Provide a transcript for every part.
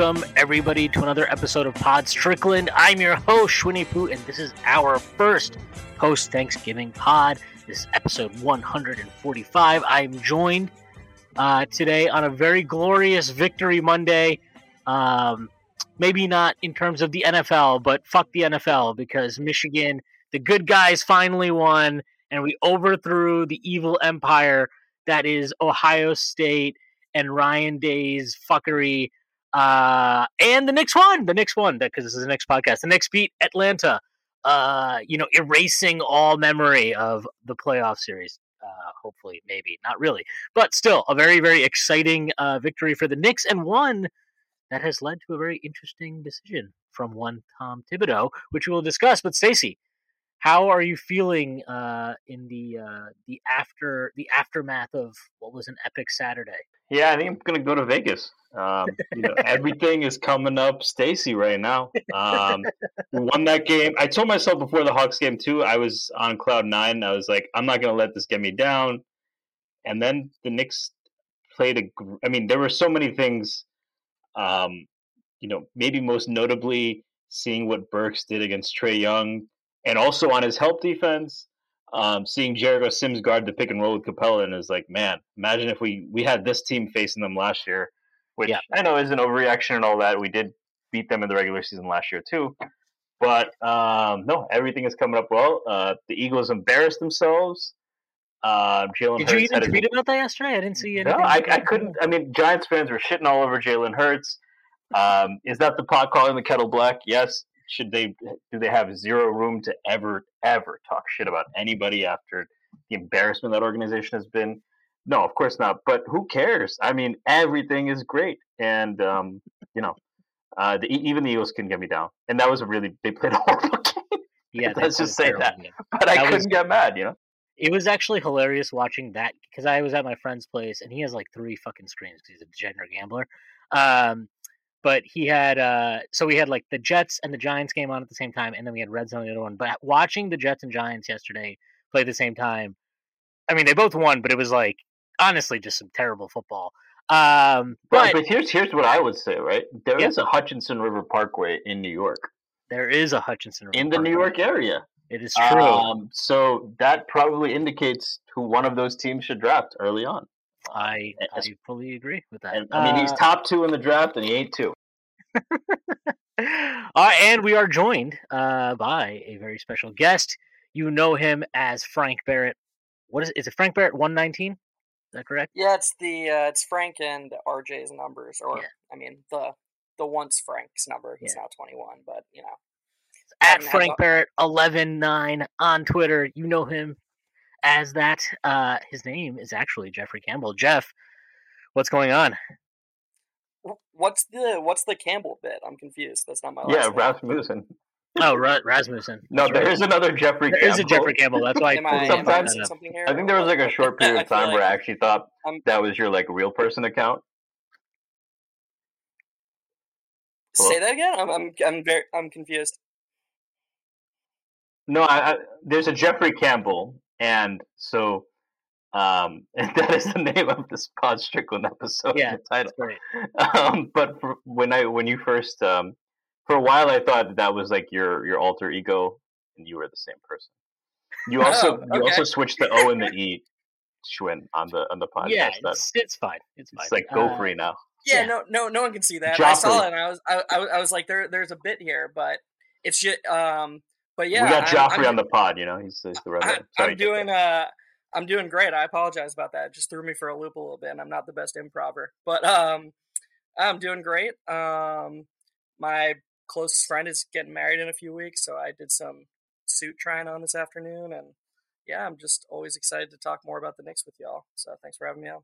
Welcome, everybody, to another episode of Pod Strickland. I'm your host, Schwinny Poo, and this is our first post Thanksgiving pod. This is episode 145. I'm joined uh, today on a very glorious Victory Monday. Um, maybe not in terms of the NFL, but fuck the NFL because Michigan, the good guys, finally won, and we overthrew the evil empire that is Ohio State and Ryan Day's fuckery uh, and the Knicks won. The Knicks won because this is the next podcast. The Knicks beat Atlanta. Uh, you know, erasing all memory of the playoff series. Uh, hopefully, maybe not really, but still a very, very exciting uh, victory for the Knicks and one that has led to a very interesting decision from one Tom Thibodeau, which we will discuss. But Stacy, how are you feeling uh, in the uh, the after the aftermath of what was an epic Saturday? Yeah, I think I'm gonna go to Vegas. Um, you know, everything is coming up Stacy right now. Um, won that game. I told myself before the Hawks game too. I was on cloud nine. I was like, I'm not gonna let this get me down. And then the Knicks played a. I mean, there were so many things. Um, you know, maybe most notably seeing what Burks did against Trae Young, and also on his help defense um, seeing Jericho Sims guard the pick and roll with Capela and is like, man, imagine if we we had this team facing them last year, which yeah. I know is an overreaction and all that. We did beat them in the regular season last year too, but um, no, everything is coming up well. Uh, the Eagles embarrassed themselves. Uh, Jalen did Hurts you even tweet about that yesterday? I didn't see anything. No, I, I couldn't. I mean, Giants fans were shitting all over Jalen Hurts. Um, is that the pot calling the kettle black? Yes should they do they have zero room to ever ever talk shit about anybody after the embarrassment that organization has been? No, of course not. But who cares? I mean, everything is great, and um, you know, uh, the, even the Eagles can get me down, and that was a really they played a horrible game. Yeah, let's just say that. Game. But that I couldn't was, get mad, you know. It was actually hilarious watching that because I was at my friend's place and he has like three fucking screens because he's a degenerate gambler. Um, but he had uh so we had like the Jets and the Giants game on at the same time, and then we had Reds on the other one. But watching the Jets and Giants yesterday play at the same time, I mean they both won, but it was like honestly just some terrible football. Um, but, but here's here's what I would say, right? There yeah. is a Hutchinson River Parkway in New York. There is a Hutchinson River in the Parkway. New York area. It is true. Um, so that probably indicates who one of those teams should draft early on. I I fully agree with that. And, I mean, uh, he's top two in the draft, and he ain't two. uh, and we are joined uh, by a very special guest. You know him as Frank Barrett. What is it? Is it Frank Barrett one nineteen? Is that correct? Yeah, it's the uh, it's Frank and RJ's numbers, or yeah. I mean the the once Frank's number. He's yeah. now twenty one, but you know. At Frank Barrett eleven nine on Twitter, you know him as that. Uh, his name is actually Jeffrey Campbell. Jeff, what's going on? What's the what's the Campbell bit? I'm confused. That's not my yeah Rasmussen. Oh, Rasmussen. No, there is another Jeffrey. There Campbell. is a Jeffrey Campbell. That's why. I, something here? I think there was like a short period of time like where I actually thought I'm, that was your like real person account. Say that again. I'm I'm I'm very I'm confused. No, I, I, there's a Jeffrey Campbell, and so um, and that is the name of this Pod Strickland episode. Yeah, title. Um, but for, when I when you first um, for a while, I thought that was like your your alter ego, and you were the same person. You also oh, okay. you also switched the O and the E, Schwinn, on the on the podcast. Yeah, it's, it's fine. It's fine. It's like go uh, free now. Yeah, yeah, no, no, no one can see that. Joffrey. I saw it, and I was, I, I, I, was like, there, there's a bit here, but it's just, um, but yeah, we got Joffrey I'm, on the pod. You know, he's, he's the red. I, I'm doing, uh, I'm doing great. I apologize about that. It just threw me for a loop a little bit. And I'm not the best improver, but um, I'm doing great. Um, my closest friend is getting married in a few weeks, so I did some suit trying on this afternoon, and yeah, I'm just always excited to talk more about the Knicks with y'all. So thanks for having me on.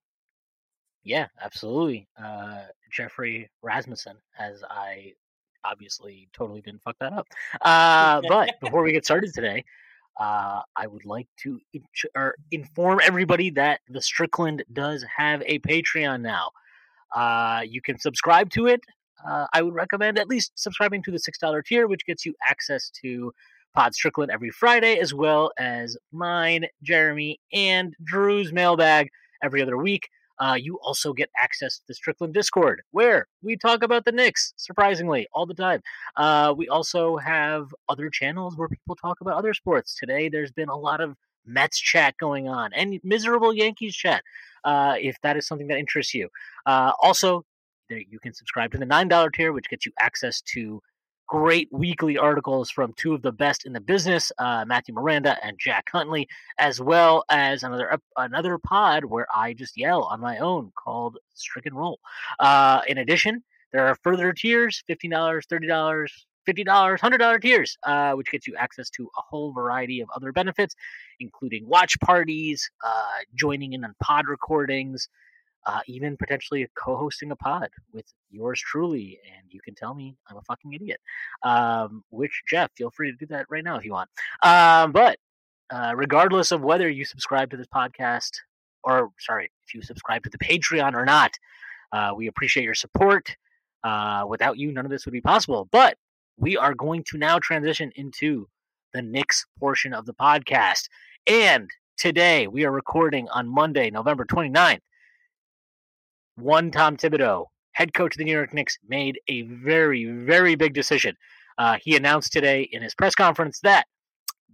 Yeah, absolutely. Uh, Geoffrey Rasmussen, as I obviously totally didn't fuck that up. Uh, but before we get started today, uh, I would like to in- inform everybody that the Strickland does have a Patreon now. Uh, you can subscribe to it. Uh, I would recommend at least subscribing to the $6 tier, which gets you access to Pod Strickland every Friday, as well as mine, Jeremy, and Drew's mailbag every other week. Uh, you also get access to the Strickland Discord, where we talk about the Knicks, surprisingly, all the time. Uh, we also have other channels where people talk about other sports. Today, there's been a lot of Mets chat going on and miserable Yankees chat, uh, if that is something that interests you. Uh, also, there, you can subscribe to the $9 tier, which gets you access to great weekly articles from two of the best in the business, uh, Matthew Miranda and Jack Huntley, as well as another another pod where I just yell on my own called Stricken Roll. Uh, in addition, there are further tiers: fifteen dollars, thirty dollars. $50, $100 tiers, uh, which gets you access to a whole variety of other benefits, including watch parties, uh, joining in on pod recordings, uh, even potentially co-hosting a pod with yours truly, and you can tell me I'm a fucking idiot. Um, which Jeff, feel free to do that right now if you want. Um, but uh, regardless of whether you subscribe to this podcast or sorry, if you subscribe to the Patreon or not, uh, we appreciate your support. Uh, without you, none of this would be possible. But we are going to now transition into the Knicks portion of the podcast. And today we are recording on Monday, November 29th one Tom Thibodeau, head coach of the New York Knicks, made a very, very big decision. Uh, he announced today in his press conference that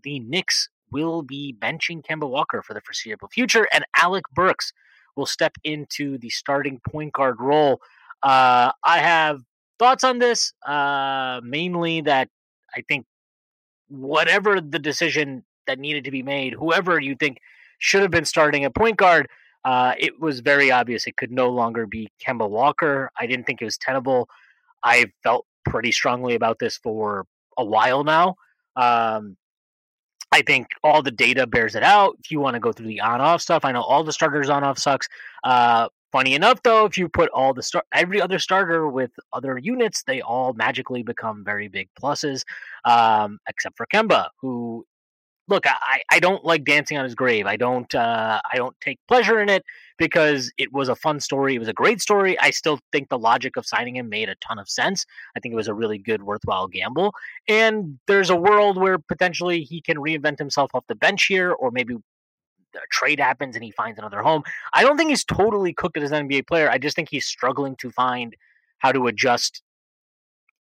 the Knicks will be benching Kemba Walker for the foreseeable future, and Alec Burks will step into the starting point guard role. Uh, I have thoughts on this, uh, mainly that I think whatever the decision that needed to be made, whoever you think should have been starting a point guard, uh, it was very obvious it could no longer be Kemba Walker. I didn't think it was tenable. I felt pretty strongly about this for a while now. Um, I think all the data bears it out. If you want to go through the on-off stuff, I know all the starters on-off sucks. Uh, funny enough, though, if you put all the start every other starter with other units, they all magically become very big pluses, um, except for Kemba, who look, I, I don't like dancing on his grave. I don't uh, I don't take pleasure in it because it was a fun story. It was a great story. I still think the logic of signing him made a ton of sense. I think it was a really good, worthwhile gamble. And there's a world where potentially he can reinvent himself off the bench here, or maybe a trade happens and he finds another home. I don't think he's totally cooked as an NBA player. I just think he's struggling to find how to adjust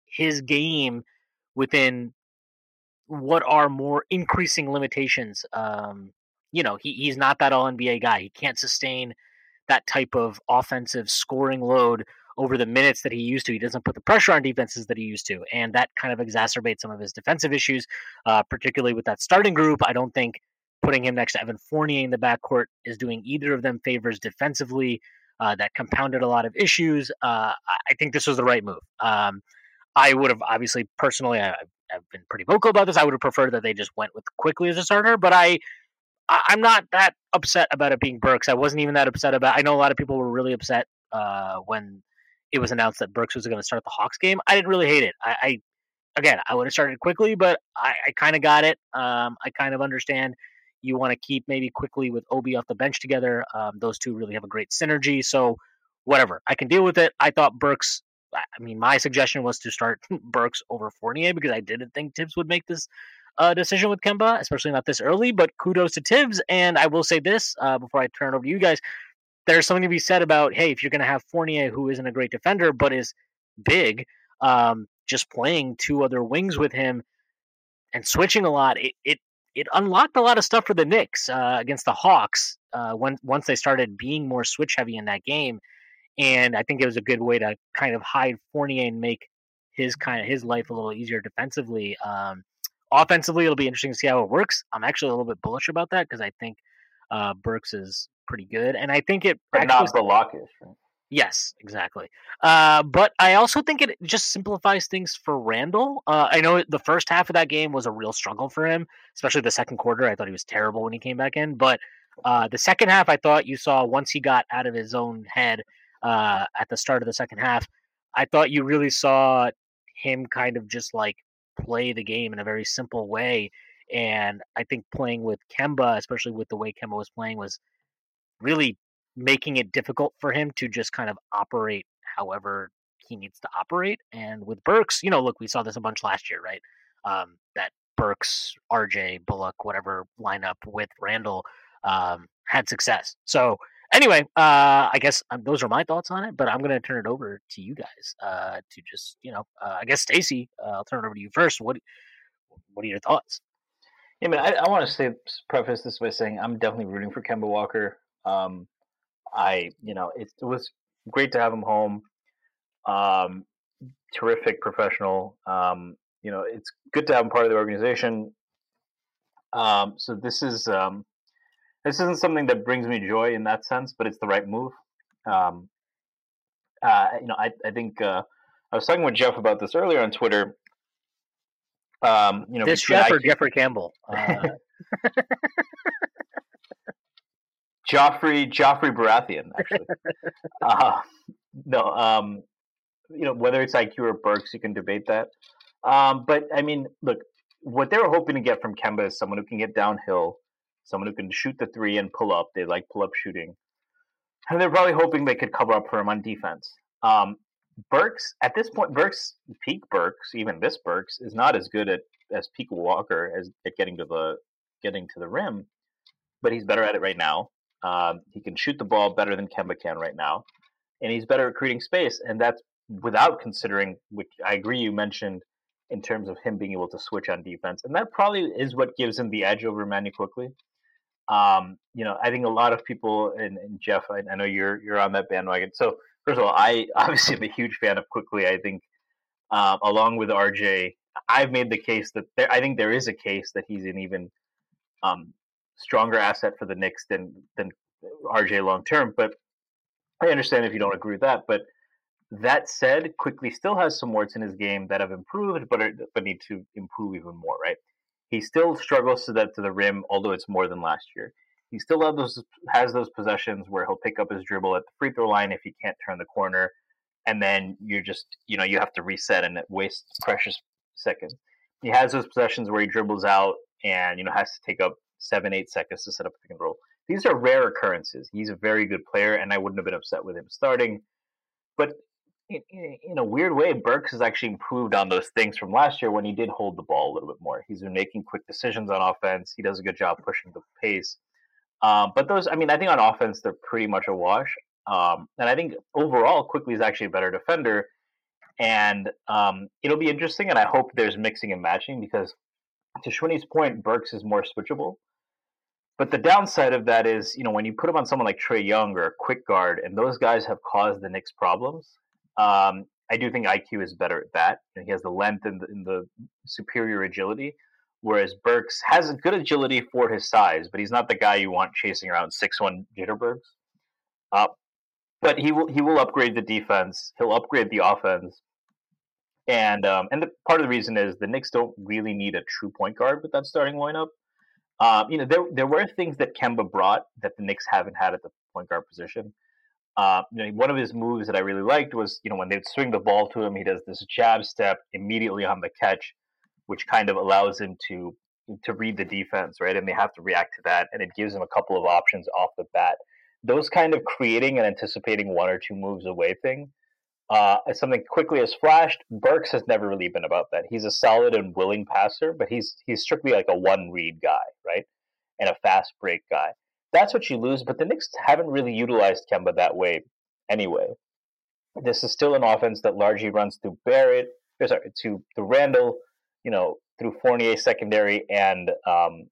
his game within what are more increasing limitations. Um, you know, he, he's not that all NBA guy. He can't sustain that type of offensive scoring load over the minutes that he used to. He doesn't put the pressure on defenses that he used to, and that kind of exacerbates some of his defensive issues, uh, particularly with that starting group. I don't think putting him next to Evan Fournier in the backcourt is doing either of them favors defensively. Uh, that compounded a lot of issues. Uh, I think this was the right move. Um, I would have obviously personally, I, have been pretty vocal about this. I would have preferred that they just went with Quickley as a starter, but I, I'm not that upset about it being Burks. I wasn't even that upset about. I know a lot of people were really upset uh, when it was announced that Burks was going to start the Hawks game. I didn't really hate it. I, I again, I would have started Quickley, but I, I kind of got it. Um, I kind of understand you want to keep maybe Quickley with Obi off the bench together. Um, those two really have a great synergy. So whatever, I can deal with it. I thought Burks I mean, my suggestion was to start Burks over Fournier because I didn't think Thibs would make this uh, decision with Kemba, especially not this early. But kudos to Thibs. and I will say this uh, before I turn it over to you guys: there's something to be said about hey, if you're going to have Fournier, who isn't a great defender but is big, um, just playing two other wings with him and switching a lot, it it, it unlocked a lot of stuff for the Knicks uh, against the Hawks uh, when once they started being more switch heavy in that game and I think it was a good way to kind of hide Fournier and make his kind of his life a little easier defensively. Um, offensively, it'll be interesting to see how it works. I'm actually a little bit bullish about that because I think uh, Burks is pretty good, and I think it but not Balakis. Right? Yes, exactly. Uh, but I also think it just simplifies things for Randle. Uh, I know the first half of that game was a real struggle for him, especially the second quarter. I thought he was terrible when he came back in. But uh, the second half, I thought you saw once he got out of his own head uh, at the start of the second half, I thought you really saw him kind of just like play the game in a very simple way. And I think playing with Kemba, especially with the way Kemba was playing, was really making it difficult for him to just kind of operate however he needs to operate. And with Burks, you know, look, we saw this a bunch last year, right? Um, that Burks, RJ, Bullock, whatever lineup with Randle um, had success. So anyway, uh, I guess um, those are my thoughts on it. But I'm going to turn it over to you guys uh, to just, you know, uh, I guess Stacy, uh, I'll turn it over to you first. What What are your thoughts? Yeah, man, I, I want to say preface this by saying I'm definitely rooting for Kemba Walker. Um, I, you know, it, it, was great to have him home. Um, terrific professional. Um, you know, it's good to have him part of the organization. Um, so this is um, this isn't something that brings me joy in that sense, but it's the right move. Um, uh, you know, I, I think uh, I was talking with Jeff about this earlier on Twitter. Um, you know, this Jeff or Jeffrey Campbell. Uh, Joffrey Joffrey Baratheon, actually. uh, no, um, you know whether it's IQ or Burks, you can debate that. Um, but I mean, look, what they were hoping to get from Kemba is someone who can get downhill, someone who can shoot the three and pull up. They like pull up shooting, and they're probably hoping they could cover up for him on defense. Um, Burks at this point, Burks peak Burks, even this Burks is not as good at as peak Walker as at getting to the getting to the rim, but he's better at it right now. Um, he can shoot the ball better than Kemba can right now, and he's better at creating space. And that's without considering, which I agree you mentioned in terms of him being able to switch on defense, and that probably is what gives him the edge over Manny Quickley. Um, you know, I think a lot of people, and, and Jeff, I, I, know you're you're on that bandwagon. So first of all, I obviously am a huge fan of Quickley. I think, um, along with RJ, I've made the case that there, I think there is a case that he's an even um, stronger asset for the Knicks than than RJ long term. But I understand if you don't agree with that. But that said, Quickley still has some warts in his game that have improved, but are, but need to improve even more. Right? He still struggles to that to the rim, although it's more than last year. He still has those has those possessions where he'll pick up his dribble at the free throw line if he can't turn the corner, and then you're just you know you have to reset and it wastes precious seconds. He has those possessions where he dribbles out and you know has to take up seven, eight seconds to set up a pick and roll. These are rare occurrences. He's a very good player, and I wouldn't have been upset with him starting. But in, in, a weird way, Burks has actually improved on those things from last year when he did hold the ball a little bit more. He's been making quick decisions on offense. He does a good job pushing the pace. Um, but those, I mean, I think on offense they're pretty much a wash. Um, and I think overall, Quickley is actually a better defender. And um, it'll be interesting, and I hope there's mixing and matching because, to Shwinny's point, Burks is more switchable. But the downside of that is, you know, when you put him on someone like Trae Young or a quick guard, and those guys have caused the Knicks problems. Um, I do think IQ is better at that. Know, he has the length and the, and the, superior agility, whereas Burks has good agility for his size, but he's not the guy you want chasing around six one jitterbugs. Uh, but he will he will upgrade the defense. He'll upgrade the offense, and um, and the, part of the reason is the Knicks don't really need a true point guard with that starting lineup. Um, you know, there there were things that Kemba brought that the Knicks haven't had at the point guard position. Uh, you know, one of his moves that I really liked was, you know, when they'd swing the ball to him, he does this jab step immediately on the catch, which kind of allows him to to read the defense, right? And they have to react to that, and it gives him a couple of options off the bat. Those kind of creating and anticipating one or two moves away thing uh, something Quickley has flashed, Burks has never really been about that. He's a solid and willing passer, but he's he's strictly like a one read guy, right? And a fast break guy. That's what you lose, but the Knicks haven't really utilized Kemba that way anyway. This is still an offense that largely runs through Barrett, or sorry, to the Randle, you know, through Fournier secondary and um,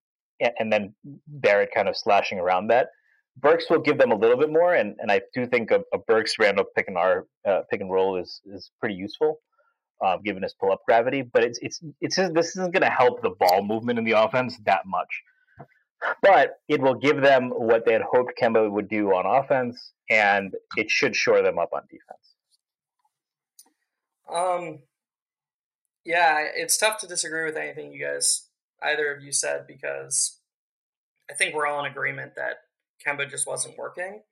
and, then Barrett kind of slashing around that. Burks will give them a little bit more, and, and I do think a, a Burks Randle pick and R uh, pick and roll is is pretty useful, uh, given his pull up gravity. But it's it's it's this isn't going to help the ball movement in the offense that much. But it will give them what they had hoped Kemba would do on offense, and it should shore them up on defense. Um, yeah, it's tough to disagree with anything you guys, either of you said, because I think we're all in agreement that Kemba just wasn't working.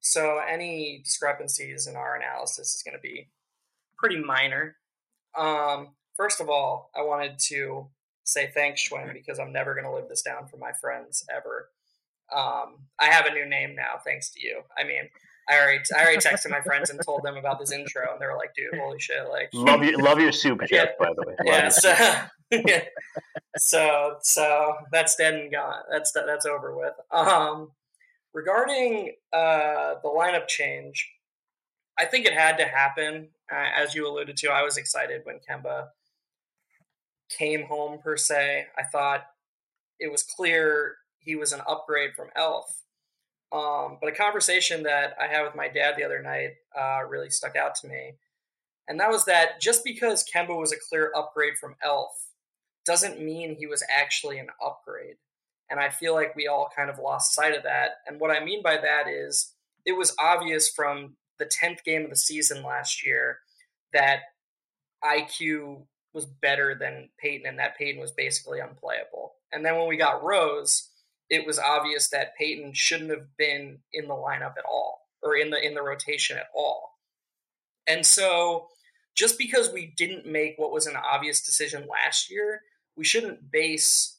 So any discrepancies in our analysis is going to be pretty minor. Um, first of all, I wanted to say thanks, Schwinn, because I'm never going to live this down for my friends ever. Um, I have a new name now, thanks to you. I mean, I already I already texted my friends and told them about this intro, and they were like, "Dude, holy shit!" Like, love your love your soup, Jeff. Yeah. By the way, yeah. So, yeah. so so that's dead and gone. That's that's over with. Um, regarding uh, the lineup change, I think it had to happen. Uh, as you alluded to, I was excited when Kemba came home per se. I thought it was clear he was an upgrade from Elf. Um, but a conversation that I had with my dad the other night uh, really stuck out to me. And that was that just because Kemba was a clear upgrade from Elf doesn't mean he was actually an upgrade. And I feel like we all kind of lost sight of that. And what I mean by that is it was obvious from the 10th game of the season last year that IQ was better than Payton, and that Payton was basically unplayable. And then when we got Rose, it was obvious that Payton shouldn't have been in the lineup at all or in the in the rotation at all. And so just because we didn't make what was an obvious decision last year, we shouldn't base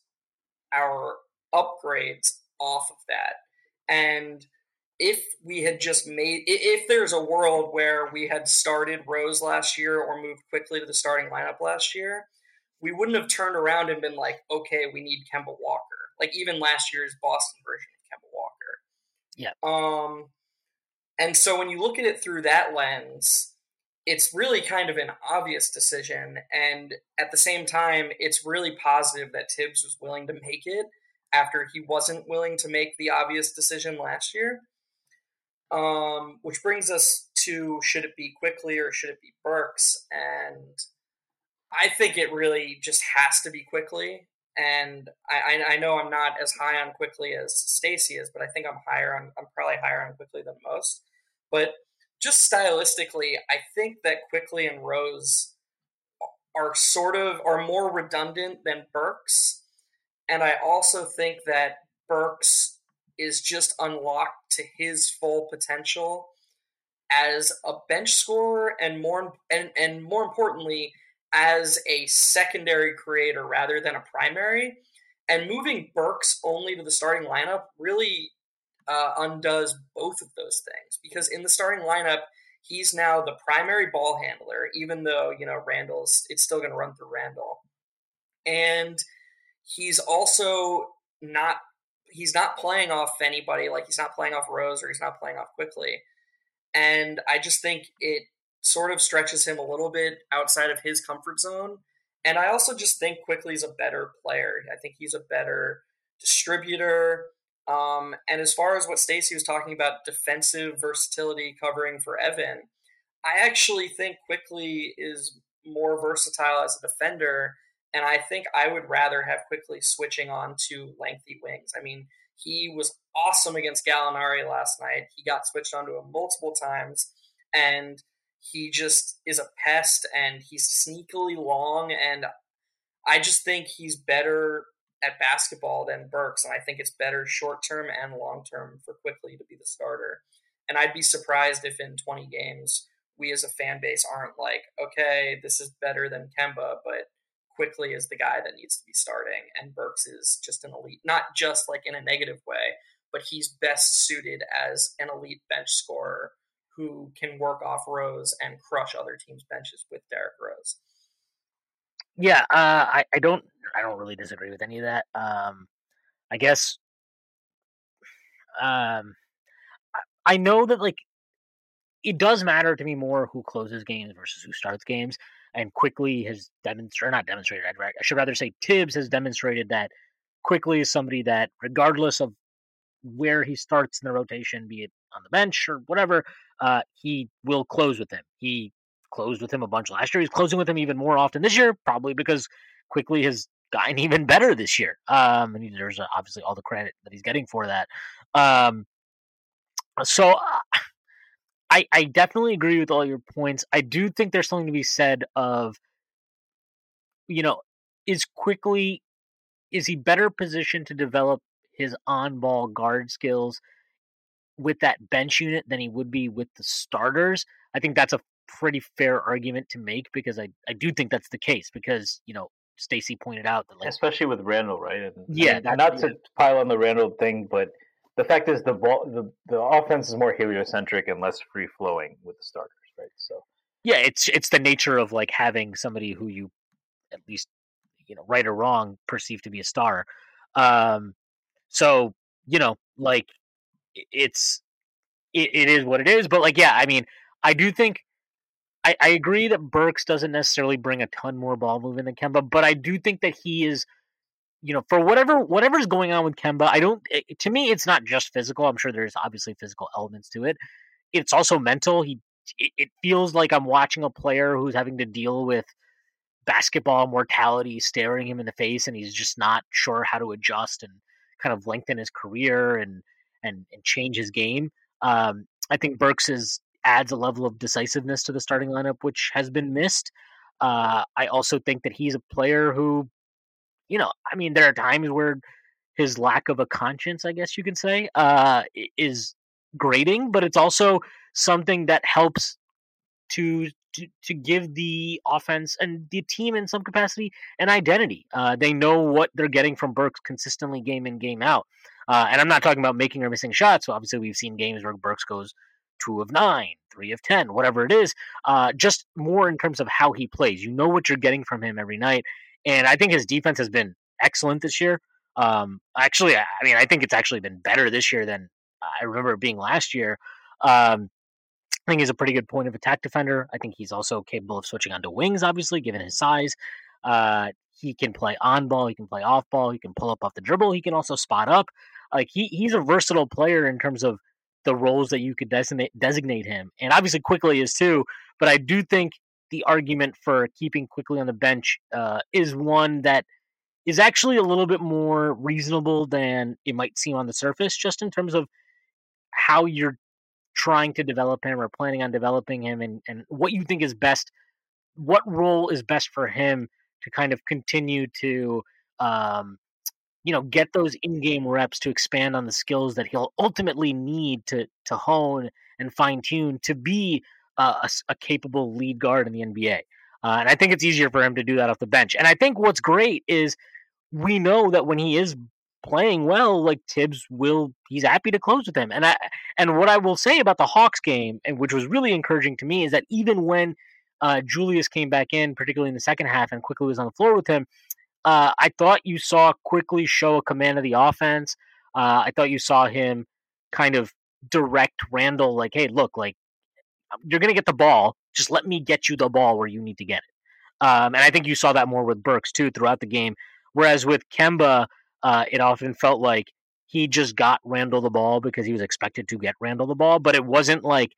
our upgrades off of that. And if we had just made if there's a world where we had started Rose last year or moved Quickley to the starting lineup last year, we wouldn't have turned around and been like, okay, we need Kemba Walker. Like even last year's Boston version of Kemba Walker. Yeah. Um and so when you look at it through that lens, it's really kind of an obvious decision. And at the same time, it's really positive that Thibs was willing to make it after he wasn't willing to make the obvious decision last year. Um, which brings us to should it be Quickley or should it be Burks? And I think it really just has to be Quickley. And I, I know I'm not as high on Quickley as Stacy is, but I think I'm higher on I'm probably higher on Quickley than most. But just stylistically, I think that Quickley and Rose are sort of are more redundant than Burks. And I also think that Burks is just unlocked to his full potential as a bench scorer and more and, and more importantly as a secondary creator rather than a primary. And moving Burks only to the starting lineup really uh, undoes both of those things because in the starting lineup he's now the primary ball handler even though you know Randle's it's still going to run through Randle. And he's also not he's not playing off anybody. Like he's not playing off Rose or he's not playing off Quickley. And I just think it sort of stretches him a little bit outside of his comfort zone. And I also just think Quickley is a better player. I think he's a better distributor. Um, and as far as what Stacy was talking about, defensive versatility covering for Evan, I actually think Quickley is more versatile as a defender and I think I would rather have Quickley switching on to lengthy wings. I mean, he was awesome against Gallinari last night. He got switched onto him multiple times, and he just is a pest and he's sneakily long. And I just think he's better at basketball than Burks. And I think it's better short term and long term for Quickley to be the starter. And I'd be surprised if in 20 games we as a fan base aren't like, okay, this is better than Kemba, but Quickley is the guy that needs to be starting, and Burks is just an elite, not just like in a negative way, but he's best suited as an elite bench scorer who can work off Rose and crush other teams' benches with Derrick Rose. Yeah, uh, I, I don't I don't really disagree with any of that. Um, I guess um, I know that like it does matter to me more who closes games versus who starts games and Quickley has demonstrated, or not demonstrated, I should rather say Thibs has demonstrated that Quickley is somebody that, regardless of where he starts in the rotation, be it on the bench or whatever, uh, he will close with him. He closed with him a bunch last year. He's closing with him even more often this year, probably because Quickley has gotten even better this year. Um, and there's obviously all the credit that he's getting for that. Um, so uh, I I definitely agree with all your points. I do think there's something to be said of, you know, is Quickley, is he better positioned to develop his on ball guard skills with that bench unit than he would be with the starters? I think that's a pretty fair argument to make because I, I do think that's the case because, you know, Stacy pointed out that like especially with Randle, right? And, yeah, and not to pile on the Randle thing, but the fact is the ball the, the offense is more heliocentric and less free flowing with the starters, right? So yeah, it's it's the nature of like having somebody who you at least you know right or wrong perceive to be a star. Um, so you know, like it's it, it is what it is. But like, yeah, I mean, I do think I, I agree that Burks doesn't necessarily bring a ton more ball movement than Kemba, but I do think that he is, you know, for whatever whatever's going on with Kemba, I don't. It, to me, it's not just physical. I'm sure there's obviously physical elements to it. It's also mental. He it, it feels like I'm watching a player who's having to deal with basketball mortality staring him in the face, and he's just not sure how to adjust and kind of lengthen his career and and, and change his game. Um, I think Burks is adds a level of decisiveness to the starting lineup, which has been missed. Uh, I also think that he's a player who, you know, I mean, there are times where his lack of a conscience, I guess you can say, uh, is grating, but it's also something that helps to, to to give the offense and the team in some capacity an identity. Uh, they know what they're getting from Burks consistently, game in game out. Uh, and I'm not talking about making or missing shots. So obviously, we've seen games where Burks goes two of nine, three of 10, whatever it is. Uh, just more in terms of how he plays. You know what you're getting from him every night. And I think his defense has been excellent this year. Um, actually, I mean, I think it's actually been better this year than I remember being last year. Um, I think he's a pretty good point of attack defender. I think he's also capable of switching onto wings, obviously, given his size. Uh, he can play on ball, he can play off ball, he can pull up off the dribble, he can also spot up. Like he, he's a versatile player in terms of the roles that you could designate designate him, and obviously Quickley is too. But I do think the argument for keeping Quickley on the bench uh, is one that is actually a little bit more reasonable than it might seem on the surface, just in terms of how you're trying to develop him or planning on developing him, and and what you think is best, what role is best for him to kind of continue to um, you know get those in-game reps to expand on the skills that he'll ultimately need to to hone and fine tune to be uh, a, a, capable lead guard in the NBA. Uh, and I think it's easier for him to do that off the bench. And I think what's great is we know that when he is playing well, like Thibs will, he's happy to close with him. And I and what I will say about the Hawks game, and which was really encouraging to me, is that even when uh, Julius came back in, particularly in the second half, and Quickley was on the floor with him, uh, I thought you saw Quickley show a command of the offense. Uh, I thought you saw him kind of direct Randle, like, hey, look, like you're going to get the ball. Just let me get you the ball where you need to get it. Um, and I think you saw that more with Burks too throughout the game. Whereas with Kemba, uh, it often felt like he just got Randle the ball because he was expected to get Randle the ball, but it wasn't like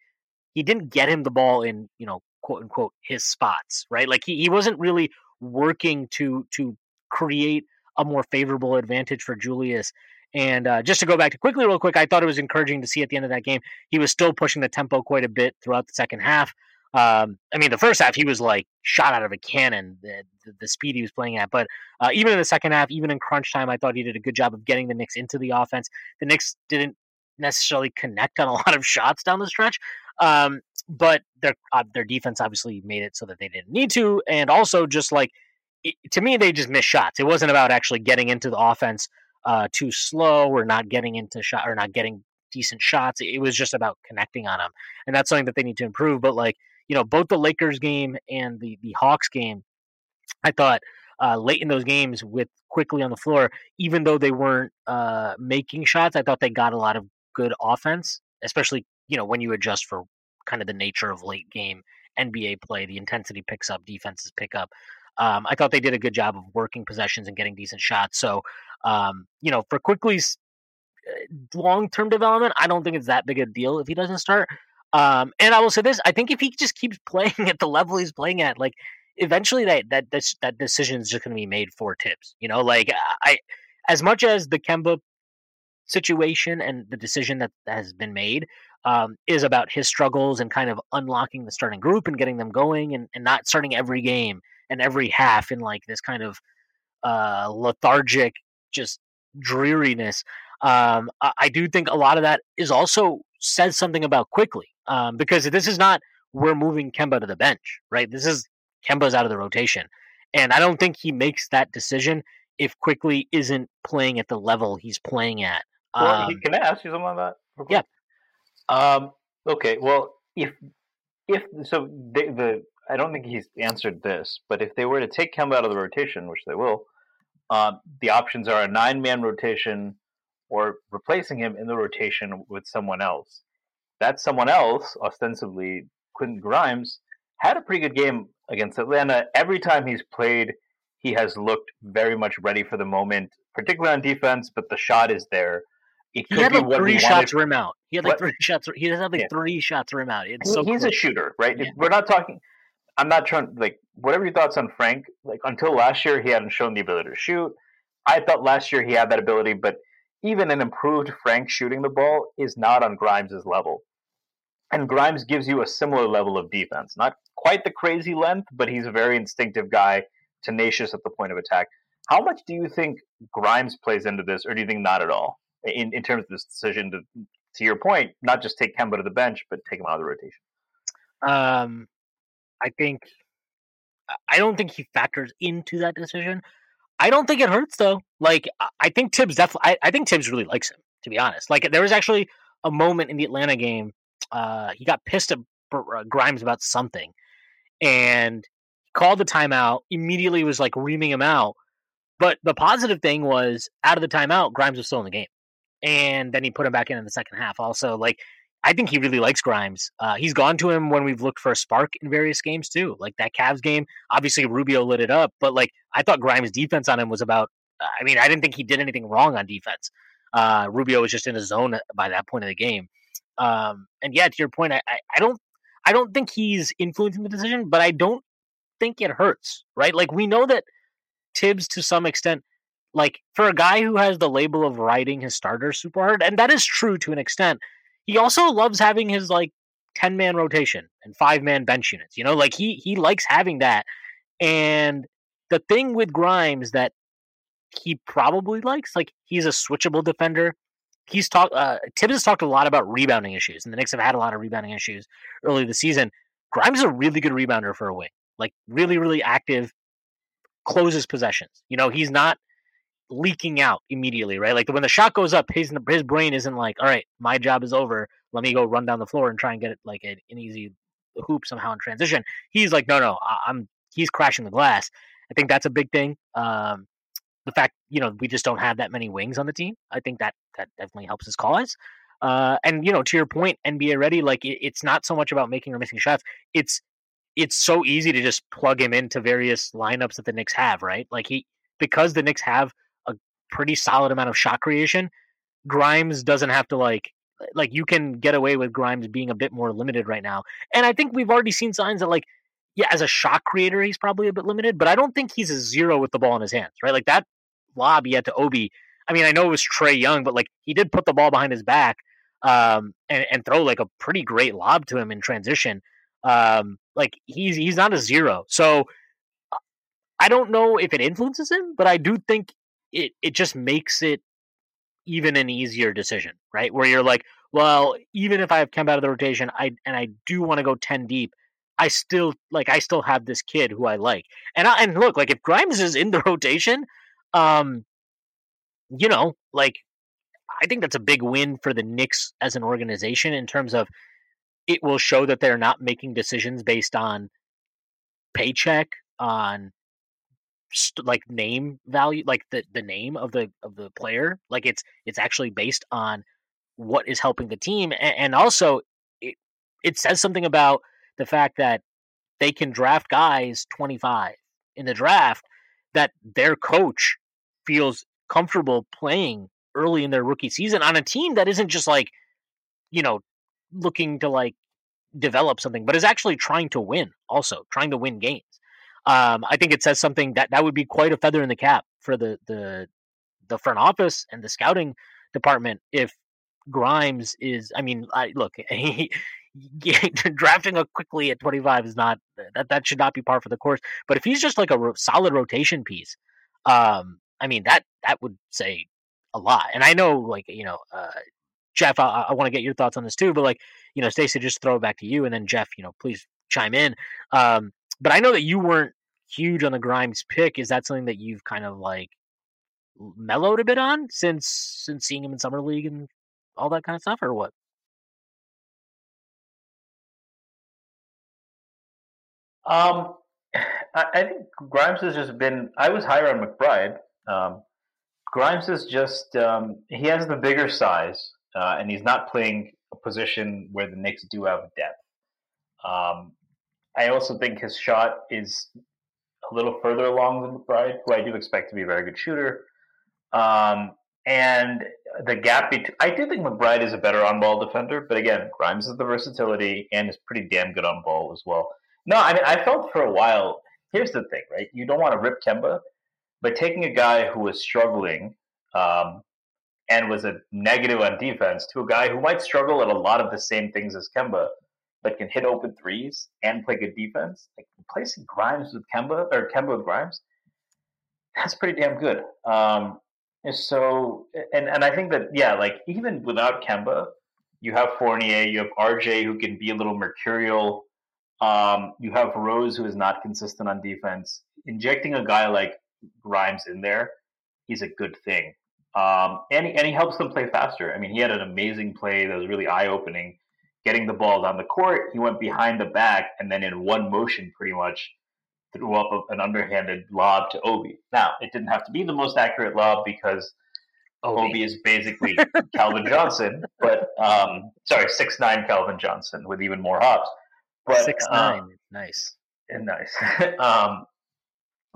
he didn't get him the ball in, you know, quote unquote his spots, right? Like he, he wasn't really working to to create a more favorable advantage for Julius. And uh, just to go back to Quickley, real quick, I thought it was encouraging to see at the end of that game he was still pushing the tempo quite a bit throughout the second half. Um, I mean, the first half he was like shot out of a cannon, the, the, the speed he was playing at. But uh, even in the second half, even in crunch time, I thought he did a good job of getting the Knicks into the offense. The Knicks didn't necessarily connect on a lot of shots down the stretch, um, but their uh, their defense obviously made it so that they didn't need to, and also just like it, to me, they just missed shots. It wasn't about actually getting into the offense uh, too slow or not getting into shot or not getting decent shots. It was just about connecting on them, and that's something that they need to improve. But like you know, both the Lakers game and the the Hawks game, I thought uh, late in those games with Quickley on the floor, even though they weren't uh, making shots, I thought they got a lot of good offense, especially you know when you adjust for kind of the nature of late game NBA play. The intensity picks up, defenses pick up. Um, I thought they did a good job of working possessions and getting decent shots. So, um, you know, for Quickley's uh, long term development, I don't think it's that big a deal if he doesn't start. Um, and I will say this: I think if he just keeps playing at the level he's playing at, like eventually that that that decision is just going to be made for Thibs. You know, like I as much as the Kemba situation and the decision that has been made um, is about his struggles and kind of unlocking the starting group and getting them going and, and not starting every game and every half in like this kind of uh, lethargic, just dreariness. Um, I, I, do think a lot of that is also says something about Quickley um, because this is not we're moving Kemba to the bench, right? This is Kemba's out of the rotation, and I don't think he makes that decision if Quickley isn't playing at the level he's playing at. Well, um, can I ask you something on that? Yeah. Um, okay. Well, if if so, they, the I don't think he's answered this, but if they were to take Kemba out of the rotation, which they will, uh, the options are a nine-man rotation or replacing him in the rotation with someone else. That someone else, ostensibly Quentin Grimes, had a pretty good game against Atlanta. Every time he's played, he has looked very much ready for the moment, particularly on defense. But the shot is there. It he had like three shots rim out. He had like what? three shots. He has like yeah. three shots rim out. It's so he's a shooter, right? Yeah. We're not talking. I'm not trying like whatever your thoughts on Frank. Like until last year, he hadn't shown the ability to shoot. I thought last year he had that ability, but even an improved Frank shooting the ball is not on Grimes' level. And Grimes gives you a similar level of defense. Not quite the crazy length, but he's a very instinctive guy, tenacious at the point of attack. How much do you think Grimes plays into this, or do you think not at all? In, in terms of this decision to, to your point, not just take Kemba to the bench, but take him out of the rotation. Um, I think I don't think he factors into that decision. I don't think it hurts though. Like I think Thibs definitely. I, I think Thibs really likes him. To be honest, like there was actually a moment in the Atlanta game. Uh, he got pissed at uh, Grimes about something, and called the timeout. Immediately was like reaming him out. But the positive thing was, out of the timeout, Grimes was still in the game, and then he put him back in in the second half. Also, like I think he really likes Grimes. Uh, he's gone to him when we've looked for a spark in various games too. Like that Cavs game, obviously Rubio lit it up, but like I thought Grimes' defense on him was about. I mean, I didn't think he did anything wrong on defense. Uh, Rubio was just in his zone by that point of the game. Um, and yeah, to your point, I, I, I don't, I don't think he's influencing the decision, but I don't think it hurts. Right? Like we know that Thibs to some extent, like for a guy who has the label of riding his starters super hard, and that is true to an extent he also loves having his like 10 man rotation and five man bench units. You know, like he he likes having that. And the thing with Grimes that he probably likes, like he's a switchable defender. He's talked. Uh, Thibs has talked a lot about rebounding issues, and the Knicks have had a lot of rebounding issues early this season. Grimes is a really good rebounder for a wing, like really, really active, closes possessions. You know, he's not leaking out immediately, right? Like when the shot goes up, his his brain isn't like, all right, my job is over. Let me go run down the floor and try and get it like an, an easy hoop somehow in transition. He's like, no, no, I'm. He's crashing the glass. I think that's a big thing. Um, the fact, you know, we just don't have that many wings on the team. I think that that definitely helps his cause. Uh, and you know, to your point, NBA ready. Like it, it's not so much about making or missing shots. It's it's so easy to just plug him into various lineups that the Knicks have, right? Like he because the Knicks have pretty solid amount of shot creation. Grimes doesn't have to like like you can get away with Grimes being a bit more limited right now. And I think we've already seen signs that like yeah, as a shot creator, he's probably a bit limited, but I don't think he's a zero with the ball in his hands, right? Like that lob he had to Obi. I mean, I know it was Trae Young, but like he did put the ball behind his back um, and, and throw like a pretty great lob to him in transition. Um, like he's he's not a zero. So I don't know if it influences him, but I do think it it just makes it even an easier decision, right? Where you're like, well, even if I have Kemba out of the rotation, I and I do want to go ten deep, I still like I still have this kid who I like, and I, and look, like if Grimes is in the rotation, um, you know, like I think that's a big win for the Knicks as an organization in terms of it will show that they're not making decisions based on paycheck, on like name value, like the the name of the of the player. Like it's it's actually based on what is helping the team, and, and also it it says something about the fact that they can draft guys 25 in the draft that their coach feels comfortable playing early in their rookie season on a team that isn't just like you know looking to like develop something but is actually trying to win also trying to win games Um, I think it says something that that would be quite a feather in the cap for the the the front office and the scouting department if Grimes is. I mean, I look, he, drafting a Quickley at 25 is not that that should not be par for the course. But if he's just like a ro- solid rotation piece, um, I mean that that would say a lot. And I know, like you know, uh, Jeff, I, I want to get your thoughts on this too. But like you know, Stacey, just throw it back to you, and then Jeff, you know, please chime in. Um, but I know that you weren't huge on the Grimes pick. Is that something that you've kind of like mellowed a bit on since since seeing him in summer league and all that kind of stuff, or what? Um, I, I think Grimes has just been. I was higher on McBride. Um, Grimes is just um, he has the bigger size, uh, and he's not playing a position where the Knicks do have depth. Um, I also think his shot is a little further along than McBride, who I do expect to be a very good shooter. Um, and the gap between, I do think McBride is a better on ball defender, but again, Grimes has the versatility and is pretty damn good on ball as well. No, I mean, I felt for a while. Here's the thing, right? You don't want to rip Kemba, but taking a guy who was struggling um, and was a negative on defense to a guy who might struggle at a lot of the same things as Kemba, but can hit open threes and play good defense, like replacing Grimes with Kemba or Kemba with Grimes, that's pretty damn good. Um, so, and and I think that yeah, like even without Kemba, you have Fournier, you have RJ who can be a little mercurial. Um, you have Rose who is not consistent on defense. Injecting a guy like Grimes in there, he's a good thing. Um, and he, and he helps them play faster. I mean, he had an amazing play that was really eye opening getting the ball down the court. He went behind the back and then in one motion, pretty much threw up an underhanded lob to Obi. Now, it didn't have to be the most accurate lob because Obi, Obi is basically Calvin Johnson, but um, sorry, six nine Calvin Johnson with even more hops. But six nine, um, nice and nice. um,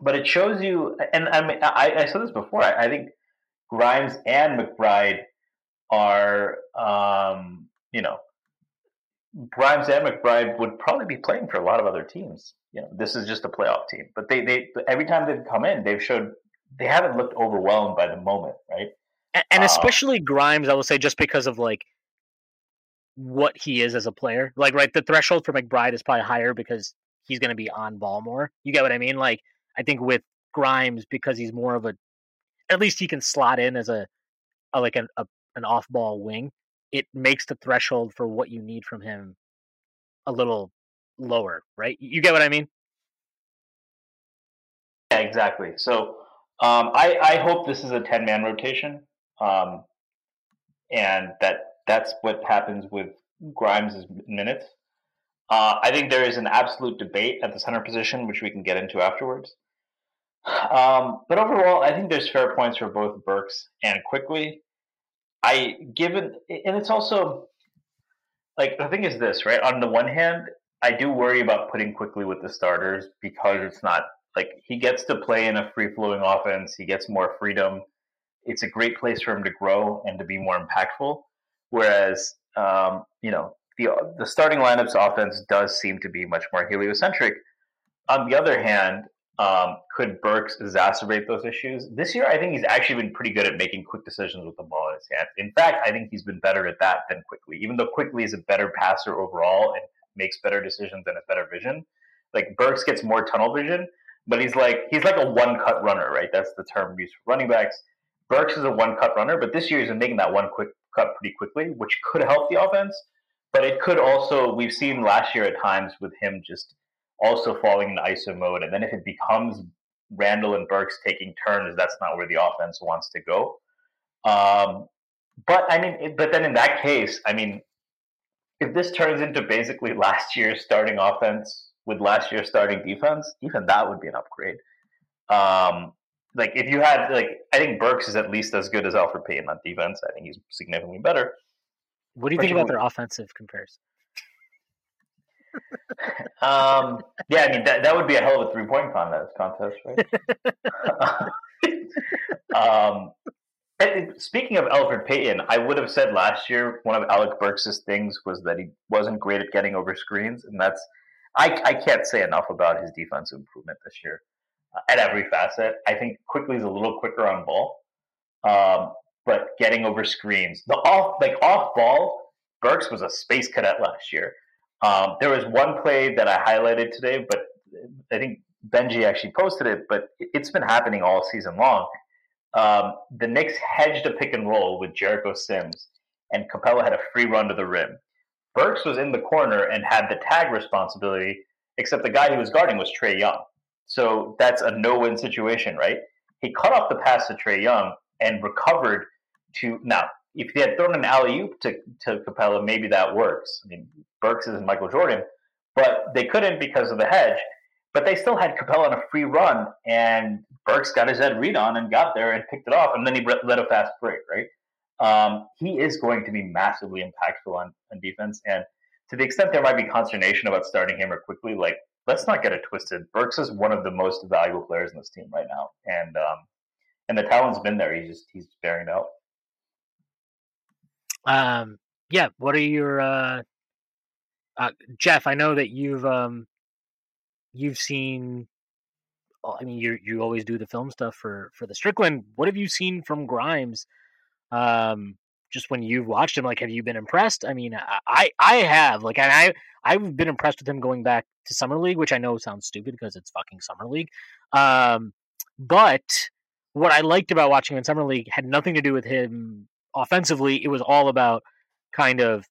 but it shows you, and I mean, I, I said this before. I, I, think Grimes and McBride are, um, you know, Grimes and McBride would probably be playing for a lot of other teams. You know, this is just a playoff team, but they they every time they've come in, they've showed they haven't looked overwhelmed by the moment, right? And, and uh, especially Grimes, I will say, just because of like what he is as a player. Like, right, the threshold for McBride is probably higher because he's going to be on ball more. You get what I mean? Like, I think with Grimes because he's more of a, at least he can slot in as a, a like an a, an off ball wing it makes the threshold for what you need from him a little lower, right? You get what I mean? Yeah, exactly. So um, I, I hope this is a 10 man rotation. Um, and that that's what happens with Grimes' minutes. Uh, I think there is an absolute debate at the center position, which we can get into afterwards. Um, but overall, I think there's fair points for both Burks and Quickley. I given and it's also like the thing is this, right? On the one hand, I do worry about putting Quickley with the starters because it's not like he gets to play in a free flowing offense, he gets more freedom. It's a great place for him to grow and to be more impactful. Whereas um, you know, the the starting lineup's offense does seem to be much more heliocentric. On the other hand, um, could Burks exacerbate those issues? This year, I think he's actually been pretty good at making quick decisions with the ball in his hands. In fact, I think he's been better at that than Quickley, Even though Quickley is a better passer overall and makes better decisions and has better vision, like Burks gets more tunnel vision, but he's like he's like a one cut runner, right? That's the term used for running backs. Burks is a one cut runner, but this year he's been making that one quick cut pretty quickly, which could help the offense. But it could also we've seen last year at times with him just also falling into ISO mode. And then if it becomes Randle and Burks taking turns, that's not where the offense wants to go. Um, but I mean, but then in that case, I mean, if this turns into basically last year's starting offense with last year's starting defense, even that would be an upgrade. Um, like if you had like, I think Burks is at least as good as Elfrid Payton on defense. I think he's significantly better. What do you think about their offensive comparison? Um, yeah, I mean that that would be a hell of a three point contest, contest, right? um, speaking of Elfrid Payton, I would have said last year one of Alec Burks' things was that he wasn't great at getting over screens, and that's I, I can't say enough about his defensive improvement this year uh, at every facet. I think Quickley is a little quicker on ball, um, but getting over screens, the off like off ball, Burks was a space cadet last year. Um, there was one play that I highlighted today, but I think Benji actually posted it, but it's been happening all season long. Um, the Knicks hedged a pick and roll with Jericho Sims, and Capela had a free run to the rim. Burks was in the corner and had the tag responsibility, except the guy he was guarding was Trae Young. So that's a no win situation, right? He cut off the pass to Trae Young and recovered to. Now, if they had thrown an alley oop to, to Capela, maybe that works. I mean, Burks isn't Michael Jordan, but they couldn't because of the hedge. But they still had Capela on a free run, and Burks got his head read on and got there and picked it off, and then he led a fast break, right? Um, he is going to be massively impactful on, on defense. And to the extent there might be consternation about starting him or Quickley, like, let's not get it twisted. Burks is one of the most valuable players in this team right now. And um, and the talent's been there. He's just he's bearing it out. Um, yeah. What are your uh, uh, Jeff? I know that you've um, you've seen I mean, you you always do the film stuff for for the Strickland. What have you seen from Grimes? Um, just when you've watched him, like, have you been impressed? I mean, I I have. Like, and I I've been impressed with him going back to summer league, which I know sounds stupid because it's fucking summer league. Um, but what I liked about watching him in summer league had nothing to do with him offensively. It was all about kind of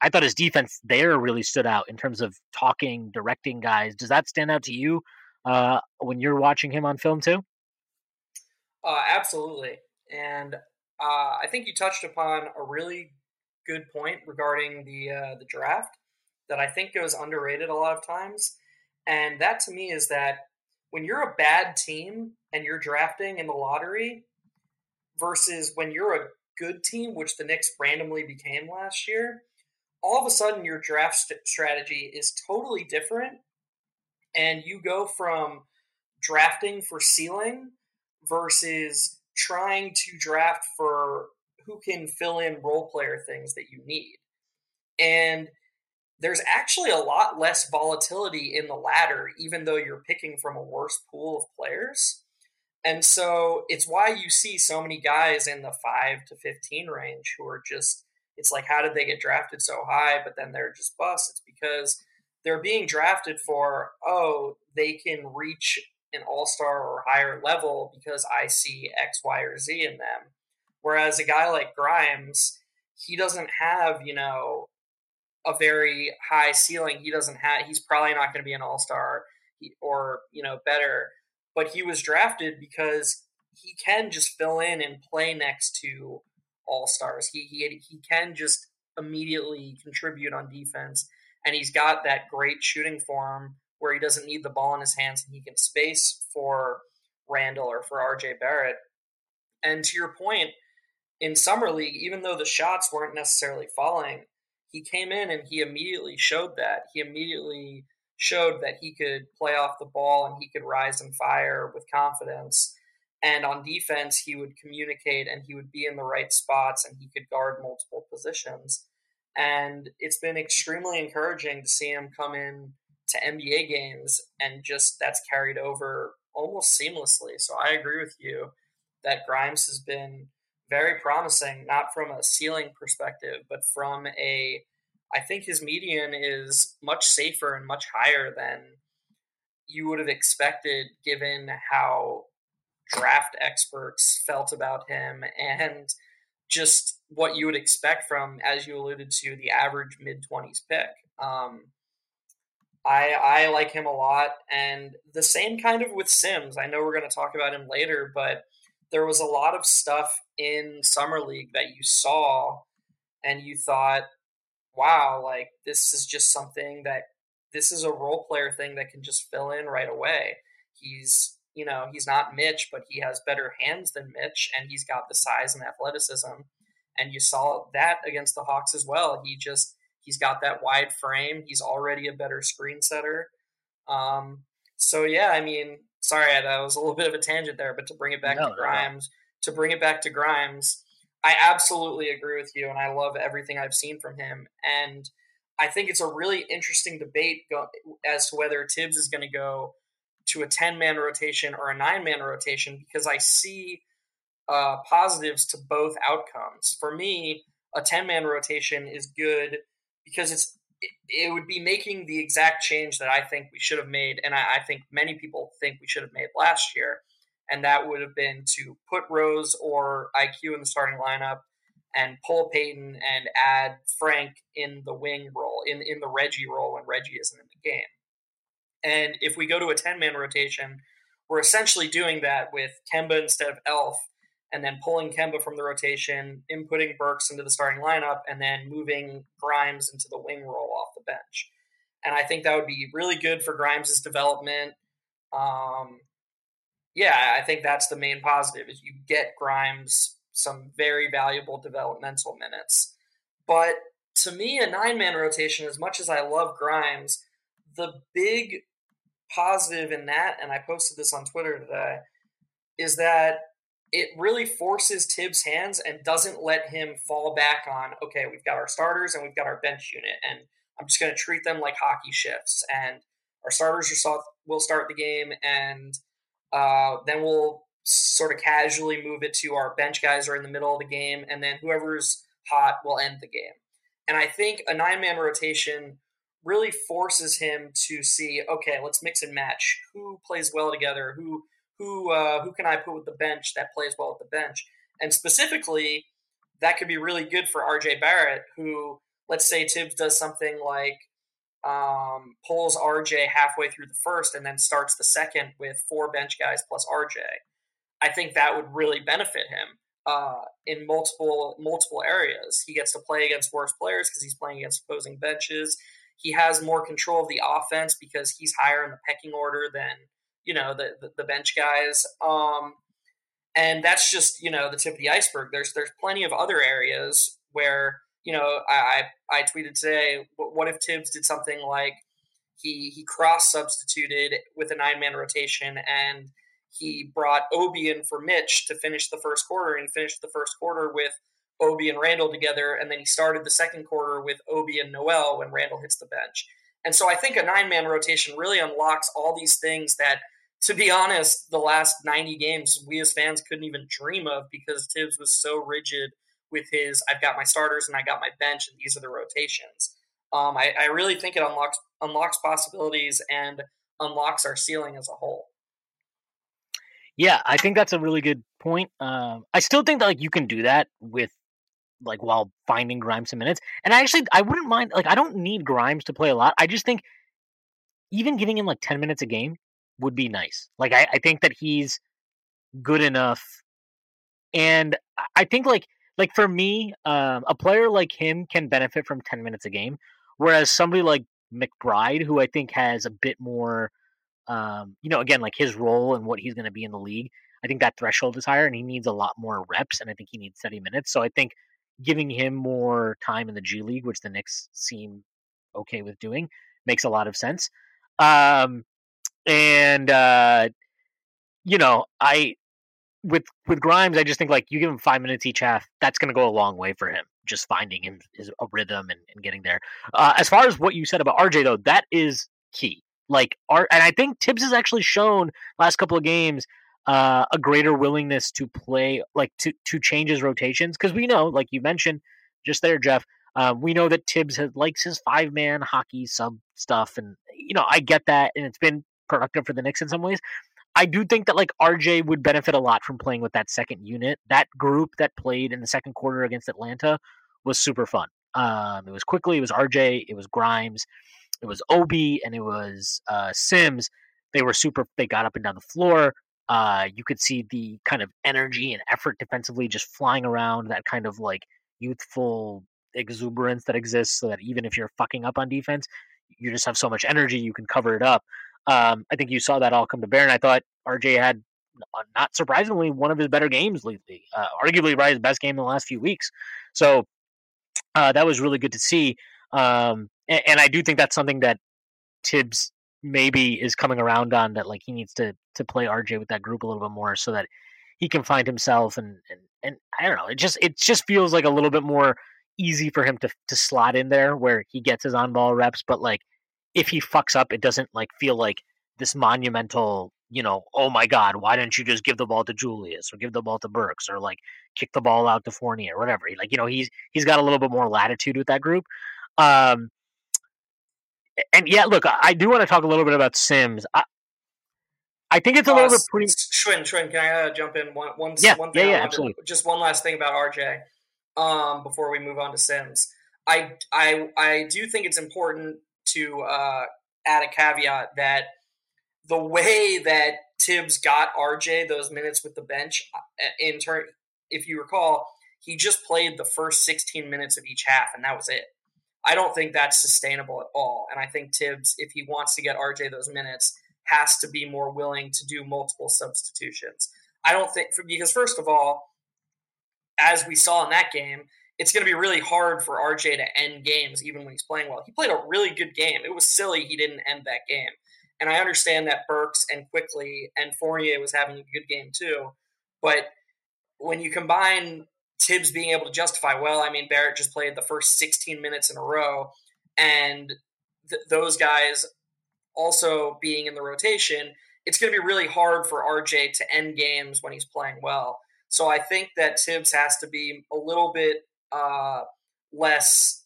I thought his defense there really stood out in terms of talking, directing guys. Does that stand out to you uh, when you're watching him on film too? Uh, absolutely, and uh, I think you touched upon a really good point regarding the uh, the draft that I think goes underrated a lot of times, and that to me is that when you're a bad team and you're drafting in the lottery versus when you're a good team, which the Knicks randomly became last year, all of a sudden your draft st- strategy is totally different. And you go from drafting for ceiling versus trying to draft for who can fill in role player things that you need. And there's actually a lot less volatility in the latter, even though you're picking from a worse pool of players and so it's why you see so many guys in the 5 to 15 range who are just it's like how did they get drafted so high but then they're just busts? It's because they're being drafted for oh they can reach an all-star or higher level because i see x y or z in them. Whereas a guy like grimes he doesn't have you know a very high ceiling. He doesn't have he's probably not going to be an all-star or you know better but he was drafted because he can just fill in and play next to all stars. He he he can just immediately contribute on defense, and he's got that great shooting form where he doesn't need the ball in his hands and he can space for Randle or for RJ Barrett. And to your point, in summer league, even though the shots weren't necessarily falling, he came in and he immediately showed that. He immediately showed that he could play off the ball and he could rise and fire with confidence. And on defense, he would communicate and he would be in the right spots and he could guard multiple positions. And it's been extremely encouraging to see him come in to NBA games and just that's carried over almost seamlessly. So I agree with you that Grimes has been very promising, not from a ceiling perspective, but from a I think his median is much safer and much higher than you would have expected given how draft experts felt about him and just what you would expect from, as you alluded to, the average mid 20s pick. Um, I, I like him a lot. And the same kind of with Sims. I know we're going to talk about him later, but there was a lot of stuff in Summer League that you saw and you thought, wow, like this is just something that this is a role player thing that can just fill in right away. He's you know, he's not Mitch, but he has better hands than Mitch, and he's got the size and athleticism. And you saw that against the Hawks as well. He just he's got that wide frame. He's already a better screen setter. Um, so yeah, I mean, sorry, that was a little bit of a tangent there, but to bring it back no, to Grimes, no. to bring it back to Grimes, I absolutely agree with you, and I love everything I've seen from him. And I think it's a really interesting debate as to whether Thibs is going to go to a 10 man rotation or a nine man rotation because I see uh, positives to both outcomes. For me, a 10 man rotation is good because it's it, would be making the exact change that I think we should have made, and I think many people think we should have made last year, and that would have been to put Rose or IQ in the starting lineup and pull Payton and add Frank in the wing role, in, in the Reggie role when Reggie isn't in the game. And if we go to a 10 man rotation, we're essentially doing that with Kemba instead of Elf, and then pulling Kemba from the rotation, inputting Burks into the starting lineup, and then moving Grimes into the wing role off the bench. And I think that would be really good for Grimes' development. Um, yeah, I think that's the main positive is you get Grimes some very valuable developmental minutes. But to me, a nine man rotation, as much as I love Grimes, the big positive in that, and I posted this on Twitter today, is that it really forces Thibs' hands and doesn't let him fall back on, okay, we've got our starters and we've got our bench unit, and I'm just going to treat them like hockey shifts. And our starters will start the game, and uh, then we'll sort of casually move it to our bench guys are in the middle of the game, and then whoever's hot will end the game. And I think a nine man rotation really forces him to see, okay, let's mix and match. Who plays well together, who who uh, who can I put with the bench that plays well at the bench, and specifically that could be really good for RJ Barrett, who let's say Thibs does something like um, pulls RJ halfway through the first and then starts the second with four bench guys plus RJ. I think that would really benefit him uh, in multiple multiple areas. He gets to play against worse players because he's playing against opposing benches. He has more control of the offense because he's higher in the pecking order than you know the the, the bench guys. Um, and that's just you know the tip of the iceberg. There's there's plenty of other areas where you know I I, I tweeted today. What if Thibs did something like he he cross substituted with a nine man rotation and he brought Obi in for Mitch to finish the first quarter, and he finished the first quarter with Obi and Randle together, and then he started the second quarter with Obi and Noel when Randle hits the bench. And so I think a nine man rotation really unlocks all these things that, to be honest, the last 90 games we as fans couldn't even dream of because Thibs was so rigid with his I've got my starters and I got my bench, and these are the rotations. Um, I, I really think it unlocks unlocks possibilities and unlocks our ceiling as a whole. Yeah, I think that's a really good point. Um, I still think that like you can do that with like while finding Grimes some minutes. And I actually I wouldn't mind like I don't need Grimes to play a lot. I just think even giving him like ten minutes a game would be nice. Like I, I think that he's good enough. And I think like like for me, um, a player like him can benefit from ten minutes a game, whereas somebody like McBride, who I think has a bit more um, you know, again, like his role and what he's going to be in the league, I think that threshold is higher and he needs a lot more reps. And I think he needs 70 minutes. So I think giving him more time in the G League, which the Knicks seem okay with doing, makes a lot of sense. Um, and, uh, you know, I, with with Grimes, I just think like you give him five minutes each half, that's going to go a long way for him. Just finding him is a rhythm and, and getting there. Uh, as far as what you said about RJ, though, that is key like art and I think Thibs has actually shown last couple of games uh, a greater willingness to play like to to change his rotations because we know like you mentioned just there Jeff uh, we know that Thibs has, likes his five man hockey sub stuff and you know I get that and it's been productive for the Knicks in some ways I do think that like RJ would benefit a lot from playing with that second unit that group that played in the second quarter against Atlanta was super fun um, it was Quickley it was RJ it was Grimes it was Obi and it was uh, Sims. They were super. They got up and down the floor. Uh, you could see the kind of energy and effort defensively just flying around. That kind of like youthful exuberance that exists, so that even if you're fucking up on defense, you just have so much energy you can cover it up. Um, I think you saw that all come to bear, and I thought RJ had, uh, not surprisingly, one of his better games lately. Uh, arguably, right, his best game in the last few weeks. So uh, that was really good to see. Um, and, and I do think that's something that Thibs maybe is coming around on that like he needs to to play RJ with that group a little bit more so that he can find himself and and, and I don't know it just it just feels like a little bit more easy for him to to slot in there where he gets his on ball reps, but like if he fucks up, it doesn't like feel like this monumental, you know, oh my god, why didn't you just give the ball to Julius or give the ball to Burks or like kick the ball out to Fournier or whatever? Like you know, he's he's got a little bit more latitude with that group. Um, and yeah, look, I, I do want to talk a little bit about Sims. I, I think it's a little Uh, bit pre. Shwin, Shwin, can I uh, jump in one, one, Yeah, one yeah, thing? Yeah, wanted- absolutely. Just one last thing about RJ um, before we move on to Sims. I, I, I do think it's important to uh, add a caveat that the way that Thibs got RJ those minutes with the bench, uh, in turn, if you recall, he just played the first 16 minutes of each half, and that was it. I don't think that's sustainable at all. And I think Thibs, if he wants to get RJ those minutes, has to be more willing to do multiple substitutions. I don't think because first of all, as we saw in that game, it's going to be really hard for RJ to end games even when he's playing well. He played a really good game. It was silly he didn't end that game. And I understand that Burks and Quickley and Fournier was having a good game too, but when you combine Thibs being able to justify, well, I mean Barrett just played the first 16 minutes in a row and th- those guys also being in the rotation, it's going to be really hard for RJ to end games when he's playing well. So I think that Thibs has to be a little bit uh, less,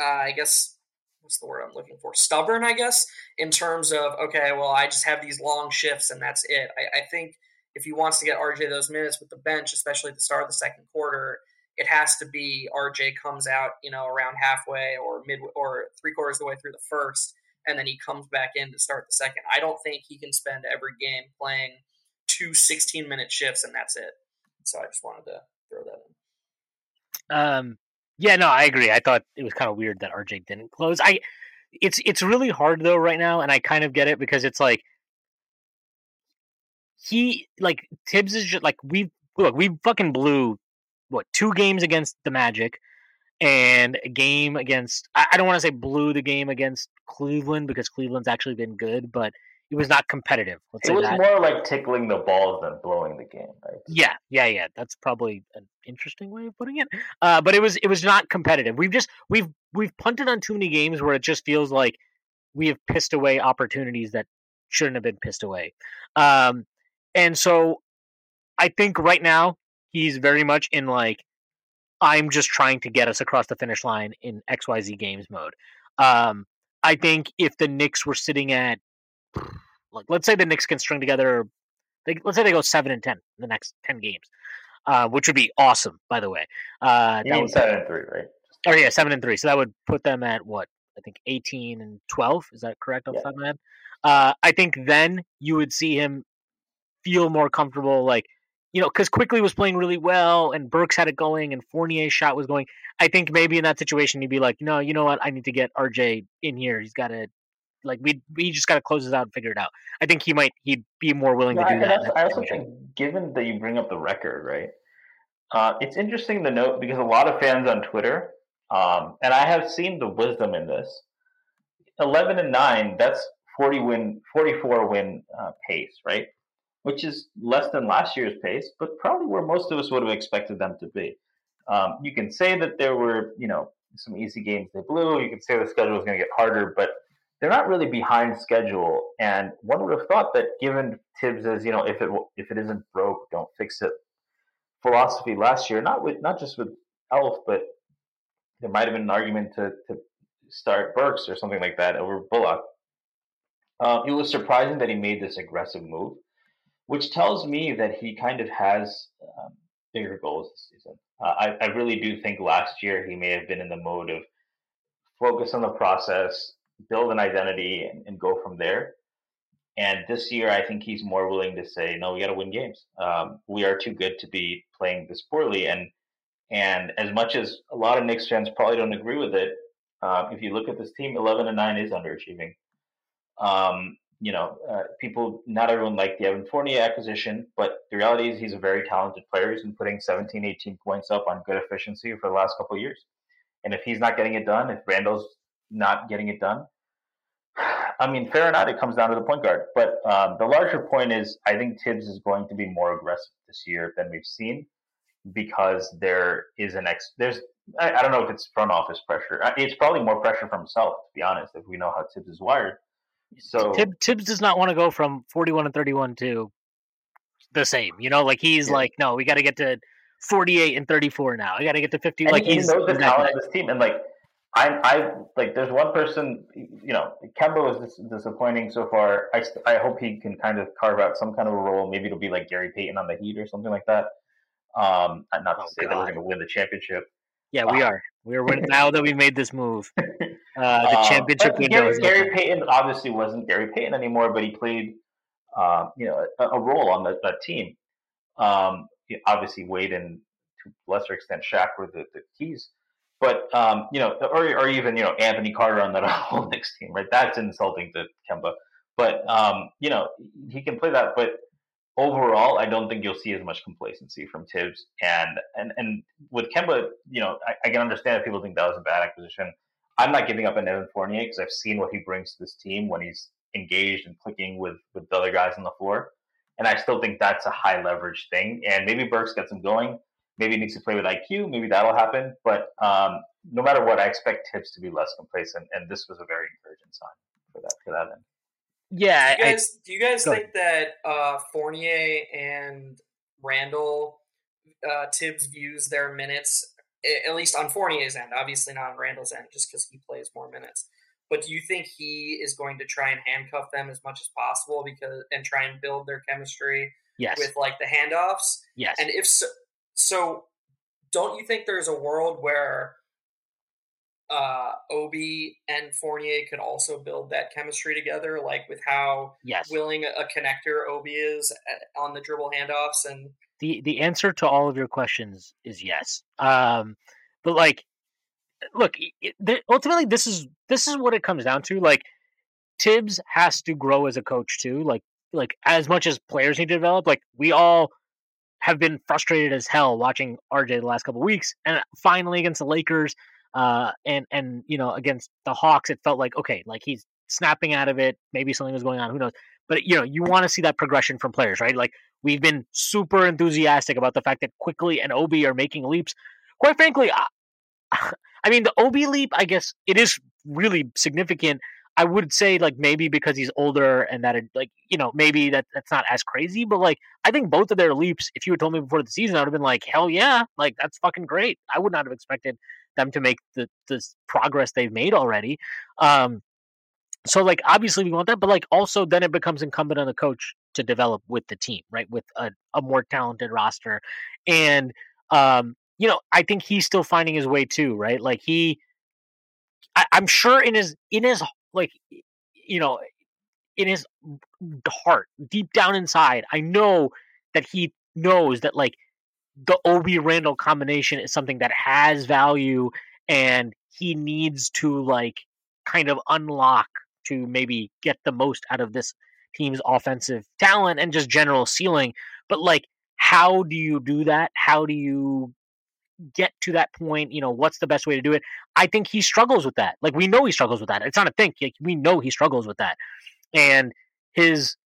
uh, I guess, what's the word I'm looking for? Stubborn, I guess, in terms of, okay, well, I just have these long shifts and that's it. I, I think if he wants to get RJ those minutes with the bench, especially at the start of the second quarter, it has to be RJ comes out, you know, around halfway or mid or three quarters of the way through the first and then he comes back in to start the second. I don't think he can spend every game playing two 16 minute shifts and that's it. So I just wanted to throw that in. Um, yeah, no, I agree. I thought it was kind of weird that RJ didn't close. I, it's it's really hard though right now, and I kind of get it because it's like he like Thibs is just like we look we fucking blew what two games against the Magic and a game against I, I don't want to say blew the game against Cleveland because Cleveland's actually been good, but it was not competitive. It was that. more like tickling the balls than blowing the game, right? Yeah, yeah, yeah. That's probably an interesting way of putting it. Uh, but it was it was not competitive. We've just we've we've punted on too many games where it just feels like we have pissed away opportunities that shouldn't have been pissed away. Um, and so I think right now he's very much in like I'm just trying to get us across the finish line in XYZ games mode. Um, I think if the Knicks were sitting at like let's say the Knicks can string together they, let's say they go seven and ten in the next ten games, uh, which would be awesome. By the way, uh, You that would, seven and three, right? oh yeah, seven and three. So that would put them at what I think eighteen and twelve. Is that correct off the Yeah. top of my head? Uh, I think then you would see him feel more comfortable, like you know, because Quickley was playing really well, and Burks had it going, and Fournier's shot was going. I think maybe in that situation he'd be like, no, you know what, I need to get RJ in here. He's got to. Like we, we just got to close this out and figure it out. I think he might, he'd be more willing No, to do and that. I also think, given that you bring up the record, right? Uh, it's interesting to note because a lot of fans on Twitter, um, and I have seen the wisdom in this. Eleven and nine, that's forty win, forty-four win uh, pace, right? Which is less than last year's pace, but probably where most of us would have expected them to be. Um, you can say that there were, you know, some easy games they blew. You can say the schedule is going to get harder, but they're not really behind schedule. And one would have thought that given Thibs's, you know, if it if it isn't broke, don't fix it philosophy last year, not with not just with Elf, but there might have been an argument to to start Burks or something like that over Bullock. Uh, it was surprising that he made this aggressive move, which tells me that he kind of has um, bigger goals this season. Uh, I, I really do think last year he may have been in the mode of focus on the process, build an identity, and, and go from there. And this year, I think he's more willing to say, "No, we got to win games. Um, we are too good to be playing this poorly." And and as much as a lot of Knicks fans probably don't agree with it, uh, if you look at this team, eleven and nine is underachieving. Um, you know, uh, people, not everyone liked the Evan Fournier acquisition, but the reality is he's a very talented player. He's been putting 17, 18 points up on good efficiency for the last couple of years. And if he's not getting it done, if Randle's not getting it done, I mean, fair or not, it comes down to the point guard. But um, the larger point is, I think Thibs is going to be more aggressive this year than we've seen. because there is an ex. There's I, I don't know if it's front office pressure. It's probably more pressure from himself, to be honest. If we know how Thibs is wired, so Thibs does not want to go from 41 and 31 to the same. You know, like he's yeah. like, no, we got to get to 48 and 34 now. I got to get to 50. And like he he's knows the talent of this team, and like I, I like. There's one person, you know, Kemba was dis- disappointing so far. I, I hope he can kind of carve out some kind of a role. Maybe it'll be like Gary Payton on the Heat or something like that. Um, not to oh, say God. that we're going to win the championship. Yeah, we uh, are. We're winning now that we made this move. Uh, the um, championship window. Gary, Gary Payton obviously wasn't Gary Payton anymore, but he played, uh, you know, a, a, role on the, that team. Um, obviously, Wade and to lesser extent Shaq were the, the keys. But um, you know, or, or even you know Anthony Carter on that whole next team, right? That's insulting to Kemba. But um, you know, he can play that. But overall, I don't think you'll see as much complacency from Thibs. And and and with Kemba, you know, I, I can understand if people think that was a bad acquisition. I'm not giving up on Evan Fournier because I've seen what he brings to this team when he's engaged and clicking with with the other guys on the floor. And I still think that's a high leverage thing. And maybe Burks gets him going. Maybe he needs to play with IQ. Maybe that'll happen. But um, no matter what, I expect Thibs to be less complacent. And this was a very encouraging sign for that for that end. Yeah. Do you guys, I, do you guys think ahead. that uh, Fournier and Randle uh, Thibs views their minutes, at least on Fournier's end, obviously not on Randle's end, just because he plays more minutes. But do you think he is going to try and handcuff them as much as possible because and try and build their chemistry yes. with like the handoffs? Yes. And if so, so don't you think there's a world where uh, Obi and Fournier could also build that chemistry together, like with how yes. willing a connector Obi is uh, on the dribble handoffs. And the the answer to all of your questions is yes. Um, but like, look, it, ultimately, this is this is what it comes down to. Like, Thibs has to grow as a coach too. Like, like as much as players need to develop. Like, we all have been frustrated as hell watching RJ the last couple weeks, and finally against the Lakers uh, and and you know against the Hawks, it felt like okay, like he's snapping out of it. Maybe something was going on. Who knows? But you know, you want to see that progression from players, right? Like we've been super enthusiastic about the fact that Quickley and Obi are making leaps. Quite frankly, I, I mean the Obi leap, I guess it is really significant. I would say like maybe because he's older and that like you know maybe that that's not as crazy, but like I think both of their leaps. If you had told me before the season, I would have been like, hell yeah, like that's fucking great. I would not have expected them to make the the progress they've made already. Um, so like obviously we want that, but like also then it becomes incumbent on the coach to develop with the team, right? With a, a more talented roster, and um, you know I think he's still finding his way too, right? Like he, I, I'm sure in his in his like you know in his heart deep down inside i know that he knows that like the Obi Randle combination is something that has value and he needs to like kind of unlock to maybe get the most out of this team's offensive talent and just general ceiling. But like, how do you do that? How do you get to that point? You know, what's the best way to do it? I think he struggles with that. Like, we know he struggles with that. It's not a think. Like, we know he struggles with that. And his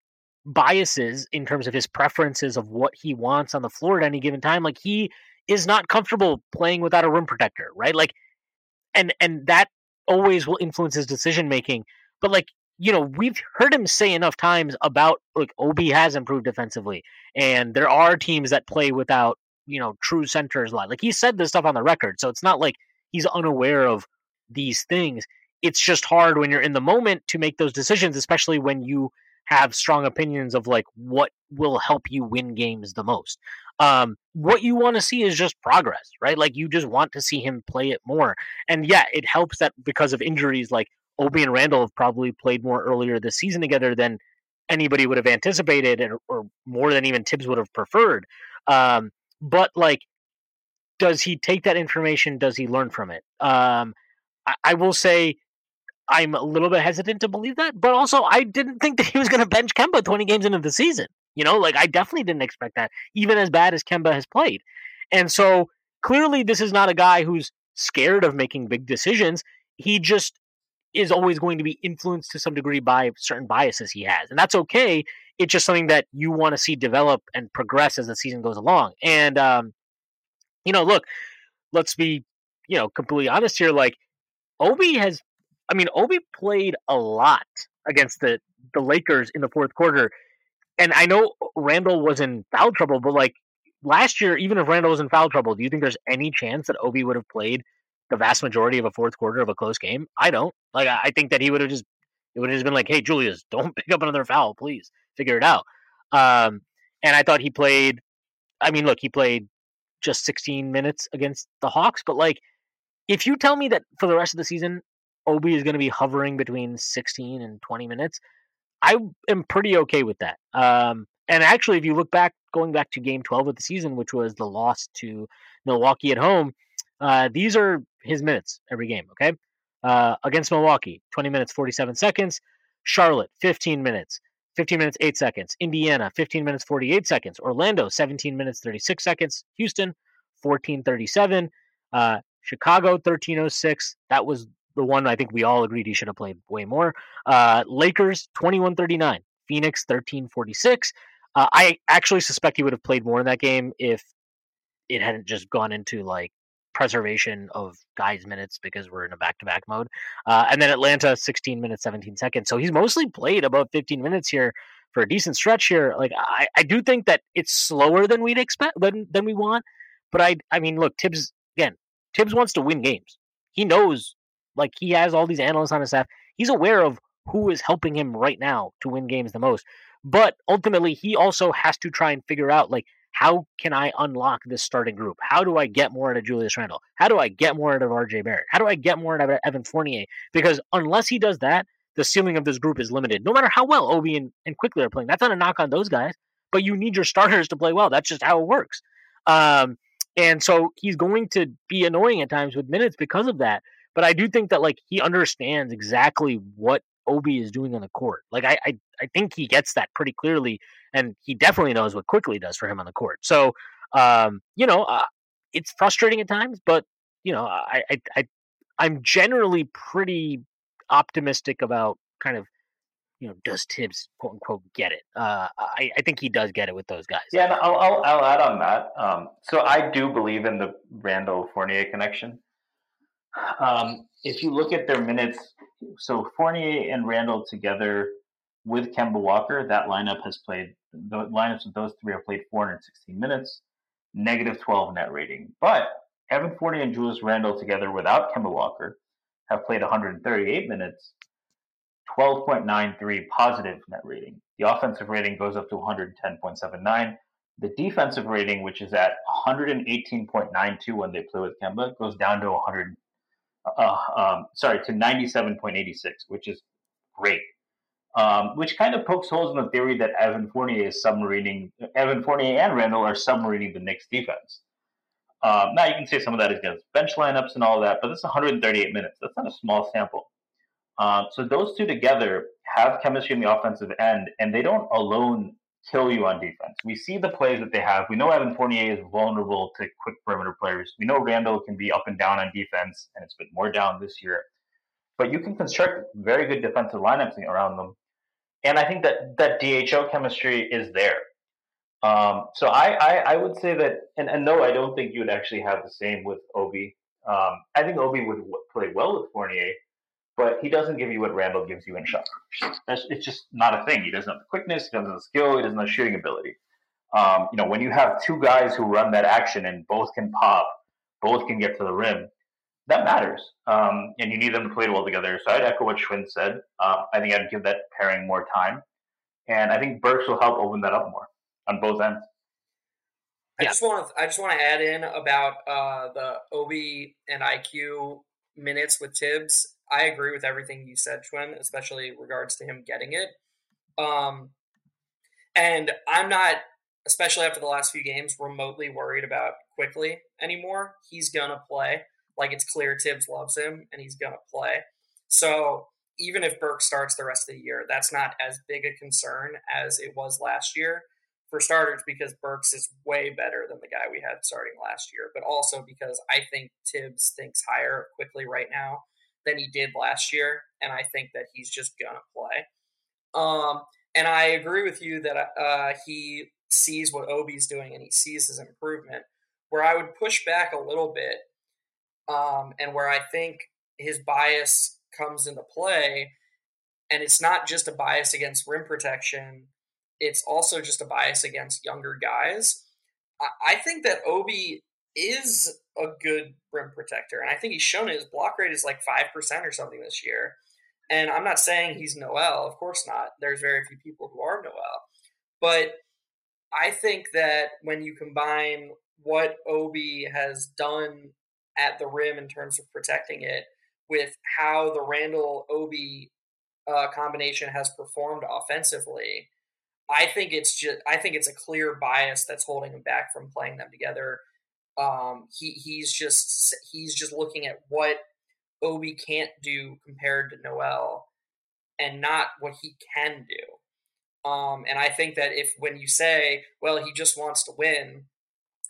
biases in terms of his preferences of what he wants on the floor at any given time. Like he is not comfortable playing without a rim protector, right? Like, and and that always will influence his decision making. But like you know, we've heard him say enough times about like ob has improved defensively, and there are teams that play without you know true centers. Like, like he said this stuff on the record, so it's not like he's unaware of these things. It's just hard when you're in the moment to make those decisions, especially when you have strong opinions of like what will help you win games the most. Um, what you want to see is just progress, right? Like you just want to see him play it more. And yeah, it helps that because of injuries, like Obi and Randle have probably played more earlier this season together than anybody would have anticipated, and, or more than even Thibs would have preferred. Um, but like, does he take that information? Does he learn from it? Um, I, I will say I'm a little bit hesitant to believe that, but also I didn't think that he was going to bench Kemba 20 games into the season. You know, like I definitely didn't expect that, even as bad as Kemba has played. And so clearly, this is not a guy who's scared of making big decisions. He just is always going to be influenced to some degree by certain biases he has. And that's okay. It's just something that you want to see develop and progress as the season goes along. And um, you know, look, let's be, you know, completely honest here. Like, Obi has, I mean, Obi played a lot against the the Lakers in the fourth quarter, and I know Randle was in foul trouble, but like last year, even if Randle was in foul trouble, do you think there's any chance that Obi would have played the vast majority of a fourth quarter of a close game? I don't. Like, I think that he would have just it would have just been like, "Hey, Julius, don't pick up another foul, please. Figure it out." Um, and I thought he played. I mean, look, he played just 16 minutes against the Hawks, but like, if you tell me that for the rest of the season, Obi is going to be hovering between 16 and 20 minutes, I am pretty okay with that. Um, and actually, if you look back, going back to Game 12 of the season, which was the loss to Milwaukee at home, uh, these are his minutes every game. Okay, uh, against Milwaukee, 20 minutes 47 seconds. Charlotte, 15 minutes. 15 minutes 8 seconds. Indiana, 15 minutes 48 seconds. Orlando, 17 minutes 36 seconds. Houston, 1437. Uh, Chicago, 1306. That was the one I think we all agreed he should have played way more. Uh, Lakers, 2139. Phoenix, 1346. Uh, I actually suspect he would have played more in that game if it hadn't just gone into like preservation of guys' minutes because we're in a back-to-back mode. Uh, and then Atlanta, 16 minutes, 17 seconds. So he's mostly played about 15 minutes here for a decent stretch here. Like I, I do think that it's slower than we'd expect than than we want. But I, I mean, look, Thibs again. Thibs wants to win games. He knows, like he has all these analysts on his staff. He's aware of who is helping him right now to win games the most. But ultimately, he also has to try and figure out like how can I unlock this starting group? How do I get more out of Julius Randle? How do I get more out of RJ Barrett? How do I get more out of Evan Fournier? Because unless he does that, the ceiling of this group is limited. No matter how well Obi and, and Quickley are playing, that's not a knock on those guys, but you need your starters to play well. That's just how it works. Um, and so he's going to be annoying at times with minutes because of that. But I do think that like he understands exactly what Obi is doing on the court. Like I, I, I think he gets that pretty clearly, and he definitely knows what Quickley does for him on the court. So, um, you know, uh, it's frustrating at times, but you know, I, I, I, I'm generally pretty optimistic about kind of, you know, does Thibs quote unquote get it? Uh, I, I think he does get it with those guys. Yeah, I'll, I'll, I'll add on that. Um, so I do believe in the Randle Fournier connection. Um, if you look at their minutes, so Fournier and Randle together with Kemba Walker, that lineup has played the lineups of those three have played 416 minutes, negative 12 net rating. But Evan Fournier and Julius Randle together without Kemba Walker have played 138 minutes, 12.93 positive net rating. The offensive rating goes up to 110.79. The defensive rating, which is at 118.92 when they play with Kemba, goes down to 100 uh, um, sorry, to 97.86, which is great. Um, which kind of pokes holes in the theory that Evan Fournier is submarining, Evan Fournier and Randle are submarining the Knicks defense. Um, now you can say some of that is against bench lineups and all that, but that's 138 minutes. That's not a small sample. Um, so those two together have chemistry in the offensive end, and they don't alone kill you on defense. We see the plays that they have. We know Evan Fournier is vulnerable to quick perimeter players. We know Randle can be up and down on defense, and it's been more down this year. But you can construct very good defensive lineups around them. And I think that that DHO chemistry is there. Um, so I, I, I, would say that, and, and no, I don't think you would actually have the same with Obi. Um, I think Obi would play well with Fournier, but he doesn't give you what Randle gives you in shot. That's, it's just not a thing. He doesn't have the quickness, he doesn't have the skill, he doesn't have the shooting ability. Um, you know, when you have two guys who run that action and both can pop, both can get to the rim, that matters. Um, and you need them to play it well together. So I'd echo what Shwin said. Uh, I think I'd give that pairing more time. And I think Burks will help open that up more on both ends. I just want to I just want to add in about uh, the Obi and IQ minutes with Thibs. I agree with everything you said, Shwin, especially regards to him getting it. Um, and I'm not, especially after the last few games, remotely worried about Quickley anymore. He's gonna play. Like it's clear Thibs loves him, and he's gonna play. So even if Burke starts the rest of the year, that's not as big a concern as it was last year. For starters, because Burks is way better than the guy we had starting last year, but also because I think Thibs thinks higher Quickley right now than he did last year, and I think that he's just gonna play. Um, and I agree with you that uh, he sees what Obi's doing and he sees his improvement. Where I would push back a little bit, um, and where I think his bias comes into play, and it's not just a bias against rim protection, it's also just a bias against younger guys. I, I think that Obi is a good rim protector, and I think he's shown it. His block rate is like five percent or something this year. And I'm not saying he's Noel, of course not. There's very few people who are Noel, but I think that when you combine what Obi has done at the rim in terms of protecting it with how the Randle Obi uh, combination has performed offensively, I think it's just I think it's a clear bias that's holding him back from playing them together. Um, he he's just he's just looking at what Obi can't do compared to Noel, and not what he can do. Um, and I think that if when you say, well, he just wants to win,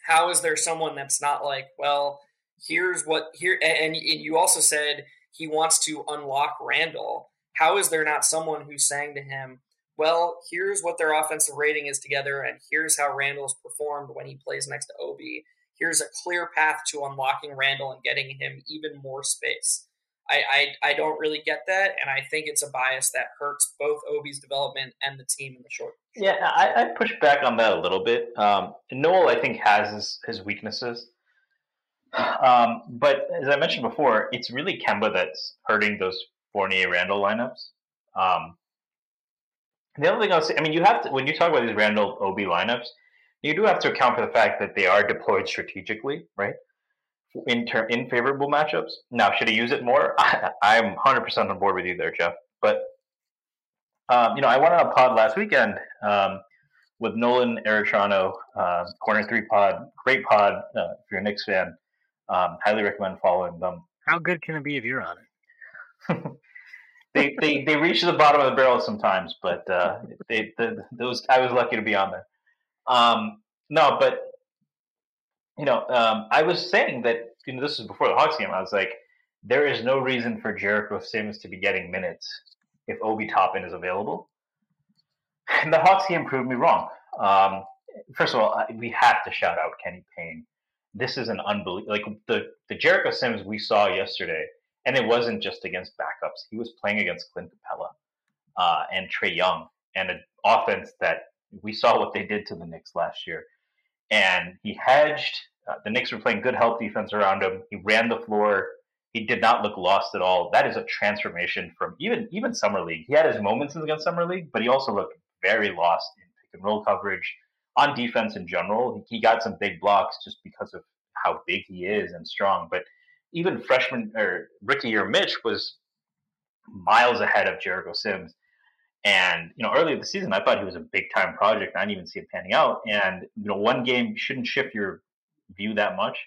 how is there someone that's not like, well, here's what here, and, and you also said he wants to unlock Randle. How is there not someone who's saying to him, well, here's what their offensive rating is together, and here's how Randle's performed when he plays next to Obi. Here's a clear path to unlocking Randle and getting him even more space. I, I, I don't really get that, and I think it's a bias that hurts both Obi's development and the team in the short. Yeah, I, I push back on that a little bit. Um, Noel, I think, has his, his weaknesses. Um, but as I mentioned before, it's really Kemba that's hurting those Fournier Randle lineups. Um, the other thing I'll say, I mean, you have to when you talk about these Randle Obi lineups, you do have to account for the fact that they are deployed strategically, right? In ter- in favorable matchups. Now, should he use it more? I, am 100% on board with you there, Jeff. But um, you know, I went on a pod last weekend um, with Nolan Eritrano, uh, Corner Three Pod, great pod. Uh, if you're a Knicks fan, um, highly recommend following them. How good can it be if you're on it? they, they they reach the bottom of the barrel sometimes, but uh, they the, those I was lucky to be on there. Um, no, but you know, um, I was saying that you know this was before the Hawks game. I was like, there is no reason for Jericho Sims to be getting minutes if Obi Toppin is available. And the Hawks game proved me wrong. Um, first of all, we have to shout out Kenny Payne. This is an unbelievable like the the Jericho Sims we saw yesterday and it wasn't just against backups. He was playing against Clint Capela uh, and Trae Young, and an offense that we saw what they did to the Knicks last year. And he hedged. Uh, the Knicks were playing good help defense around him. He ran the floor. He did not look lost at all. That is a transformation from even even summer league. He had his moments against summer league, but he also looked very lost in pick and roll coverage on defense in general. He got some big blocks just because of how big he is and strong, but even freshman or rookie year Mitch was miles ahead of Jericho Sims. And you know, earlier the season, I thought he was a big time project. I didn't even see it panning out. And you know, one game shouldn't shift your view that much,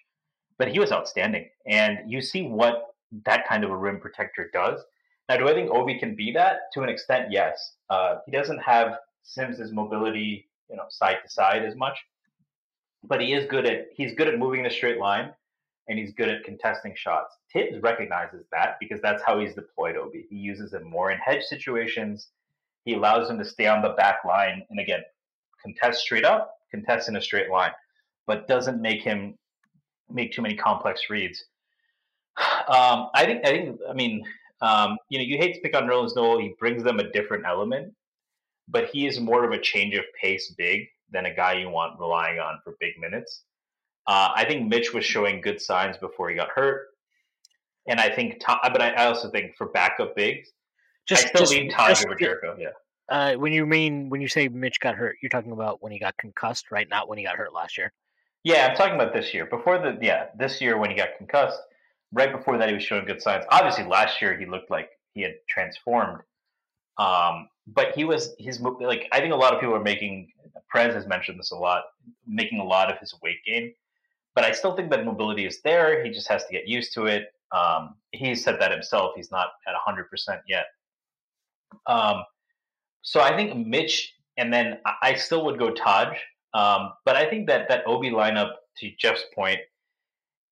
but he was outstanding. And you see what that kind of a rim protector does. Now, do I think Obi can be that to an extent? Yes. Uh, he doesn't have Sims's mobility, you know, side to side as much, but he is good at he's good at moving the straight line and he's good at contesting shots. Thibs recognizes that because that's how he's deployed Obi. He uses him more in hedge situations. He allows him to stay on the back line and again contest straight up, contest in a straight line, but doesn't make him make too many complex reads. Um, I think I think I mean um, you know you hate to pick on Nerlens Noel. He brings them a different element, but he is more of a change of pace big than a guy you want relying on for big minutes. Uh, I think Mitch was showing good signs before he got hurt, and I think, Tom, but I also think for backup bigs, just I still just, lean Taj over Jericho. Yeah. Uh, when you mean when you say Mitch got hurt, you're talking about when he got concussed, right? Not when he got hurt last year. Yeah, I'm talking about this year. Before the yeah, this year when he got concussed, right before that he was showing good signs. Obviously, last year he looked like he had transformed. Um, but he was his like I think a lot of people are making. Prez has mentioned this a lot, making a lot of his weight gain but I still think that mobility is there. He just has to get used to it. Um, he said that himself. He's not at 100% yet. Um, so I think Mitch, and then I still would go Taj. Um, but I think that that Obi lineup, to Jeff's point,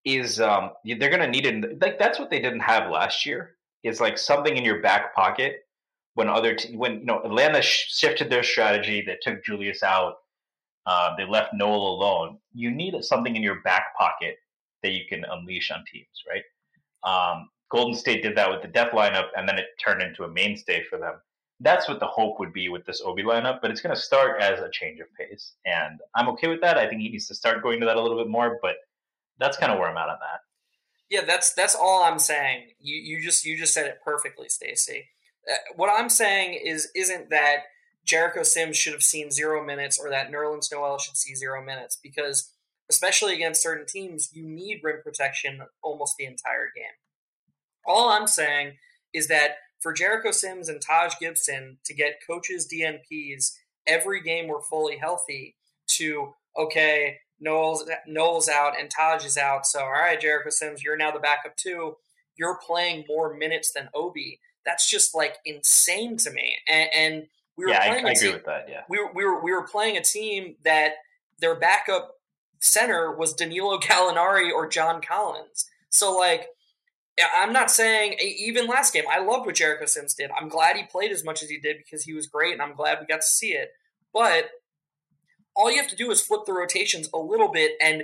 is um, they're going to need it. Like that's what they didn't have last year. Is like something in your back pocket when other when you know Atlanta sh- shifted their strategy. They took Julius out Uh, they left Noel alone. You need something in your back pocket that you can unleash on teams, right? Um, Golden State did that with the death lineup, and then it turned into a mainstay for them. That's what the hope would be with this Obi lineup, but it's going to start as a change of pace, and I'm okay with that. I think he needs to start going to that a little bit more, but that's kind of where I'm at on that. Yeah, that's that's all I'm saying. You you just you just said it perfectly, Stacy. Uh, what I'm saying is isn't that Jericho Sims should have seen zero minutes or that Nerlens Noel should see zero minutes because especially against certain teams, you need rim protection almost the entire game. All I'm saying is that for Jericho Sims and Taj Gibson to get coaches DNPs every game we're fully healthy to okay, Noel's Noel's out and Taj is out, so all right, Jericho Sims, you're now the backup too. You're playing more minutes than Obi. That's just like insane to me. And, and we were yeah, playing I, I a agree team, with that. Yeah, we were, we were we were playing a team that their backup center was Danilo Gallinari or John Collins. So like I'm not saying even last game I loved what Jericho Sims did. I'm glad he played as much as he did because he was great and I'm glad we got to see it. But all you have to do is flip the rotations a little bit and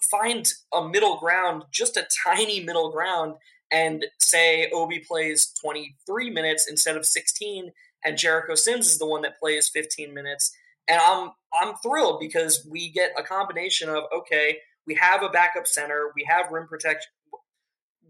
find a middle ground, just a tiny middle ground and say Obi plays 23 minutes instead of 16 and Jericho Sims is the one that plays 15 minutes. And I'm I'm thrilled because we get a combination of okay, we have a backup center, we have rim protection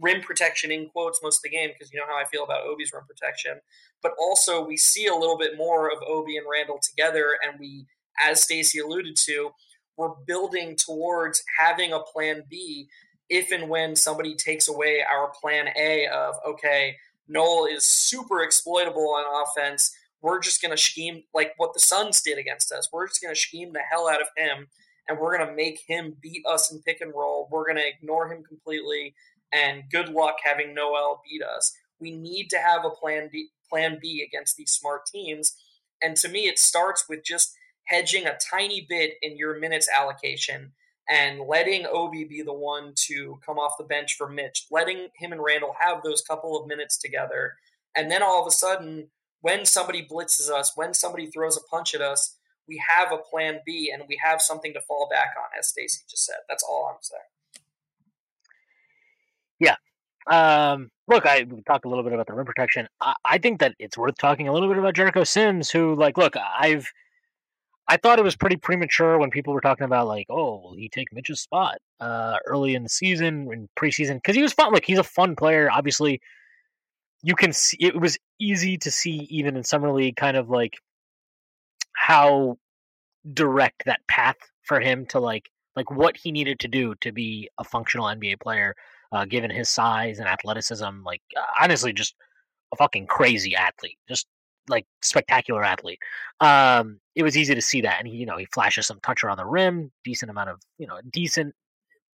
rim protection in quotes most of the game because you know how I feel about Obi's rim protection, but also we see a little bit more of Obi and Randle together and we as Stacy alluded to, we're building towards having a plan B if and when somebody takes away our plan A of okay, Noel is super exploitable on offense. We're just going to scheme like what the Suns did against us. We're just going to scheme the hell out of him, and we're going to make him beat us in pick and roll. We're going to ignore him completely, and good luck having Noel beat us. We need to have a plan B, plan B against these smart teams, and to me, it starts with just hedging a tiny bit in your minutes allocation and letting Obi be the one to come off the bench for Mitch, letting him and Randall have those couple of minutes together. And then all of a sudden, when somebody blitzes us, when somebody throws a punch at us, we have a plan B and we have something to fall back on, as Stacy just said. That's all I'm saying. Yeah. Um, look, I talked a little bit about the rim protection. I, I think that it's worth talking a little bit about Jericho Sims, who, like, look, I've – I thought it was pretty premature when people were talking about like, oh, will he take Mitch's spot uh, early in the season in preseason? Because he was fun. Like he's a fun player. Obviously, you can see it was easy to see even in summer league, kind of like how direct that path for him to like like what he needed to do to be a functional NBA player, uh, given his size and athleticism. Like honestly, just a fucking crazy athlete. Just like spectacular athlete. Um, it was easy to see that, and he, you know, he flashes some touch around the rim, decent amount of, you know, decent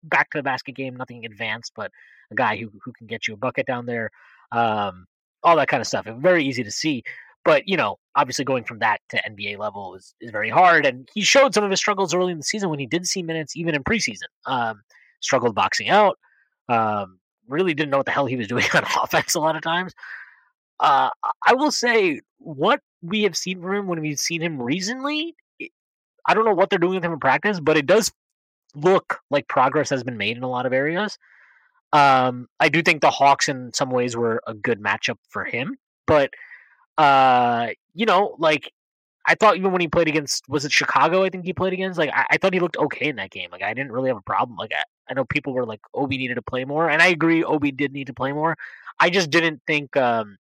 back to the basket game, nothing advanced, but a guy who who can get you a bucket down there, um, all that kind of stuff. Very easy to see. But you know, obviously going from that to NBA level is, is very hard, and he showed some of his struggles early in the season when he did see minutes, even in preseason. Um, struggled boxing out. Um, really didn't know what the hell he was doing on offense a lot of times. Uh, I will say what we have seen from him when we've seen him recently. I don't know what they're doing with him in practice, but it does look like progress has been made in a lot of areas. Um, I do think the Hawks, in some ways, were a good matchup for him, but uh, you know, like I thought even when he played against was it Chicago? I think he played against. Like I, I thought he looked okay in that game. Like I didn't really have a problem. Like I, I know people were like Obi needed to play more, and I agree Obi did need to play more. I just didn't think um,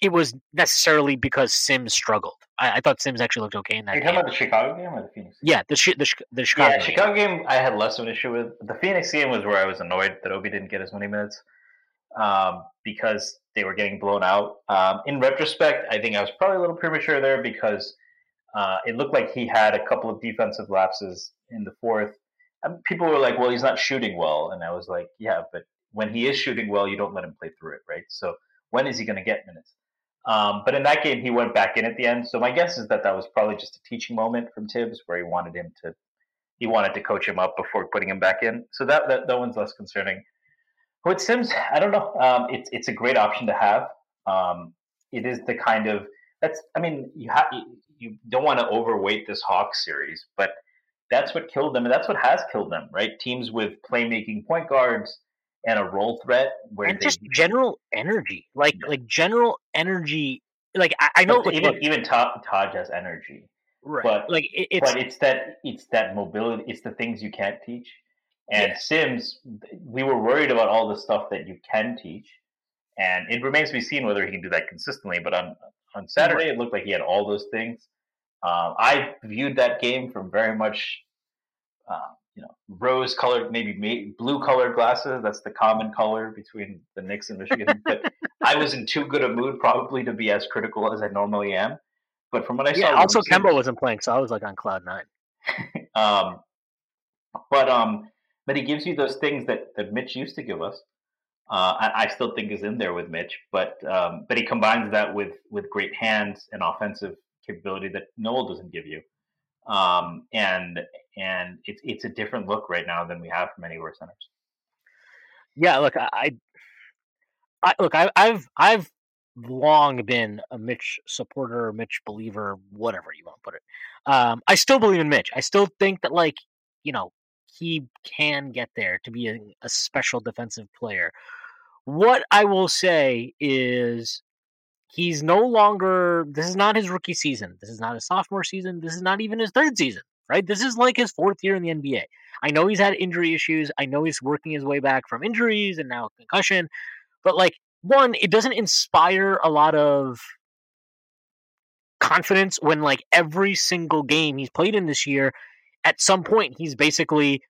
it was necessarily because Sims struggled. I, I thought Sims actually looked okay in that. Are you game. talking about the Chicago game or the Phoenix? Game? Yeah, the the, the Chicago. Yeah, game. Chicago game I had less of an issue with. The Phoenix game was where I was annoyed that Obi didn't get as many minutes um, because they were getting blown out. Um, in retrospect, I think I was probably a little premature there because uh, it looked like he had a couple of defensive lapses in the fourth. People were like, "Well, he's not shooting well," and I was like, "Yeah, but when he is shooting well, you don't let him play through it, right? So when is he going to get minutes?" Um, but in that game, he went back in at the end. So my guess is that that was probably just a teaching moment from Thibs where he wanted him to he wanted to coach him up before putting him back in. So that that, that one's less concerning. With Sims, I don't know. Um, it's it's a great option to have. Um, it is the kind of that's. I mean, you have you don't want to overweight this Hawks series, but that's what killed them, and that's what has killed them, right? Teams with playmaking point guards and a role threat, where and they, just general energy, like like general energy. Like I, I know, even even Taj, has energy, right? but- like it, it's but it's that it's that mobility, it's the things you can't teach. And Yeah. Sims, we were worried about all the stuff that you can teach, and it remains to be seen whether he can do that consistently. But on on Saturday, it looked like he had all those things. Um, I viewed that game from very much, uh, you know, rose-colored, maybe blue-colored glasses. That's the common color between the Knicks and Michigan. but I was in too good a mood, probably, to be as critical as I normally am. But from what I yeah. saw, Also, Kemba wasn't playing, so I was like on cloud nine. um, but um, but he gives you those things that that Mitch used to give us. Uh, I, I still think is in there with Mitch, but um, but he combines that with with great hands and offensive capability that Noel doesn't give you. Um, and and it's it's a different look right now than we have from any centers. Yeah, look, I, I, I look, I, I've I've long been a Mitch supporter, Mitch believer, whatever you want to put it. Um, I still believe in Mitch. I still think that like you know he can get there to be a, a special defensive player. What I will say is he's no longer this is not his rookie season. This is not his sophomore season. This is not even his third season, right? This is like his fourth year in the NBA. I know he's had injury issues. I know he's working his way back from injuries and now concussion. But like one, it doesn't inspire a lot of confidence when like every single game he's played in this year, at some point he's basically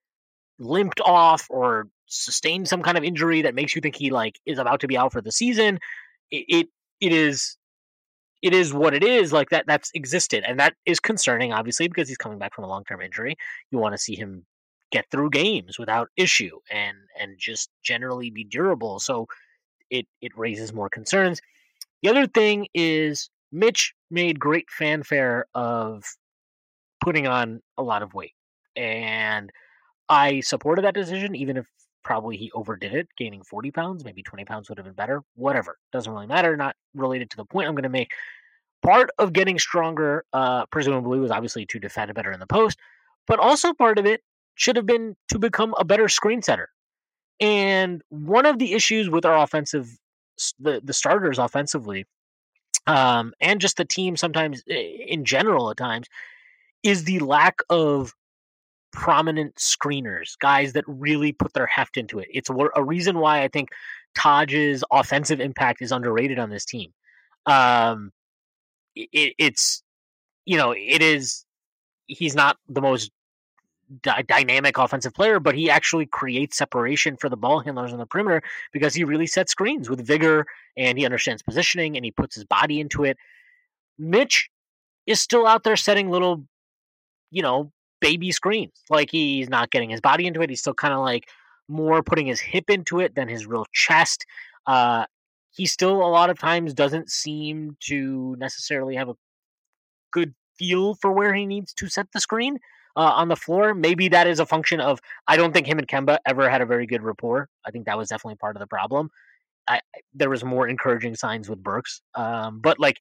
limped off or sustained some kind of injury that makes you think he like is about to be out for the season. It it, it is it is what it is like that that's existed and that is concerning obviously because he's coming back from a long-term injury. You want to see him get through games without issue and and just generally be durable so it it raises more concerns. The other thing is mitch made great fanfare of putting on a lot of weight and i supported that decision even if probably he overdid it gaining 40 pounds maybe 20 pounds would have been better whatever doesn't really matter not related to the point i'm going to make part of getting stronger uh presumably was obviously to defend better in the post but also part of it should have been to become a better screen setter. And one of the issues with our offensive, the the starters offensively, um, and just the team sometimes in general at times, is the lack of prominent screeners, guys that really put their heft into it. It's a reason why I think Taj's offensive impact is underrated on this team. Um, it, it's you know it is he's not the most dy- dynamic offensive player, but he actually creates separation for the ball handlers on the perimeter because he really sets screens with vigor and he understands positioning and he puts his body into it. Mitch is still out there setting little, you know, baby screens. Like he's not getting his body into it. He's still kind of like more putting his hip into it than his real chest. Uh, he still a lot of times doesn't seem to necessarily have a good feel for where he needs to set the screen uh, on the floor. Maybe that is a function of I don't think him and Kemba ever had a very good rapport. I think that was definitely part of the problem. I, there was more encouraging signs with Burks, um, but like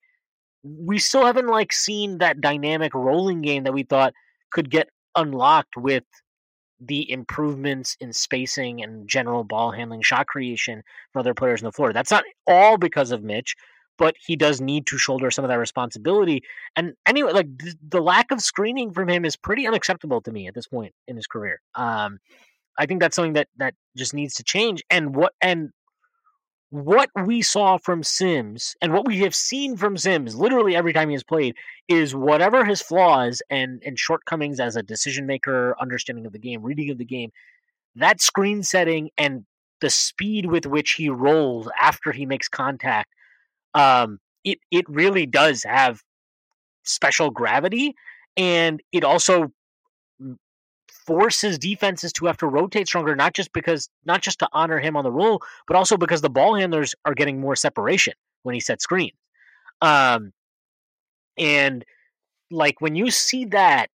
we still haven't like seen that dynamic rolling game that we thought could get unlocked with the improvements in spacing and general ball handling, shot creation from other players on the floor. That's not all because of Mitch, but he does need to shoulder some of that responsibility. And anyway, like th- the lack of screening from him is pretty unacceptable to me at this point in his career. Um, I think that's something that that just needs to change. And what and what we saw from Sims and what we have seen from Sims literally every time he has played is whatever his flaws and and shortcomings as a decision maker, understanding of the game, reading of the game, that screen setting and the speed with which he rolls after he makes contact um, it it really does have special gravity, and it also forces defenses to have to rotate stronger, not just because not just to honor him on the roll, but also because the ball handlers are getting more separation when he sets screens. Um, and like when you see that,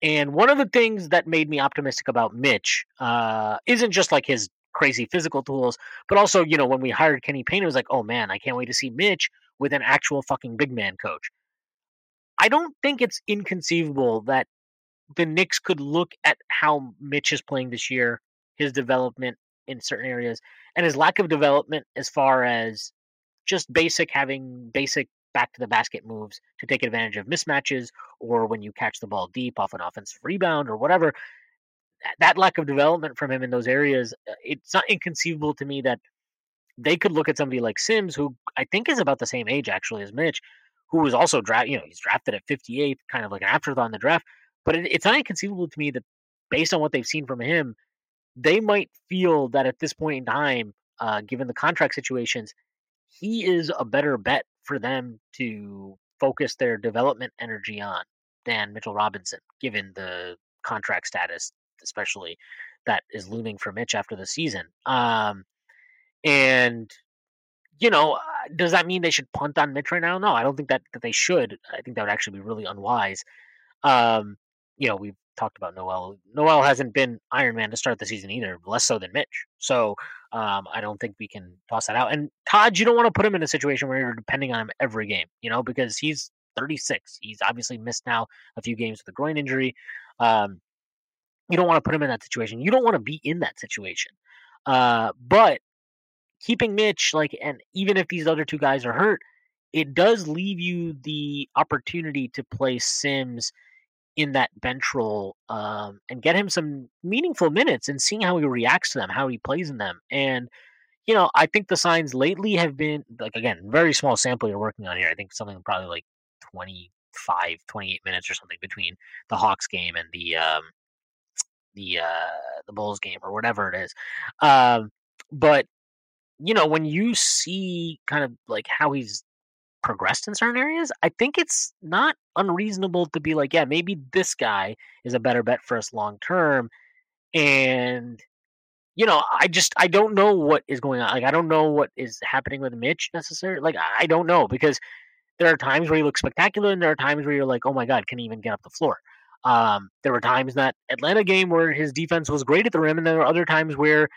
and one of the things that made me optimistic about Mitch uh, isn't just like his crazy physical tools, but also, you know, when we hired Kenny Payne, it was like, oh man, I can't wait to see Mitch with an actual fucking big man coach. I don't think it's inconceivable that the Knicks could look at how Mitch is playing this year, his development in certain areas, and his lack of development as far as just basic having basic back to the basket moves to take advantage of mismatches or when you catch the ball deep off an offensive rebound or whatever. That lack of development from him in those areas, uh, it's not inconceivable to me that they could look at somebody like Sims, who I think is about the same age actually as Mitch, who was also drafted. You know, he's drafted at 58, kind of like an afterthought in the draft. But it, it's not inconceivable to me that, based on what they've seen from him, they might feel that at this point in time, uh, given the contract situations, he is a better bet for them to focus their development energy on than Mitchell Robinson, given the contract status, especially that is looming for Mitch after the season. Um, and you know, does that mean they should punt on Mitch right now? No, I don't think that, that they should. I think that would actually be really unwise. Um, you know, we've talked about Noel. Noel hasn't been Iron Man to start the season either, less so than Mitch. So um, I don't think we can toss that out. And Taj, you don't want to put him in a situation where you're depending on him every game, you know, because he's 36. He's obviously missed now a few games with a groin injury. Um, you don't want to put him in that situation. You don't want to be in that situation. Uh, but keeping Mitch, like, and even if these other two guys are hurt, it does leave you the opportunity to play Sims in that bench role um, and get him some meaningful minutes and seeing how he reacts to them, how he plays in them. And, you know, I think the signs lately have been, like, again, very small sample you're working on here. I think something probably like 25, 28 minutes or something between the Hawks game and the, um, the, uh, the Bulls game or whatever it is. Um, but, you know, when you see kind of like how he's progressed in certain areas, I think it's not unreasonable to be like, yeah, maybe this guy is a better bet for us long term. And you know, I just I don't know what is going on. Like I don't know what is happening with Mitch necessarily. Like I don't know because there are times where he looks spectacular and there are times where you're like, oh my god, can he even get up the floor? Um, there were times that Atlanta game where his defense was great at the rim, and there were other times where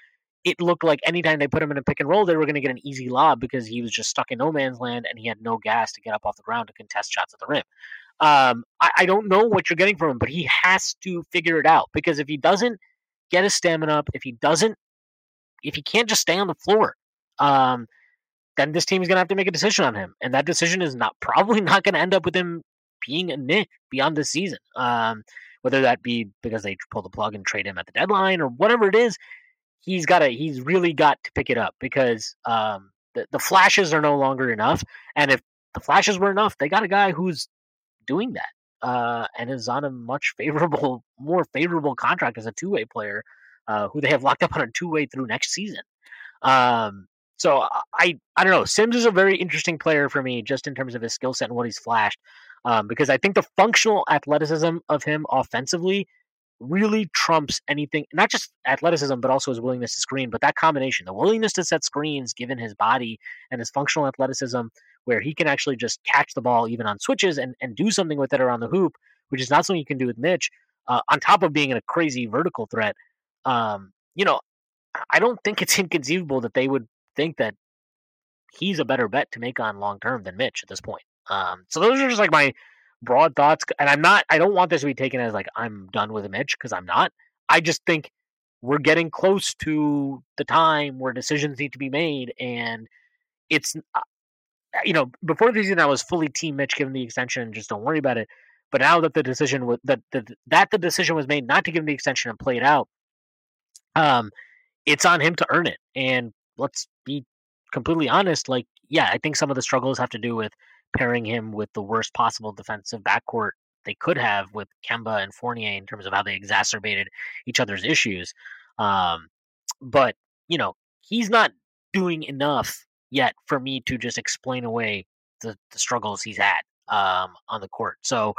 it looked like anytime they put him in a pick and roll, they were going to get an easy lob because he was just stuck in no man's land and he had no gas to get up off the ground to contest shots at the rim. Um, I, I, don't know what you're getting from him, but he has to figure it out because if he doesn't get his stamina up, if he doesn't, if he can't just stay on the floor, um, then this team is going to have to make a decision on him, and that decision is not probably not going to end up with him being a Knick beyond this season. Um, whether that be because they pull the plug and trade him at the deadline or whatever it is, he's got to he's really got to pick it up because um, the the flashes are no longer enough, and if the flashes were enough, they got a guy who's doing that uh, and is on a much favorable, more favorable contract as a two way player, uh, who they have locked up on a two way through next season. Um, so I I don't know. Sims is a very interesting player for me, just in terms of his skill set and what he's flashed, um, because I think the functional athleticism of him offensively really trumps anything, not just athleticism, but also his willingness to screen. But that combination, the willingness to set screens, given his body and his functional athleticism, where he can actually just catch the ball even on switches and, and do something with it around the hoop, which is not something you can do with Mitch, uh, on top of being in a crazy vertical threat. Um, you know, I don't think it's inconceivable that they would think that he's a better bet to make on long term than Mitch at this point. Um, so those are just like my broad thoughts, and I'm not. I don't want this to be taken as like I'm done with Mitch because I'm not. I just think we're getting close to the time where decisions need to be made, and it's uh, you know before the season I was fully team Mitch given the extension and just don't worry about it. But now that the decision was that the, that the decision was made not to give him the extension and play it out, um, it's on him to earn it. And let's be completely honest. Like, yeah, I think some of the struggles have to do with pairing him with the worst possible defensive backcourt they could have with Kemba and Fournier in terms of how they exacerbated each other's issues. Um, but you know, he's not doing enough yet for me to just explain away the, the struggles he's had um, on the court. So,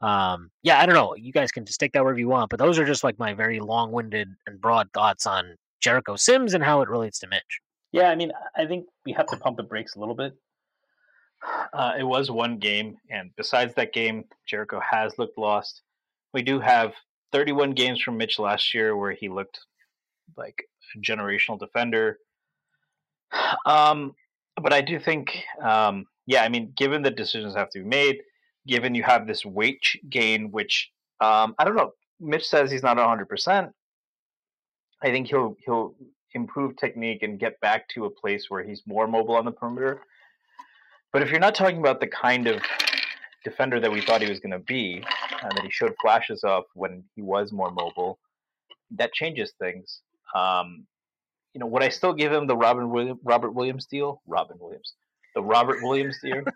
um, yeah, I don't know. You guys can just take that wherever you want, but those are just like my very long-winded and broad thoughts on Jericho Sims and how it relates to Mitch. Yeah, I mean, I think we have to pump the brakes a little bit uh, it was one game, and besides that game, Jericho has looked lost. We do have 31 games from Mitch last year where he looked like a generational defender. Um, but I do think, um, yeah, I mean, given the decisions have to be made, given you have this weight gain, which Um, I don't know. Mitch says he's not 100%. I think he'll he'll improve technique and get back to a place where he's more mobile on the perimeter. But if you're not talking about the kind of defender that we thought he was going to be, and that he showed flashes of when he was more mobile, that changes things. Um, you know, would I still give him the Robin William, Robert Williams deal? Robin Williams, the Robert Williams deal.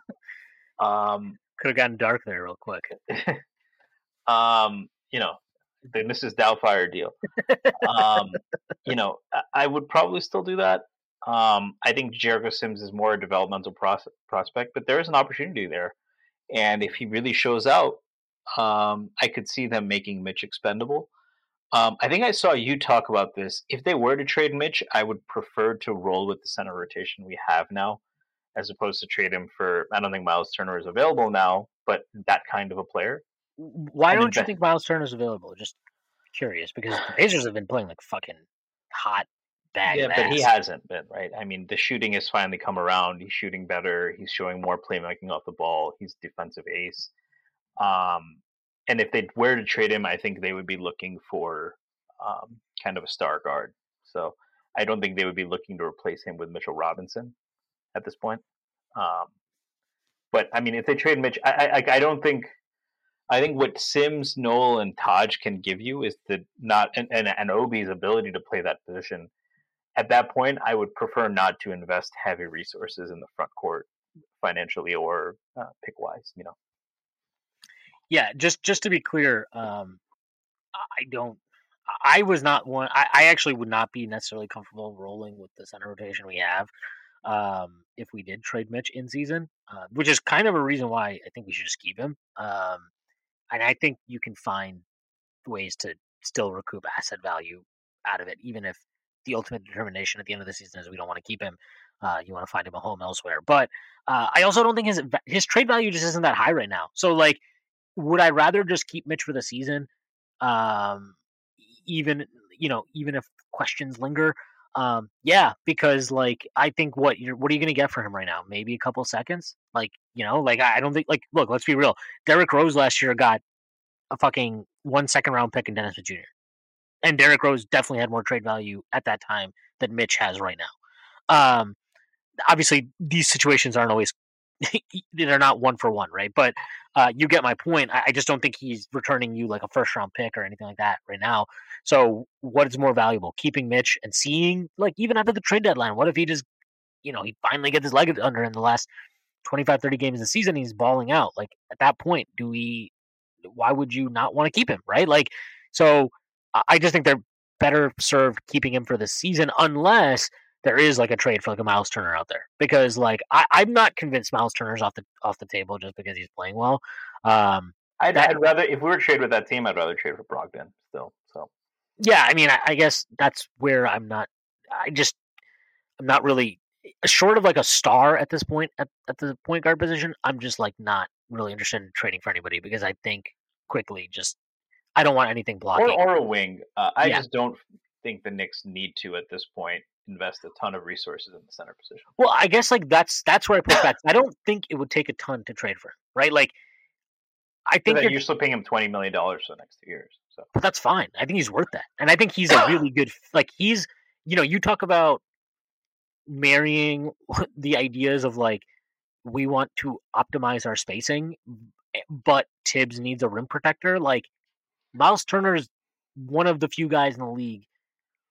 Um, Could have gotten dark there real quick. um, you know, the Mrs. Doubtfire deal. um, you know, I would probably still do that. Um, I think Jericho Sims is more a developmental pros- prospect, but there is an opportunity there. And if he really shows out, um, I could see them making Mitch expendable. Um, I think I saw you talk about this. If they were to trade Mitch, I would prefer to roll with the center rotation we have now, as opposed to trade him for. I don't think Miles Turner is available now, but that kind of a player. Why don't you think Miles Turner is available? Just curious because the Pacers have been playing like fucking hot bag. Yeah, but he hasn't been right. I mean, the shooting has finally come around. He's shooting better. He's showing more playmaking off the ball. He's defensive ace. Um, and if they were to trade him, I think they would be looking for um, kind of a star guard. So I don't think they would be looking to replace him with Mitchell Robinson at this point. Um, but I mean, if they trade Mitch, I, I, I don't think I think what Sims, Noel, and Taj can give you is the not and, and, and Obi's ability to play that position. At that point, I would prefer not to invest heavy resources in the front court financially or uh, pick wise. You know. Yeah, just just to be clear, um, I don't. I was not one. I, I actually would not be necessarily comfortable rolling with the center rotation we have um, if we did trade Mitch in season, uh, which is kind of a reason why I think we should just keep him. Um, and I think you can find ways to still recoup asset value out of it, even if the ultimate determination at the end of the season is we don't want to keep him. Uh, you want to find him a home elsewhere. But uh, I also don't think his his trade value just isn't that high right now. So like, would I rather just keep Mitch for the season, um, even you know even if questions linger? Um, yeah, because like I think what you're what are you gonna get for him right now? Maybe a couple seconds. Like you know, like I don't think like look. Let's be real. Derrick Rose last year got a fucking one second round pick in Dennis Jr. And Derrick Rose definitely had more trade value at that time than Mitch has right now. Um, obviously, these situations aren't always they're not one for one, right? But uh, you get my point. I, I, just don't think he's returning you like a first round pick or anything like that right now. So, what is more valuable, keeping Mitch and seeing like even after the trade deadline? What if he just, you know, he finally gets his leg under in the last 25, 30 games of the season? He's balling out. Like at that point, do we? Why would you not want to keep him, right? Like, so I just think they're better served keeping him for the season, unless there is like a trade for like a Miles Turner out there because like I, I'm not convinced Miles Turner's off the off the table just because he's playing well. Um, I'd, that, I'd rather if we were to trade with that team, I'd rather trade for Brogdon still. So yeah, I mean, I, I guess that's where I'm not. I just I'm not really short of like a star at this point at, at the point guard position. I'm just like not really interested in trading for anybody because I think Quickley just I don't want anything blocking or, or a wing. Uh, I yeah. just don't think the Knicks need to at this point invest a ton of resources in the center position. Well, I guess like that's that's where I put back. I don't think it would take a ton to trade for him, right? Like, I think you're, you're still paying him twenty million dollars for the next two years. So, but that's fine. I think he's worth that, and I think he's a really good. Like, he's you know, you talk about marrying the ideas of like we want to optimize our spacing, eh, but Thibs needs a rim protector. Like, Miles Turner is one of the few guys in the league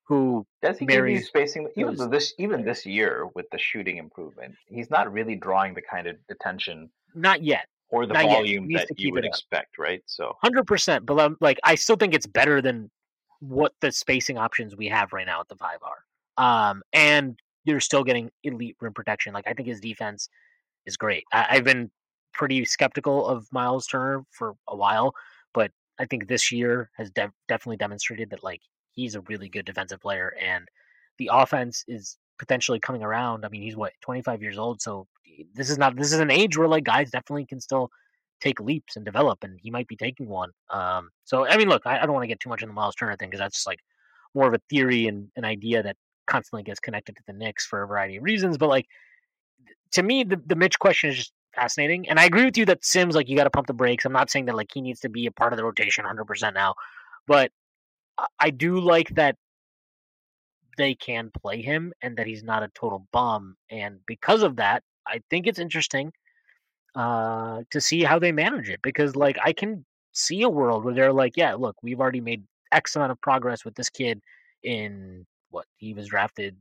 who does he give you spacing? Even those, this even this year with the shooting improvement he's not really drawing the kind of attention not yet. or the not volume that you would expect right? So 100% but I'm, like i still think it's better than what the spacing options we have right now at the 5 are. Um and you're still getting elite rim protection. Like i think his defense is great. I, have been pretty skeptical of miles turner for a while but i think this year has de- definitely demonstrated that like he's a really good defensive player, and the offense is potentially coming around. I mean, he's what 25 years old, so this is not this is an age where like guys definitely can still take leaps and develop, and he might be taking one. Um, so I mean, look, I, I don't want to get too much in the Miles Turner thing because that's like more of a theory and an idea that constantly gets connected to the Knicks for a variety of reasons. But like to me, the the Mitch question is just fascinating. And I agree with you that Sims like you got to pump the brakes. I'm not saying that like he needs to be a part of the rotation 100% now, but I do like that they can play him and that he's not a total bum. And because of that, I think it's interesting uh, to see how they manage it because like I can see a world where they're like, yeah, look, we've already made X amount of progress with this kid in what he was drafted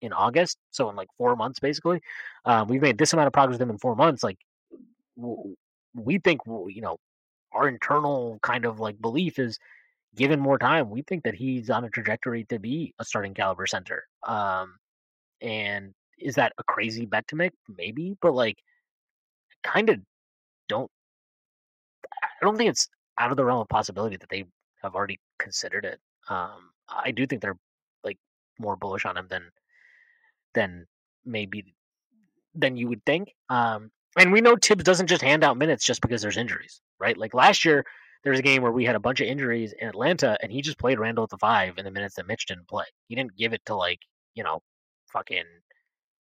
in August, so in like four months basically. Um, we've made this amount of progress with him in four months. Like we think, you know, our internal kind of like belief is given more time, we think that he's on a trajectory to be a starting caliber center. Um, and is that a crazy bet to make? Maybe, but like, kind of don't. I don't think it's out of the realm of possibility that they have already considered it. Um, I do think they're like more bullish on him than than maybe than you would think. Um, and we know Thibs doesn't just hand out minutes just because there's injuries, right? Like last year, there was a game where we had a bunch of injuries in Atlanta, and he just played Randle at the five in the minutes that Mitch didn't play. He didn't give it to like you know, fucking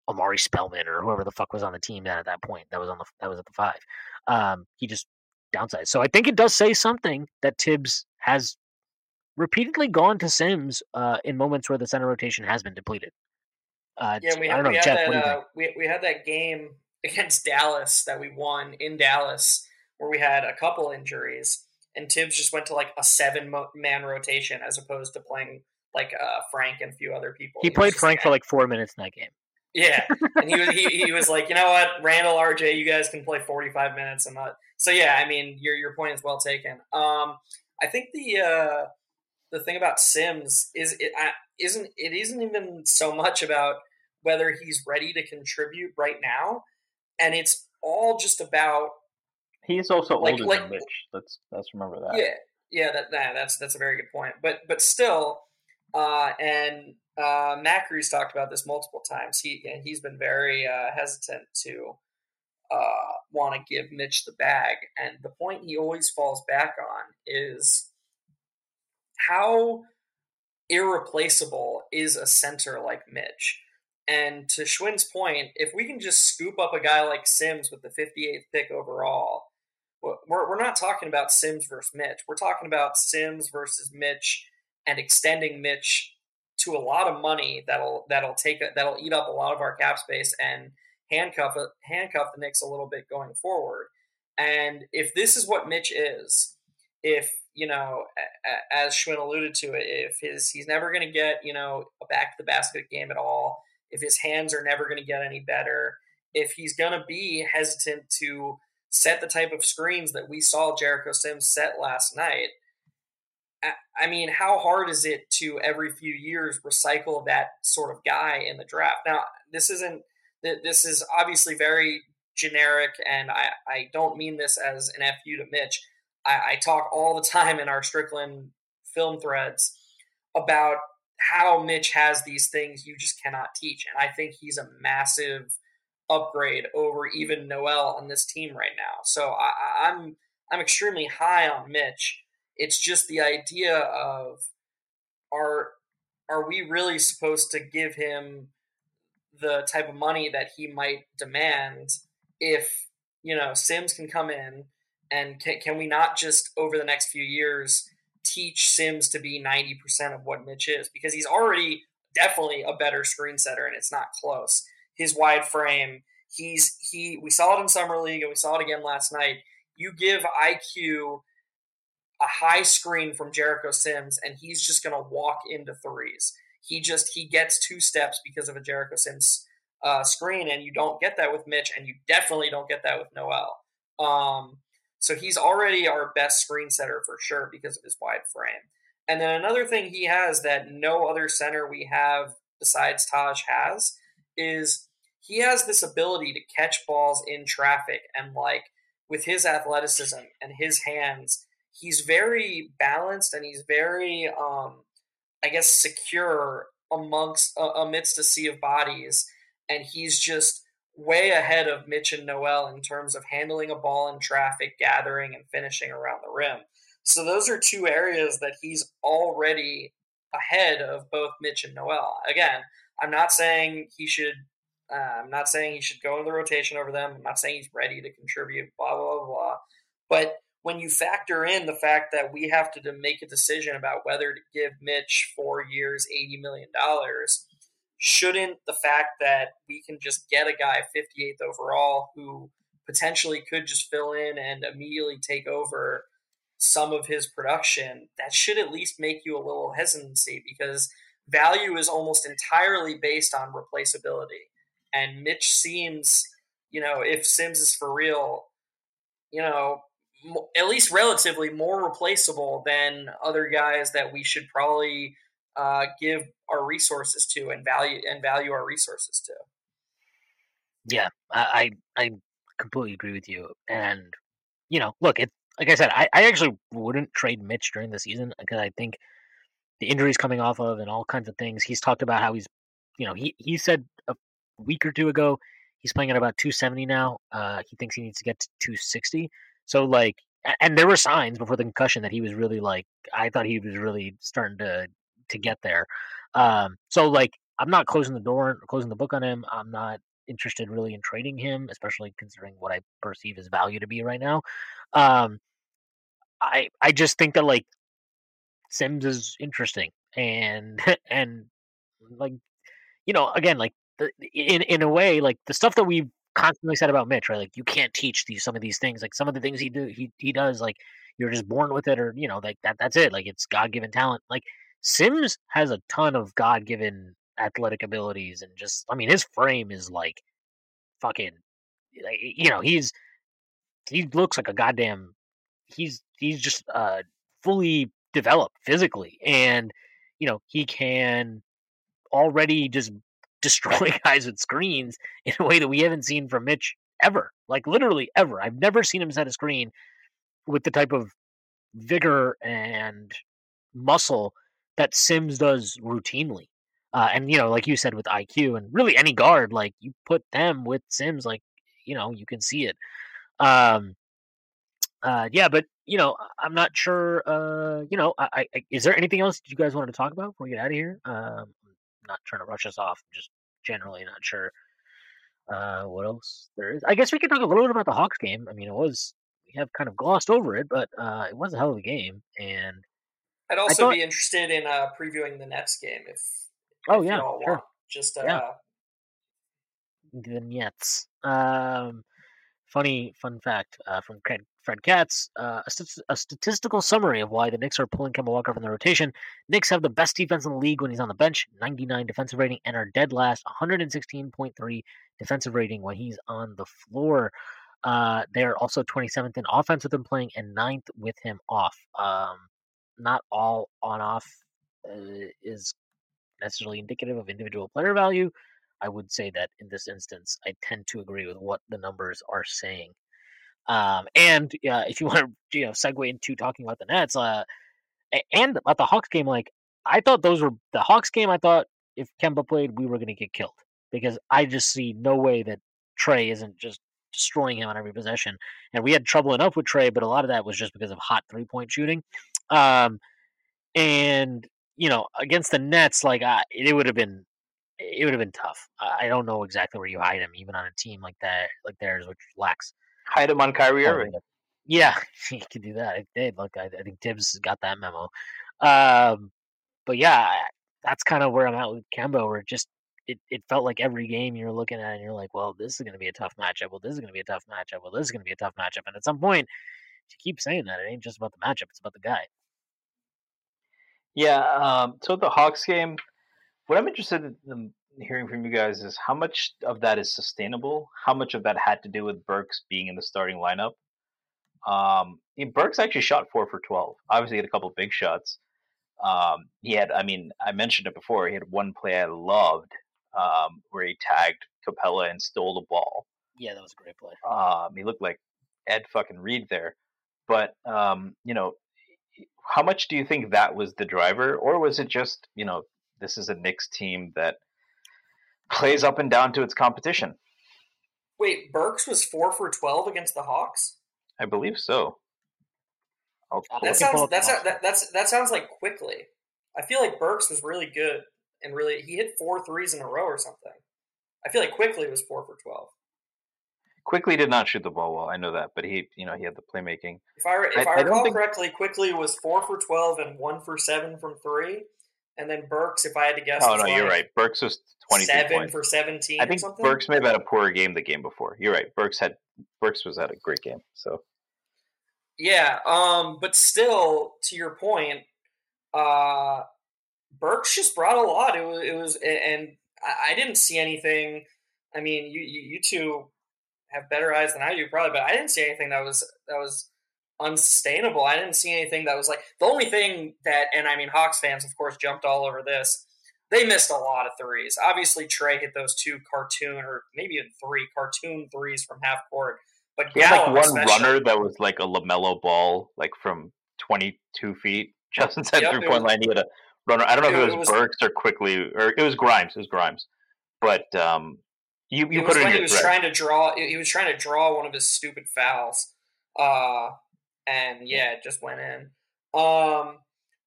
Omari Spellman or whoever the fuck was on the team at that point. That was on the that was at the five. Um, he just downsized. So I think it does say something that Thibs has repeatedly gone to Sims uh, in moments where the center rotation has been depleted. Uh, yeah, we, had, know, we, Jeff, had that, uh, we, we had that game against Dallas that we won in Dallas where we had a couple injuries and Thibs just went to like a seven man rotation as opposed to playing like uh, Frank and a few other people. He, he played Frank for like four minutes in that game. Yeah, and he was he, he was like, you know what, Randle, RJ, you guys can play forty five minutes, and not. So yeah, I mean, your your point is well taken. Um, I think the uh, the thing about Sims is it uh, isn't it isn't even so much about whether he's ready to contribute right now, and it's all just about He's also like, older like, than Mitch. Let's let's remember that. Yeah, yeah, that, that that's that's a very good point. But but still, uh, and uh, Matt Cruz talked about this multiple times. He and he's been very uh, hesitant to uh, want to give Mitch the bag. And the point he always falls back on is how irreplaceable is a center like Mitch. And to Shwin's point, if we can just scoop up a guy like Sims with the 58th pick overall we're, we're not talking about Sims versus Mitch. We're talking about Sims versus Mitch and extending Mitch to a lot of money that'll that'll take that'll eat up a lot of our cap space and handcuff handcuff the Knicks a little bit going forward. And if this is what Mitch is, if you know, as Shwin alluded to it, if his he's never going to get you know a back to the basket game at all, if his hands are never going to get any better, if he's going to be hesitant to set the type of screens that we saw Jericho Sims set last night. I mean, how hard is it to every few years recycle that sort of guy in the draft? Now, this isn't, this is obviously very generic, and I, I don't mean this as an FU to Mitch. I, I talk all the time in our Strickland film threads about how Mitch has these things you just cannot teach. And I think he's a massive upgrade over even Noel on this team right now. So I, I'm I'm extremely high on Mitch. It's just the idea of are are we really supposed to give him the type of money that he might demand if you know Sims can come in and can, can we not just over the next few years teach Sims to be 90% of what Mitch is because he's already definitely a better screen setter and it's not close his wide frame. He's he. We saw it in summer league and we saw it again last night. You give IQ a high screen from Jericho Sims, and he's just going to walk into threes. He just he gets two steps because of a Jericho Sims uh, screen, and you don't get that with Mitch, and you definitely don't get that with Noel. Um, so he's already our best screen setter for sure because of his wide frame. And then another thing he has that no other center we have besides Taj has is he has this ability to catch balls in traffic and like with his athleticism and his hands he's very balanced and he's very um i guess secure amongst uh, amidst a sea of bodies and he's just way ahead of Mitch and Noel in terms of handling a ball in traffic, gathering and finishing around the rim. So those are two areas that he's already ahead of both Mitch and Noel. Again, I'm not saying he should Uh, I'm not saying he should go into the rotation over them. I'm not saying he's ready to contribute. Blah blah blah. But when you factor in the fact that we have to make a decision about whether to give Mitch four years, eighty million dollars, shouldn't the fact that we can just get a guy 58th overall who potentially could just fill in and immediately take over some of his production, that should at least make you a little hesitancy because value is almost entirely based on replaceability. And Mitch seems, you know, if Sims is for real, you know, at least relatively more replaceable than other guys that we should probably uh, give our resources to and value and value our resources to. Yeah, I I completely agree with you. And you know, look, it like I said, I, I actually wouldn't trade Mitch during the season because I think the injuries coming off of and all kinds of things. He's talked about how he's, you know, he he said a week or two ago he's playing at about 270 now. Uh, he thinks he needs to get to 260. So like, and there were signs before the concussion that he was really like, I thought he was really starting to to get there. Um, so like, I'm not closing the door, closing the book on him. I'm not interested really in trading him, especially considering what I perceive his value to be right now. Um, I I just think that like Sims is interesting and and like you know again like the, in in a way like the stuff that we've constantly said about Mitch right like you can't teach these some of these things like some of the things he do he he does like you're just born with it or you know like that that's it like it's god given talent like Sims has a ton of god given athletic abilities and just I mean his frame is like fucking you know he's he looks like a goddamn he's he's just uh fully developed physically and you know he can already just destroy guys with screens in a way that we haven't seen from Mitch ever like literally ever. I've never seen him set a screen with the type of vigor and muscle that Sims does routinely uh, and you know, like you said with IQ and really any guard, like you put them with Sims, like you know, you can see it. Um, uh, yeah, but you know, I'm not sure. Uh, you know, I, I, is there anything else you guys wanted to talk about before we get out of here? Um, I'm not trying to rush us off. just generally not sure. Uh, what else there is? I guess we could talk a little bit about the Hawks game. I mean, it was we have kind of glossed over it, but uh, it was a hell of a game, and I'd also thought, be interested in uh, previewing the Nets game if Oh yeah, sure. Just uh, yeah. vignettes. Um, funny fun fact uh, from Fred Katz: uh, a, st- a, statistical summary of why the Knicks are pulling Kemba Walker from the rotation. Knicks have the best defense in the league when he's on the bench, 99 defensive rating, and are dead last, 116.3 defensive rating when he's on the floor. Uh, they are also 27th in offense with him playing and 9th with him off. Um, not all on off uh, is necessarily indicative of individual player value. I would say that in this instance, I tend to agree with what the numbers are saying. Um, and if you want to, you know, segue into talking about the Nets, uh, and about the Hawks game, like I thought those were the Hawks game. I thought if Kemba played, we were going to get killed because I just see no way that Trae isn't just destroying him on every possession. And we had trouble enough with Trae, but a lot of that was just because of hot three point shooting. Um, and you know, against the Nets, like I, it would have been, it would have been tough. I don't know exactly where you hide him, even on a team like that, like theirs, which lacks. Hide him on Kyrie Irving. Yeah, you could do that. They look. I, I think Thibs got that memo. Um, but yeah, that's kind of where I'm at with Kemba. Where it just it, it felt like every game you're looking at and you're like, well, this is going to be a tough matchup. Well, this is going to be a tough matchup. Well, this is going to be a tough matchup. And at some point, you keep saying that it ain't just about the matchup; it's about the guy. Yeah. Um, so the Hawks game, what I'm interested in hearing from you guys is how much of that is sustainable. How much of that had to do with Burks being in the starting lineup. Um, Burks actually shot four for twelve. Obviously, he had a couple of big shots. Um, he had, I mean, I mentioned it before. He had one play I loved um, where he tagged Capela and stole the ball. Yeah, that was a great play. Um, he looked like Ed fucking Reed there. But um, you know, how much do you think that was the driver, or was it just you know this is a Knicks team that plays up and down to its competition? Wait, Burks was four for twelve against the Hawks. I believe so. that sounds that's that, that's that sounds like Quickley. I feel like Burks was really good and really he hit four threes in a row or something. I feel like Quickley was four for twelve. Quickley did not shoot the ball well. I know that, but he, you know, he had the playmaking. If I if I, I- I recall think- correctly, Quickley was four for twelve and one for seven from three, and then Burks, if I had to guess, Oh no, you're right. Burks was twenty seven for seventeen. I think. Burks may have had a poorer game the game before. You're right. Burks had Burks was at a great game. So Yeah, um, but still, to your point, uh, Burks just brought a lot. It was, it was, and I, I didn't see anything. I mean, you, you, you two have better eyes than I do, probably, but I didn't see anything that was that was unsustainable. I didn't see anything that was like the only thing that, and I mean, Hawks fans, of course, jumped all over this. They missed a lot of threes. Obviously, Trae hit those two cartoon, or maybe even three cartoon threes from half court. But had like one especially- runner that was like a LaMelo Ball, like from twenty two feet. Just inside Yep, three point line, he had a runner. I don't know if it- it it was, was- Burks or Quickley, or it was Grimes. It was Grimes, but um, you you it put was it in he was thread. trying to draw. He was trying to draw one of his stupid fouls, uh, and yeah, it just went in. Um,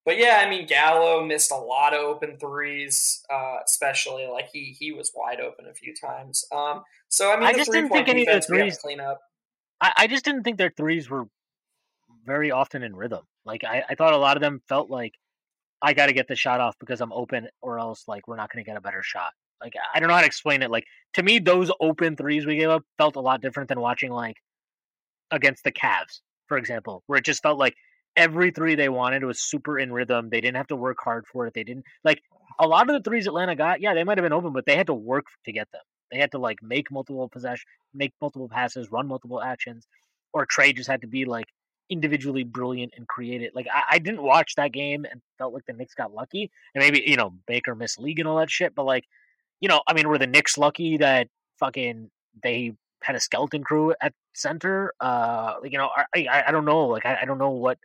but yeah, I mean, Gallo missed a lot of open threes, uh, especially like he he was wide open a few times. Um, so I mean, I just didn't think any of the defense we have to threes- clean up. I, I just didn't think their threes were very often in rhythm. Like I, I thought a lot of them felt like I got to get the shot off because I'm open, or else like we're not going to get a better shot. Like I don't know how to explain it. Like to me, those open threes we gave up felt a lot different than watching like against the Cavs, for example, where it just felt like every three they wanted was super in rhythm. They didn't have to work hard for it. They didn't like a lot of the threes Atlanta got. Yeah, they might have been open, but they had to work to get them. They had to like make multiple possession, make multiple passes, run multiple actions, or Trae just had to be like individually brilliant and creative. Like I, I didn't watch that game and felt like the Knicks got lucky, and maybe you know Baker missed league and all that shit. But like, you know, I mean, were the Knicks lucky that fucking they had a skeleton crew at center? Uh, like, you know, I, I I don't know. Like I, I don't know what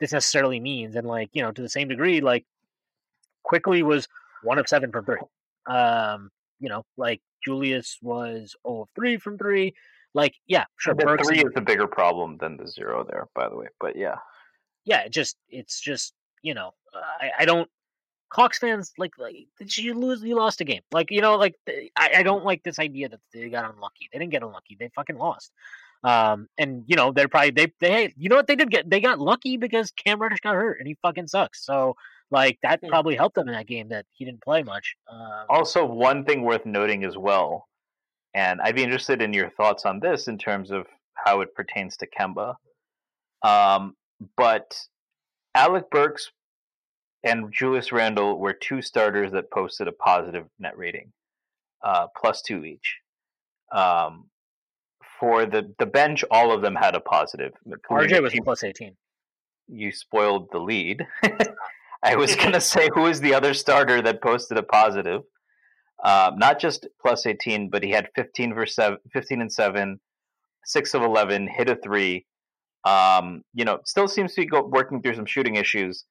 this necessarily means, and like you know, to the same degree, like Quickley was one of seven from three. Um, you know, like Julius was 0 of three from three. Like, yeah, sure. the Burks three is the bigger problem than the zero there, by the way. But yeah, yeah, it just it's just you know I, I don't Hawks fans like like you lose you lost a game. Like you know like I, I don't like this idea that they got unlucky. They didn't get unlucky. They fucking lost. Um and you know they're probably they they you know what? They did get they got lucky because Cam Reddish got hurt and he fucking sucks. So like that Hmm. probably helped them in that game that he didn't play much. Um, Also, one thing worth noting as well, and I'd be interested in your thoughts on this in terms of how it pertains to Kemba. Um, but Alec Burks and Julius Randle were two starters that posted a positive net rating, uh, plus two each. Um, for the the bench, all of them had a positive. RJ was plus 18 you spoiled the lead. I was going to say who is the other starter that posted a positive. Um, not just plus 18, but he had 15 for seven, 15 and 7, 6 of 11, hit a 3. Um, you know, still seems to be go, working through some shooting issues,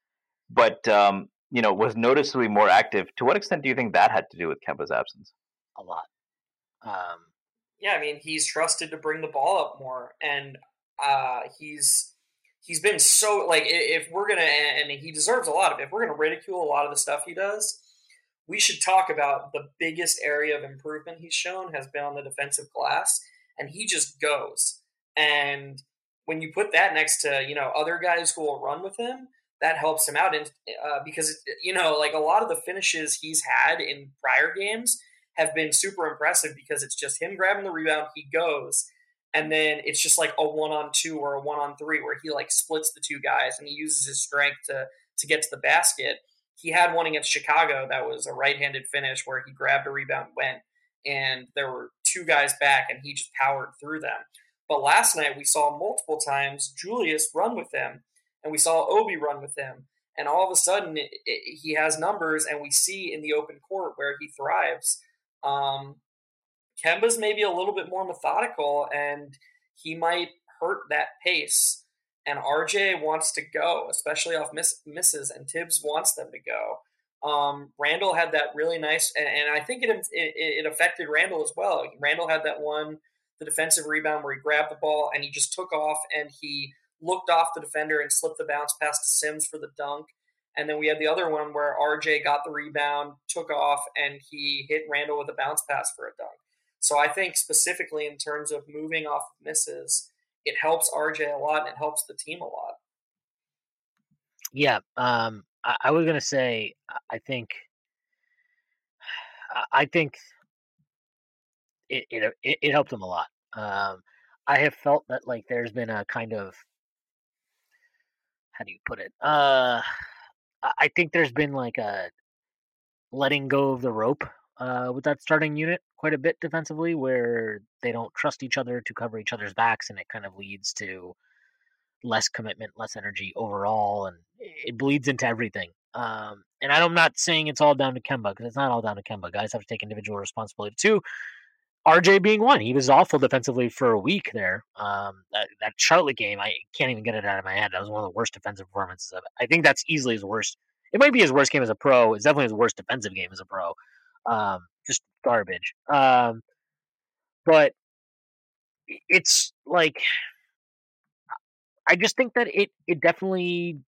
but um, you know, was noticeably more active. To what extent do you think that had to do with Kemba's absence? a lot um yeah, I mean, he's trusted to bring the ball up more, and uh, he's he's been so like if we're gonna and he deserves a lot of it. If we're gonna ridicule a lot of the stuff he does, we should talk about the biggest area of improvement he's shown has been on the defensive glass, and he just goes. And when you put that next to you know other guys who will run with him, that helps him out. And uh, because you know, like a lot of the finishes he's had in prior games have been super impressive because it's just him grabbing the rebound, he goes, and then it's just like a one on two or a one on three where he like splits the two guys and he uses his strength to to get to the basket. He had one against Chicago that was a right-handed finish where he grabbed a rebound, went, and there were two guys back, and he just powered through them. But last night we saw multiple times Julius run with him, and we saw Obi run with him, and all of a sudden it, it, he has numbers, and we see in the open court where he thrives. Um, Kemba's maybe a little bit more methodical, and he might hurt that pace. And RJ wants to go, especially off miss, misses, and Thibs wants them to go. Um, Randle had that really nice, and, and I think it, it it affected Randle as well. Randle had that one, the defensive rebound where he grabbed the ball and he just took off and he looked off the defender and slipped the bounce pass to Sims for the dunk. And then we had the other one where RJ got the rebound, took off, and he hit Randle with a bounce pass for a dunk. So I think specifically in terms of moving off of misses, it helps RJ a lot and it helps the team a lot. Yeah, um, I, I was gonna say I think I think it it it, helped him a lot. Um, I have felt that like there's been a kind of how do you put it? Uh, I think there's been like a letting go of the rope uh, with that starting unit quite a bit defensively, where they don't trust each other to cover each other's backs, and it kind of leads to less commitment, less energy overall, and it bleeds into everything. Um, and I'm not saying it's all down to Kemba because it's not all down to Kemba. Guys have to take individual responsibility too. RJ being one, he was awful defensively for a week there. Um, that, that Charlotte game, I can't even get it out of my head. That was one of the worst defensive performances of it. I think that's easily his worst. It might be his worst game as a pro. It's definitely his worst defensive game as a pro. Um, just garbage. Um, but it's like I just think that it it definitely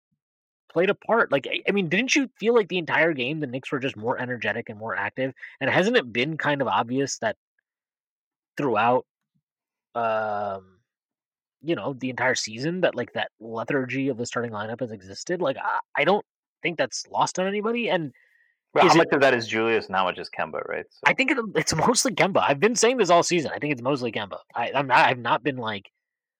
played a part. Like, I mean, didn't you feel like the entire game the Knicks were just more energetic and more active? And hasn't it been kind of obvious that throughout, um, you know, the entire season that like that lethargy of the starting lineup has existed? Like, I, I don't think that's lost on anybody. And well, how it, much of that is Julius and how much is Kemba, right? So. I think it, it's mostly Kemba. I've been saying this all season. I think it's mostly Kemba. I, I'm not. I've not been like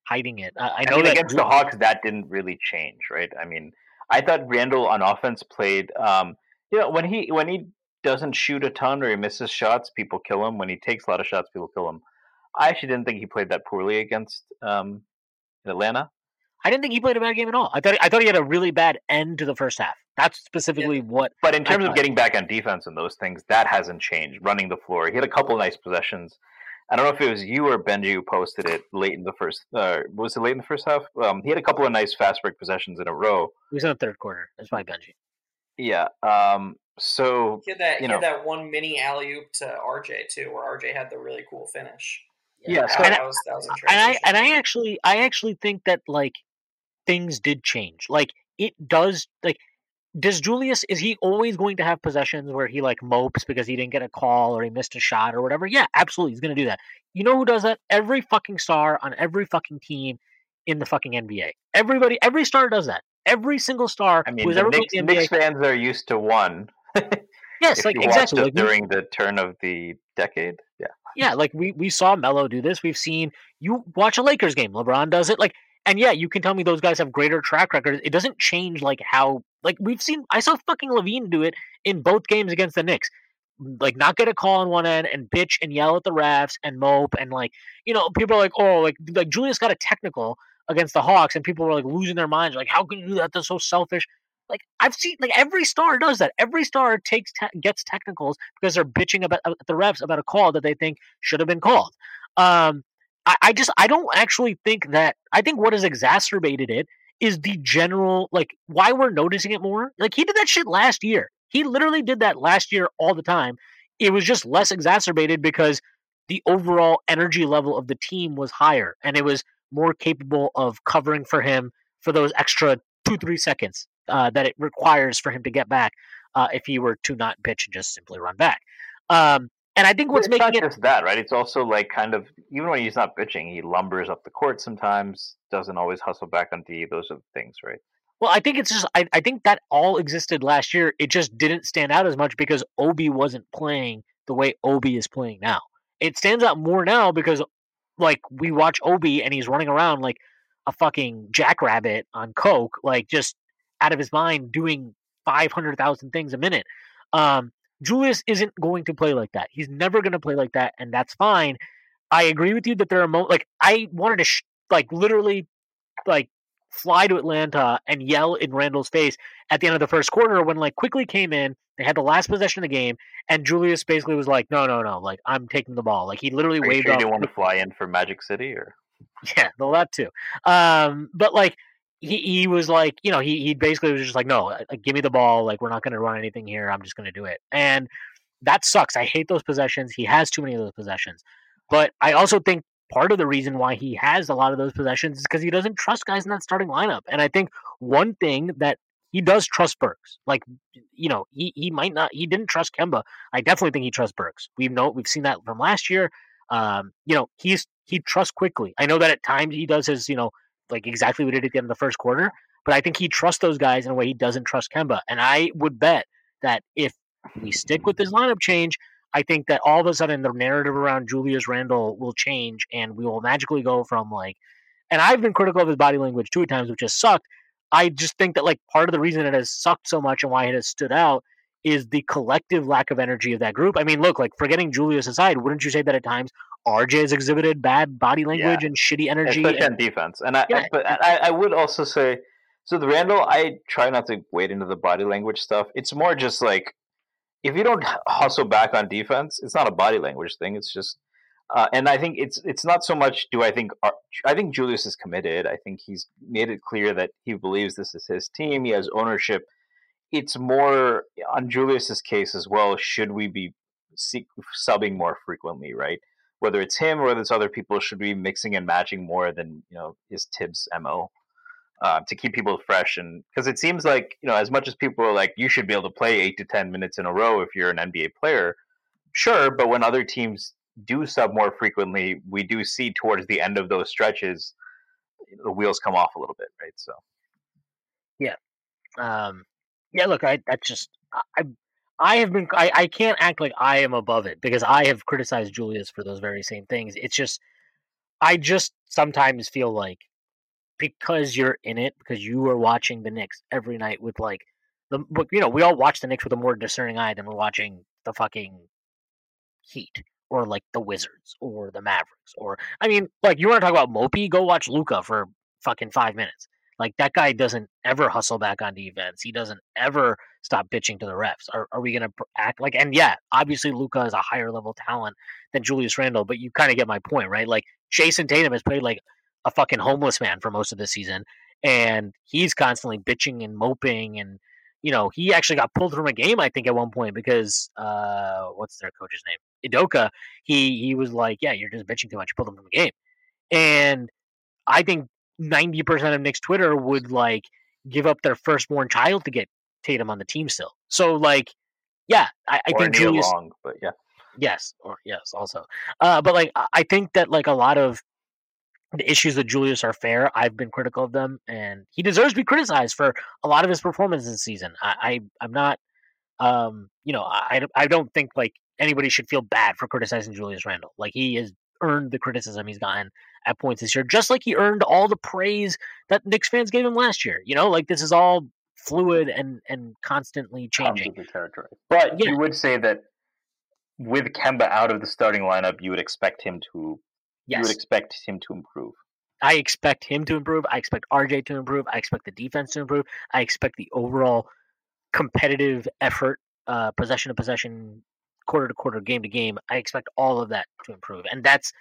hiding it. I, I know I mean, that against the Hawks that didn't really change, right? I mean, I thought Randle on offense played. Um, you know, when he when he doesn't shoot a ton or he misses shots, people kill him. When he takes a lot of shots, people kill him. I actually didn't think he played that poorly against um, Atlanta. I didn't think he played a bad game at all. I thought I thought he had a really bad end to the first half. That's specifically yeah. what. But in terms of getting back on defense and those things, that hasn't changed. Running the floor, he had a couple nice possessions. I don't know if it was you or Benji who posted it late in the first. Uh, was it late in the first half? Um, he had a couple of nice fast break possessions in a row. It was in the third quarter. That's probably Benji. Yeah. Um, so he had that. You he know, had that one mini alley oop to RJ too, where RJ had the really cool finish. Yeah, so that, and, was, that was and I and I actually I actually think that like things did change. Like it does. Like does Julius is he always going to have possessions where he like mopes because he didn't get a call or he missed a shot or whatever? Yeah, absolutely, he's going to do that. You know who does that? Every fucking star on every fucking team in the fucking NBA. Everybody, every star does that. Every single star. I mean, who's the ever Knicks, the Knicks fans are used to one. Yes, like exactly like, during the turn of the decade. Yeah. Yeah, like we we saw Melo do this. We've seen you watch a Lakers game. LeBron does it. Like and yeah, you can tell me those guys have greater track records. It doesn't change like how like we've seen. I saw fucking LaVine do it in both games against the Knicks. Like not get a call on one end and bitch and yell at the refs and mope and like you know people are like oh like like Julius got a technical against the Hawks and people were like losing their minds like how can you do that? That's so selfish. Like I've seen like every star does that. Every star takes te- gets technicals because they're bitching about at the refs about a call that they think should have been called. Um, I, I just I don't actually think that I think what has exacerbated it is the general like why we're noticing it more. Like he did that shit last year. He literally did that last year all the time. It was just less exacerbated because the overall energy level of the team was higher and it was more capable of covering for him for those extra two three seconds uh, that it requires for him to get back uh, if he were to not bitch and just simply run back. Um, and I think what's it's making not it just that, right? It's also like kind of even when he's not bitching, he lumbers up the court sometimes, doesn't always hustle back on D. Those are the things, right? Well, I think it's just I, I think that all existed last year. It just didn't stand out as much because Obi wasn't playing the way Obi is playing now. It stands out more now because like we watch Obi and he's running around like a fucking jackrabbit on coke, like just out of his mind doing five hundred thousand things a minute. Um, Julius isn't going to play like that. He's never going to play like that, and that's fine. I agree with you that there are mo- like I wanted to sh- like literally like fly to Atlanta and yell in Randle's face at the end of the first quarter when like Quickley came in. They had the last possession of the game, and Julius basically was like, "No, no, no! Like I'm taking the ball." Like he literally Are waved you sure off. you want to fly in for Magic City or? Yeah, well, that too. Um, but like he, he was like, you know, he, he basically was just like, no, like, give me the ball. Like, we're not going to run anything here. I'm just going to do it. And that sucks. I hate those possessions. He has too many of those possessions. But I also think part of the reason why he has a lot of those possessions is because he doesn't trust guys in that starting lineup. And I think one thing that he does trust Burks. Like, you know, he, he might not, he didn't trust Kemba. I definitely think he trusts Burks. We've know we've seen that from last year. Um, you know, he's he trusts Quickley. I know that at times he does his, you know, like exactly what he did at the end of the first quarter, but I think he trusts those guys in a way he doesn't trust Kemba. And I would bet that if we stick with this lineup change, I think that all of a sudden the narrative around Julius Randle will change and we will magically go from like and I've been critical of his body language at times, which has sucked. I just think that like part of the reason it has sucked so much and why it has stood out is the collective lack of energy of that group. I mean, look, like forgetting Julius aside, wouldn't you say that at times RJ has exhibited bad body language yeah. and shitty energy, especially and, on defense? And I, yeah. but I, I would also say, so the Randle, I try not to wade into the body language stuff. It's more just like if you don't hustle back on defense, it's not a body language thing. It's just uh, and I think it's it's not so much. Do I think I think Julius is committed. I think he's made it clear that he believes this is his team. He has ownership. It's more on Julius's case as well. Should we be subbing more frequently, right? Whether it's him or whether it's other people, should be mixing and matching more than you know his Thibs mo uh, to keep people fresh? And because it seems like you know, as much as people are like, you should be able to play eight to ten minutes in a row if you're an NBA player, sure. But when other teams do sub more frequently, we do see towards the end of those stretches the wheels come off a little bit, right? So, yeah, um, yeah. Look, I that's just I I have been I, I can't act like I am above it because I have criticized Julius for those very same things. It's just I just sometimes feel like because you're in it because you are watching the Knicks every night with like the you know we all watch the Knicks with a more discerning eye than we're watching the fucking Heat or like the Wizards or the Mavericks or I mean, like you want to talk about Mopey? Go watch Luka for fucking five minutes. Like that guy doesn't ever hustle back on defense. He doesn't ever stop bitching to the refs. Are, are we going to act like? And yeah, obviously Luka is a higher level talent than Julius Randle, but you kind of get my point, right? Like Jayson Tatum has played like a fucking homeless man for most of the season, and he's constantly bitching and moping and you know, he actually got pulled from a game, I think, at one point because uh, what's their coach's name? Udoka. He he was like, "Yeah, you're just bitching too much." You pulled him from the game, and I think ninety percent of Knicks Twitter would like give up their firstborn child to get Tatum on the team still. So like, yeah, I, I think Julius. Long, but yeah, yes, or yes, also, uh, but like, I think that like a lot of the issues with Julius are fair. I've been critical of them, and he deserves to be criticized for a lot of his performance this season. I, I am not, um, you know, I I don't think like anybody should feel bad for criticizing Julius Randle. Like he has earned the criticism he's gotten at points this year, just like he earned all the praise that Knicks fans gave him last year. You know, like this is all fluid and and constantly changing. territory. But yeah. you would say that with Kemba out of the starting lineup, you would expect him to Yes. You would expect him to improve. I expect him to improve. I expect RJ to improve. I expect the defense to improve. I expect the overall competitive effort, uh, possession to possession, quarter to quarter, game to game. I expect all of that to improve. And that's,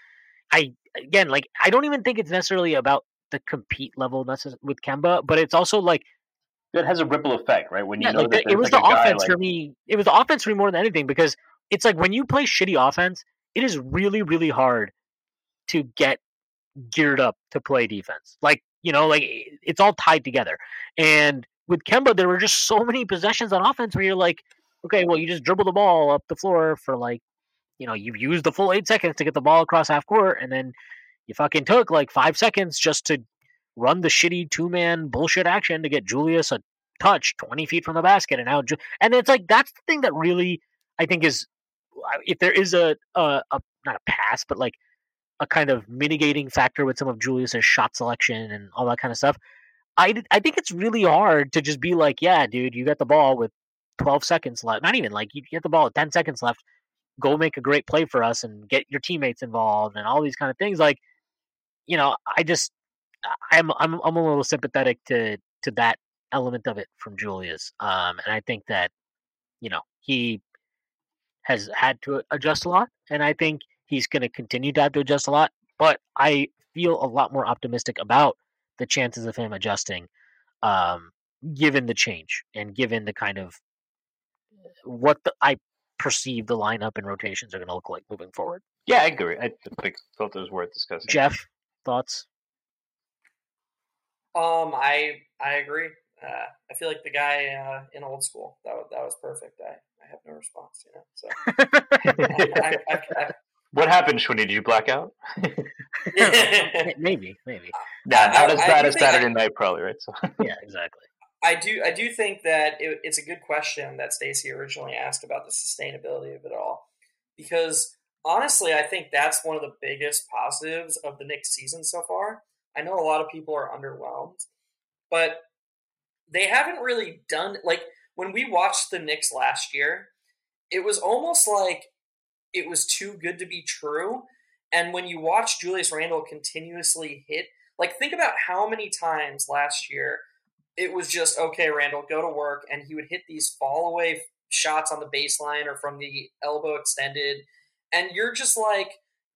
I again, like I don't even think it's necessarily about the compete level with Kemba, but it's also like it has a ripple effect, right? When you yeah, know like that it was like the offense like... for me. It was the offense for me more than anything because it's like when you play shitty offense, it is really, really hard to get geared up to play defense. Like, you know, like it's all tied together. And with Kemba, there were just so many possessions on offense where you're like, okay, well, you just dribble the ball up the floor for like, you know, you've used the full eight seconds to get the ball across half court, and then you fucking took like five seconds just to run the shitty two man bullshit action to get Julius a touch 20 feet from the basket. And now, and it's like, that's the thing that really, I think, is uh, if there is a, a, a not a pass, but like a kind of mitigating factor with some of Julius's shot selection and all that kind of stuff. I, I think it's really hard to just be like, yeah, dude, you got the ball with 12 seconds left. Not even like you get the ball at 10 seconds left. Go make a great play for us and get your teammates involved and all these kind of things. Like, you know, I just I'm I'm I'm a little sympathetic to to that element of it from Julius. Um, and I think that you know he has had to adjust a lot, and I think He's going to continue to have to adjust a lot, but I feel a lot more optimistic about the chances of him adjusting, um, given the change and given the kind of what the, I perceive the lineup and rotations are going to look like moving forward. Yeah, I agree. I think thought it was worth discussing. Jeff, thoughts? Um, I I agree. Uh, I feel like the guy uh, in old school. That was, that was perfect. I, I have no response. You know, so I, I, I, what happened, Shwinny? Did you black out? maybe, maybe. Nah, not as bad as Saturday night, probably, right? So yeah, exactly. I do. I do think that it, it's a good question that Stacy originally asked about the sustainability of it all, because honestly, I think that's one of the biggest positives of the Knicks season so far. I know a lot of people are underwhelmed, but they haven't really done like when we watched the Knicks last year, it was almost like it was too good to be true. And when you watch Julius Randle continuously hit, like think about how many times last year it was just okay, Randle, go to work, and he would hit these fall away shots on the baseline or from the elbow extended, and you're just like,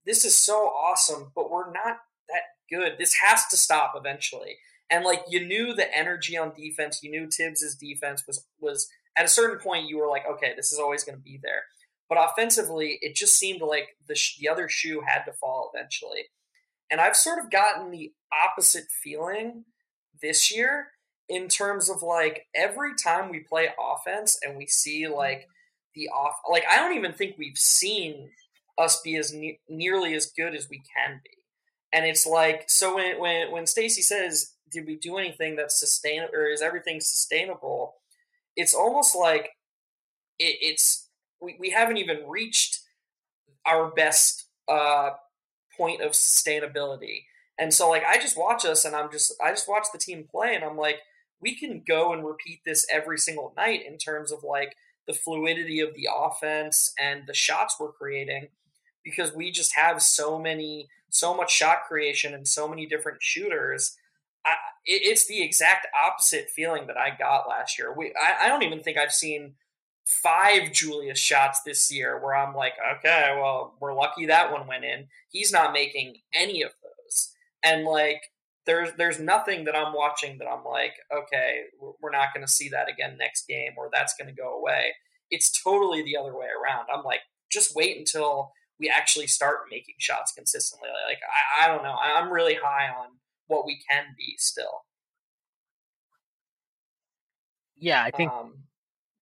this is so awesome, but we're not that good. This has to stop eventually. And like you knew the energy on defense, you knew Thibs's defense was was at a certain point you were like, okay, this is always going to be there. But offensively, it just seemed like the sh- the other shoe had to fall eventually. And I've sort of gotten the opposite feeling this year in terms of like every time we play offense and we see like the off like I don't even think we've seen us be as ne- nearly as good as we can be. And it's like so when when when Stacy says did we do anything that's sustainable or is everything sustainable? It's almost like it, it's we, we haven't even reached our best uh, point of sustainability. And so like I just watch us and I'm just I just watch the team play and I'm like we can go and repeat this every single night in terms of like the fluidity of the offense and the shots we're creating because we just have so many so much shot creation and so many different shooters I, it's the exact opposite feeling that I got last year. We, I, I don't even think I've seen five Julius shots this year where I'm like, okay, well, we're lucky that one went in. He's not making any of those, and like, there's there's nothing that I'm watching that I'm like, okay, we're not going to see that again next game, or that's going to go away. It's totally the other way around. I'm like, just wait until we actually start making shots consistently. Like, I, I don't know. I'm really high on what we can be still. Yeah, I think um,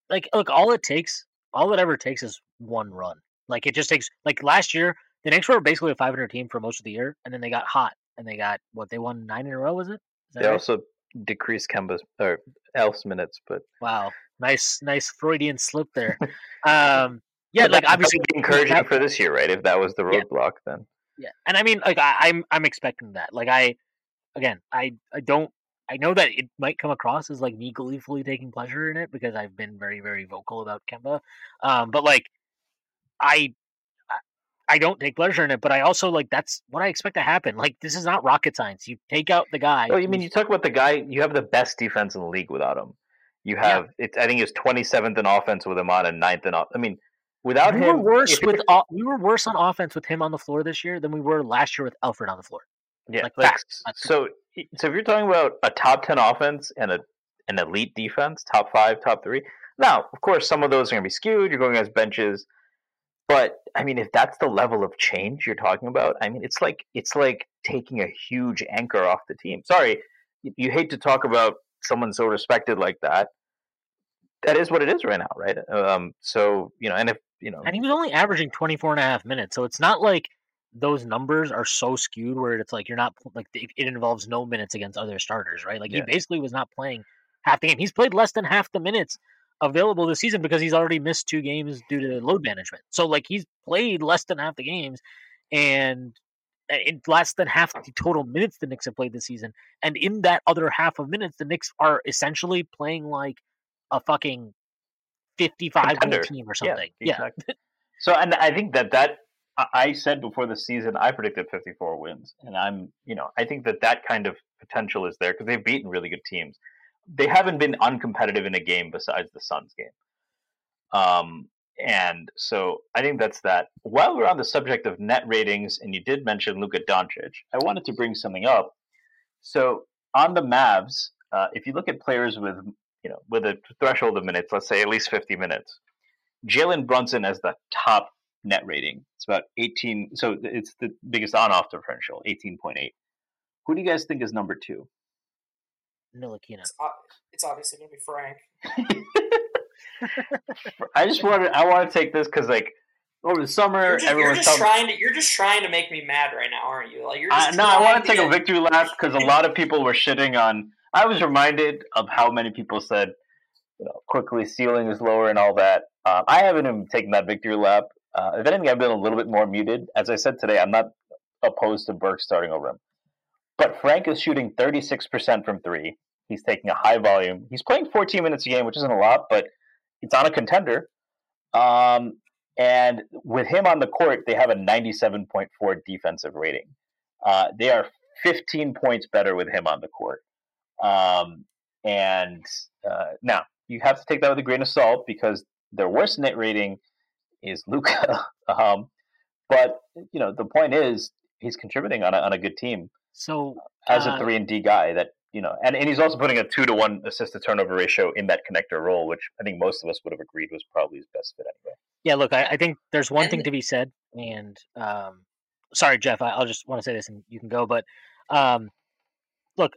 like look, all it takes, all it ever takes is one run. Like it just takes like last year, the Knicks were basically a 500 team for most of the year, and then they got hot and they got what they won nine in a row. Was it? They right? also decreased Kemba's or Elf's minutes, but wow, nice, nice Freudian slip there. um, yeah, like obviously encouraging for this year, right? If that was the roadblock, yeah. then yeah, and I mean, like I, I'm I'm expecting that. Like I again, I I don't I know that it might come across as like me gleefully taking pleasure in it because I've been very very vocal about Kemba, um, but like I I don't take pleasure in it, but I also like that's what I expect to happen. Like this is not rocket science. You take out the guy. Oh, you mean you talk about the guy? You have the best defense in the league without him. You have yeah. it's. I think it's twenty seventh in offense with him on and ninth in. I mean, without him. we him, were worse with we were worse on offense with him on the floor this year than we were last year with Elfrid on the floor. Yeah, like, like so. So if you're talking about a top ten offense and a an elite defense, top five, top three. Now, of course, some of those are going to be skewed. You're going as benches, but I mean, if that's the level of change you're talking about, I mean, it's like it's like taking a huge anchor off the team. Sorry, you, you hate to talk about someone so respected like that. That is what it is right now, right? Um, so you know, and if you know, and he was only averaging 24 and a half minutes, so it's not like those numbers are so skewed where it's like you're not like it involves no minutes against other starters, right? Like yeah. he basically was not playing half the game. He's played less than half the minutes available this season because he's already missed two games due to load management. So like he's played less than half the games and eh, in less than half the total minutes the Knicks have played this season. And in that other half of minutes, the Knicks are essentially playing like a fucking 55 team or something. Yeah. Exactly. yeah. so, and I think that that I said before the season I predicted 54 wins, and I'm you know I think that that kind of potential is there because they've beaten really good teams. They haven't been uncompetitive in a game besides the Suns game, um, and so I think that's that. While we're on the subject of net ratings, and you did mention Luka Doncic, I wanted to bring something up. So on the Mavs, uh, if you look at players with you know with a threshold of minutes, let's say at least 50 minutes, Jalen Brunson as the top net rating. It's about 18. So it's the biggest on off differential, 18.8. Who do you guys think is number two? Ntilikina? It's, it's obviously going to be Frank. I just wanted I want to take this because like over the summer, you're just, everyone's you're just trying to you're just trying to make me mad right now, aren't you? Like you're just I, no, I want to to take a victory lap because a lot of people were shitting on. I was reminded of how many people said, you know, Quickley ceiling is lower and all that. Uh, I haven't even taken that victory lap. Uh, if anything, I've been a little bit more muted. As I said today, I'm not opposed to Burke starting over him. But Frank is shooting 36% from three. He's taking a high volume. He's playing 14 minutes a game, which isn't a lot, but it's on a contender. Um, and with him on the court, they have a 97.4 defensive rating. Uh, they are 15 points better with him on the court. Um, and uh, now you have to take that with a grain of salt because their worst net rating is Luka. um, but you know the point is he's contributing on a, on a good team. So as uh, a three and D guy, that you know, and, and he's also putting a two to one assist to turnover ratio in that connector role, which I think most of us would have agreed was probably his best fit anyway. Yeah, look, I, I think there's one thing to be said, and um, sorry, Jeff, I, will just want to say this, and you can go. But um, look,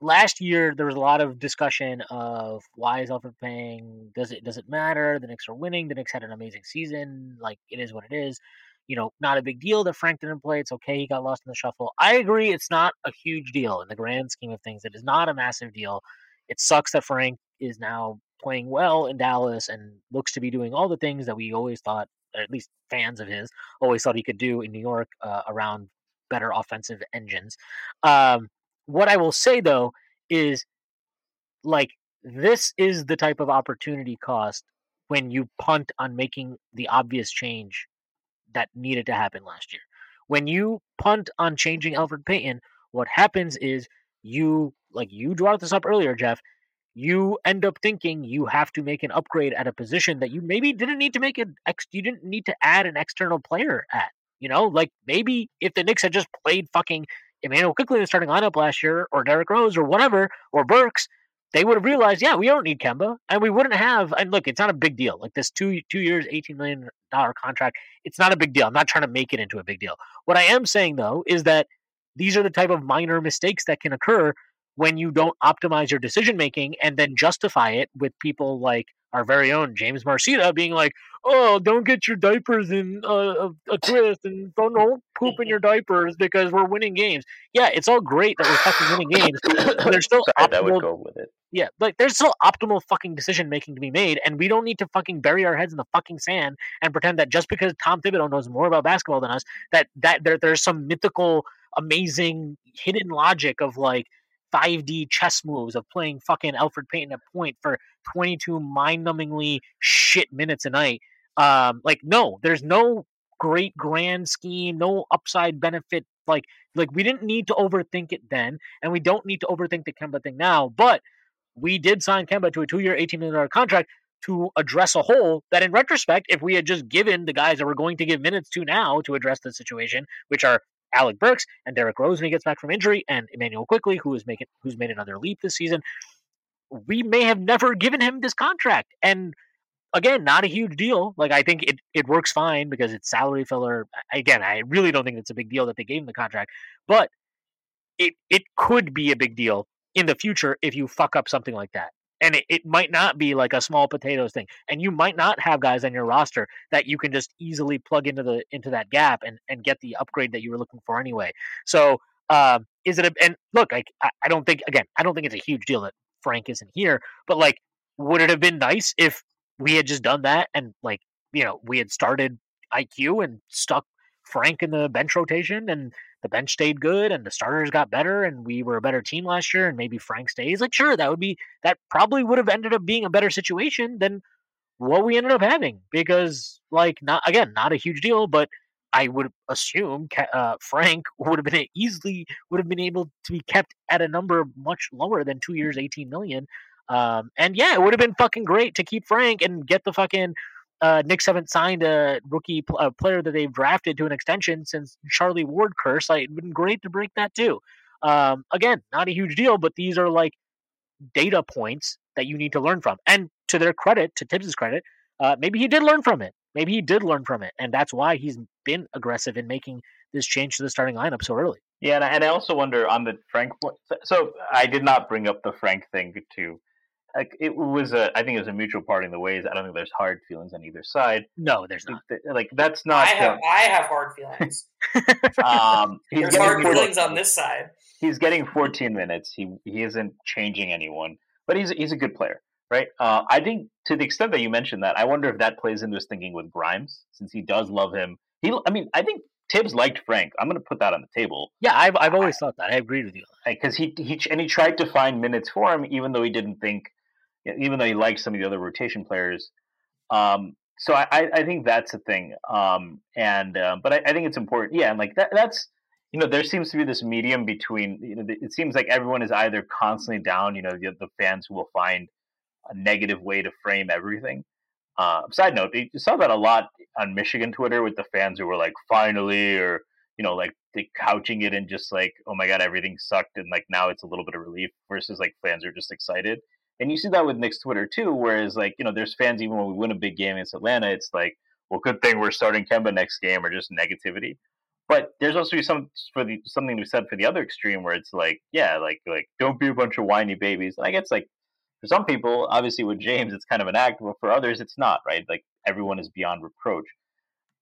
last year there was a lot of discussion of why is Elfrid paying? Does it does it matter? The Knicks are winning. The Knicks had an amazing season. Like it is what it is. You know, not a big deal that Frank didn't play. It's okay. He got lost in the shuffle. I agree. It's not a huge deal in the grand scheme of things. It is not a massive deal. It sucks that Frank is now playing well in Dallas and looks to be doing all the things that we always thought, at least fans of his, always thought he could do in New York uh, around better offensive engines. Um, what I will say though is like this is the type of opportunity cost when you punt on making the obvious change that needed to happen last year. When you punt on changing Elfrid Payton, what happens is you like you brought this up earlier, Jeff. You end up thinking you have to make an upgrade at a position that you maybe didn't need to make an ex. You didn't need to add an external player at. You know, like maybe if the Knicks had just played fucking Immanuel Quickley in the starting lineup last year, or Derrick Rose, or whatever, or Burks, they would have realized, yeah, we don't need Kemba, and we wouldn't have. And look, it's not a big deal. Like this two two years, eighteen million dollar contract, it's not a big deal. I'm not trying to make it into a big deal. What I am saying though is that these are the type of minor mistakes that can occur when you don't optimize your decision making and then justify it with people like our very own James Marcita being like, "Oh, don't get your diapers in uh, a twist and don't, don't poop in your diapers because we're winning games." Yeah, it's all great that we're fucking winning games. But there's still Sorry, optimal, that would go with it. yeah, like there's still optimal fucking decision making to be made, and we don't need to fucking bury our heads in the fucking sand and pretend that just because Tom Thibodeau knows more about basketball than us, that that there, there's some mythical, amazing hidden logic of like 5D chess moves of playing fucking Elfrid Payton at point for 22 mind-numbingly shit minutes a night. Um, like no, there's no great grand scheme, no upside benefit. Like like we didn't need to overthink it then, and we don't need to overthink the Kemba thing now. But we did sign Kemba to a two-year, 18 million dollar contract to address a hole that, in retrospect, if we had just given the guys that we're going to give minutes to now to address the situation, which are Alec Burks and Derrick Rose when he gets back from injury, and Immanuel Quickley, who is making who's made another leap this season, we may have never given him this contract. And again, not a huge deal. Like I think it, it works fine because it's salary filler. Again, I really don't think it's a big deal that they gave him the contract, but it it could be a big deal in the future if you fuck up something like that. And it, it might not be like a small potatoes thing. And you might not have guys on your roster that you can just easily plug into the into that gap and, and get the upgrade that you were looking for anyway. So um, is it a and look, I I don't think again, I don't think it's a huge deal that Frank isn't here, but like would it have been nice if we had just done that and like, you know, we had started IQ and stuck Frank in the bench rotation and the bench stayed good and the starters got better and we were a better team last year and maybe Frank stays. Like, sure, that would be that probably would have ended up being a better situation than what we ended up having because, like, not again, not a huge deal, but I would assume uh, Frank would have been easily would have been able to be kept at a number much lower than two years, eighteen million. Um, and yeah, it would have been fucking great to keep Frank and get the fucking uh, Knicks haven't signed a rookie pl- a player that they've drafted to an extension since Charlie Ward curse. Like, it'd been great to break that too. Um, again, not a huge deal, but these are like data points that you need to learn from. And to their credit, to Thibs' credit, uh, maybe he did learn from it. Maybe he did learn from it, and that's why he's been aggressive in making this change to the starting lineup so early. Yeah, and I, and I also wonder on the Frank. So I did not bring up the Frank thing to. Like it was a, I think it was a mutual parting of the ways. I don't think there's hard feelings on either side. No, there's not. Like that's not. I have, I have hard feelings. um, he's There's getting hard 14 feelings on this side. He's getting 14 minutes. He he isn't changing anyone, but he's he's a good player, right? Uh, I think to the extent that you mentioned that, I wonder if that plays into his thinking with Grimes, since he does love him. He, I mean, I think Thibs liked Frank. I'm going to put that on the table Yeah, I've I've always thought that. I agreed with you. because he he and he tried to find minutes for him, even though he didn't think, even though he likes some of the other rotation players. Um, so I, I think that's a thing. Um, and um, but I, I think it's important. Yeah, and like that that's you know there seems to be this medium between. You know, it seems like everyone is either constantly down. You know, the, the fans who will find a negative way to frame everything. Uh, side note, you saw that a lot on Michigan Twitter with the fans who were like, "Finally," or you know, like they couching it in just like, "Oh my god, everything sucked," and like now it's a little bit of relief versus like fans are just excited. And you see that with Knicks Twitter too, whereas like you know, there's fans even when we win a big game against Atlanta, it's like, "Well, good thing we're starting Kemba next game," or just negativity. But there's also some for the something to be said for the other extreme where it's like, yeah, like like don't be a bunch of whiny babies. And I guess like for some people, obviously with James, it's kind of an act, but for others, it's not, right? Like everyone is beyond reproach.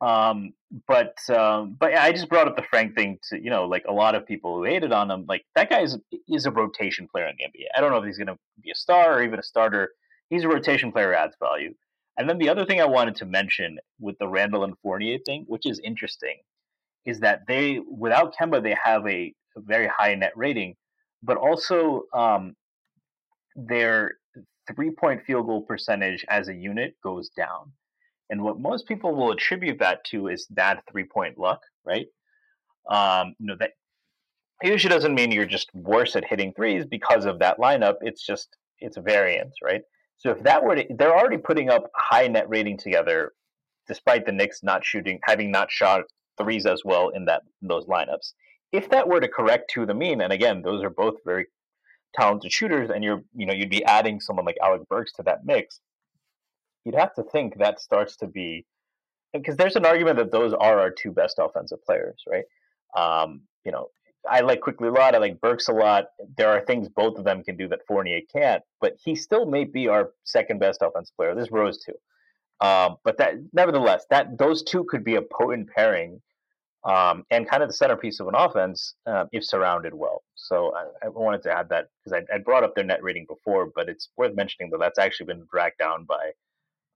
Um, but um, but I just brought up the Frank thing to you know, like a lot of people who hated on him, like that guy is is a rotation player in the NBA. I don't know if he's going to be a star or even a starter. He's a rotation player adds value. And then the other thing I wanted to mention with the Randle and Fournier thing, which is interesting, is that they without Kemba they have a, a very high net rating, but also um, their three point field goal percentage as a unit goes down. And what most people will attribute that to is that three point luck, right? Um, you know, that usually doesn't mean you're just worse at hitting threes because of that lineup. It's just, it's a variance, right? So if that were to, they're already putting up high net rating together, despite the Knicks not shooting, having not shot threes as well in that in those lineups. If that were to correct to the mean, and again, those are both very talented shooters, and you're you know you'd be adding someone like Alec Burks to that mix, you'd have to think that starts to be because there's an argument that those are our two best offensive players, right? Um, you know, I like Quickley a lot. I like Burks a lot. There are things both of them can do that Fournier can't, but he still may be our second best offensive player. This Rose too. Um, but that, nevertheless, that those two could be a potent pairing um, and kind of the centerpiece of an offense uh, if surrounded well. So I, I wanted to add that because I, I brought up their net rating before, but it's worth mentioning that that's actually been dragged down by.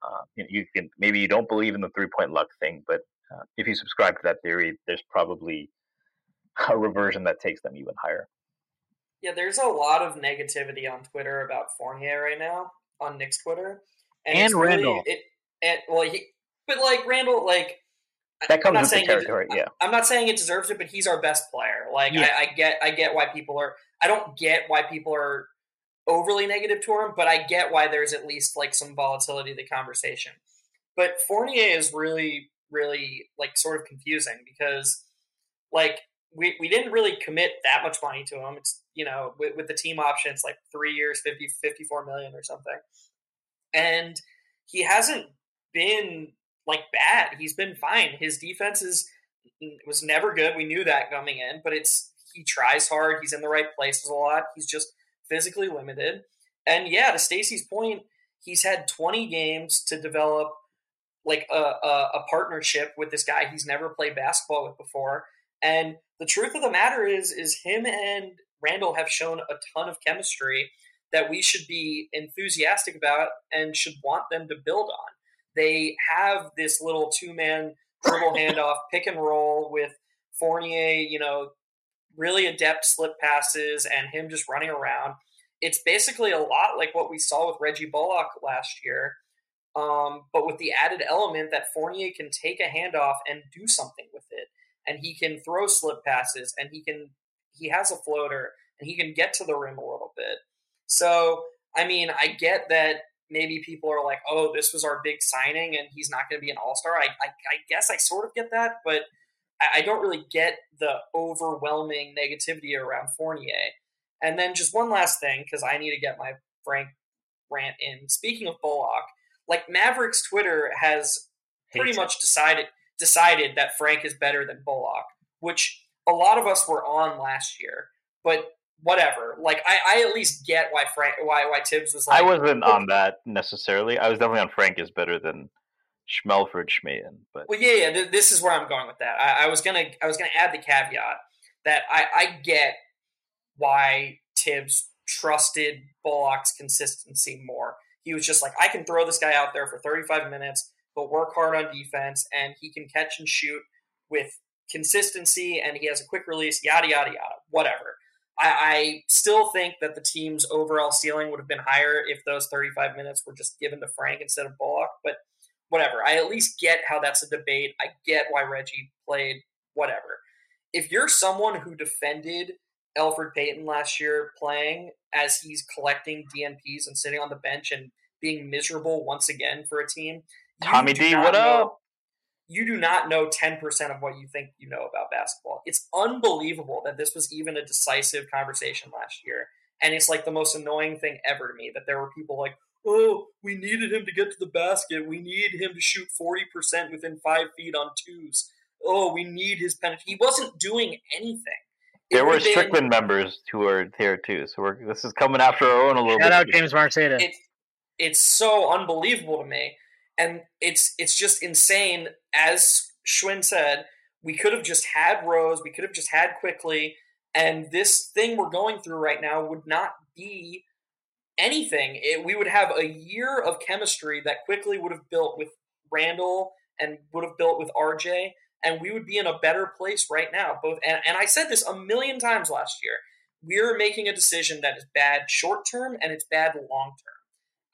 Uh, you, know, you can maybe you don't believe in the three point luck thing, but uh, if you subscribe to that theory, there's probably a reversion that takes them even higher. Yeah, there's a lot of negativity on Twitter about Fournier right now on Knicks Twitter, And really- Randle. it, and well, he, but like Randle, like That I'm comes not with the saying it- territory, yeah. I'm not saying it deserves it, but he's our best player. Like Yeah. I, I get, I get why people are. I don't get why people are overly negative to him, but I get why there's at least like some volatility to the conversation. But Fournier is really, really like sort of confusing because like we, we didn't really commit that much money to him. It's you know with, with the team options like three years, 50, 54 million or something, and he hasn't been like bad. He's been fine. His defense is mm, was never good. We knew that coming in, but it's he tries hard. He's in the right places a lot. He's just physically limited. And yeah, to Stacy's point, he's had 20 games to develop like a, a, a partnership with this guy he's never played basketball with before. And the truth of the matter is, is him and Randle have shown a ton of chemistry that we should be enthusiastic about and should want them to build on. They have this little two man dribble handoff, pick and roll with Fournier, you know, really adept slip passes and him just running around. It's basically a lot like what we saw with Reggie Bullock last year, um, but with the added element that Fournier can take a handoff and do something with it, and he can throw slip passes, and he can he has a floater, and he can get to the rim a little bit. So, I mean, I get that maybe people are like, "Oh, this was our big signing, and he's not going to be an All Star." I, I, I guess I sort of get that, but I, I don't really get the overwhelming negativity around Fournier. And then just one last thing, because I need to get my Frank rant in. Speaking of Bullock, like Mavericks Twitter has pretty Hates it. much decided decided that Frank is better than Bullock, which a lot of us were on last year, but whatever. Like I, I at least get why Frank, why why Thibs was like. I wasn't on that necessarily. I was definitely on Frank is better than Schmelford Schmayan, but well, yeah, yeah. This is where I'm going with that. I, I was gonna, I was gonna add the caveat that I, I get why Thibs trusted Bullock's consistency more. He was just like, I can throw this guy out there for 35 minutes, but work hard on defense, and he can catch and shoot with consistency, and he has a quick release, yada yada yada, whatever. I, I still think that the team's overall ceiling would have been higher if those 35 minutes were just given to Frank instead of Bullock, but whatever. I at least get how that's a debate. I get why Reggie played, whatever. If you're someone who defended Elfrid Payton last year playing as he's collecting DNPs and sitting on the bench and being miserable once again for a team. Tommy D, what know, up? You do not know 10% of what you think you know about basketball. It's unbelievable that this was even a decisive conversation last year. And it's like the most annoying thing ever to me that there were people like, oh, we needed him to get to the basket. We need him to shoot 40% within five feet on twos. Oh, we need his penalty. He wasn't doing anything. There were Strickland members who are here too. So we're, this is coming after our own a little Shout bit. Shout out James Marceda. It's, it's so unbelievable to me. And it's it's just insane. As Shwin said, we could have just had Rose, we could have just had Quickley, and this thing we're going through right now would not be anything. It, we would have a year of chemistry that Quickley would have built with Randle and would have built with RJ and we would be in a better place right now. Both and, and I said this a million times last year. We're making a decision that is bad short term and it's bad long term.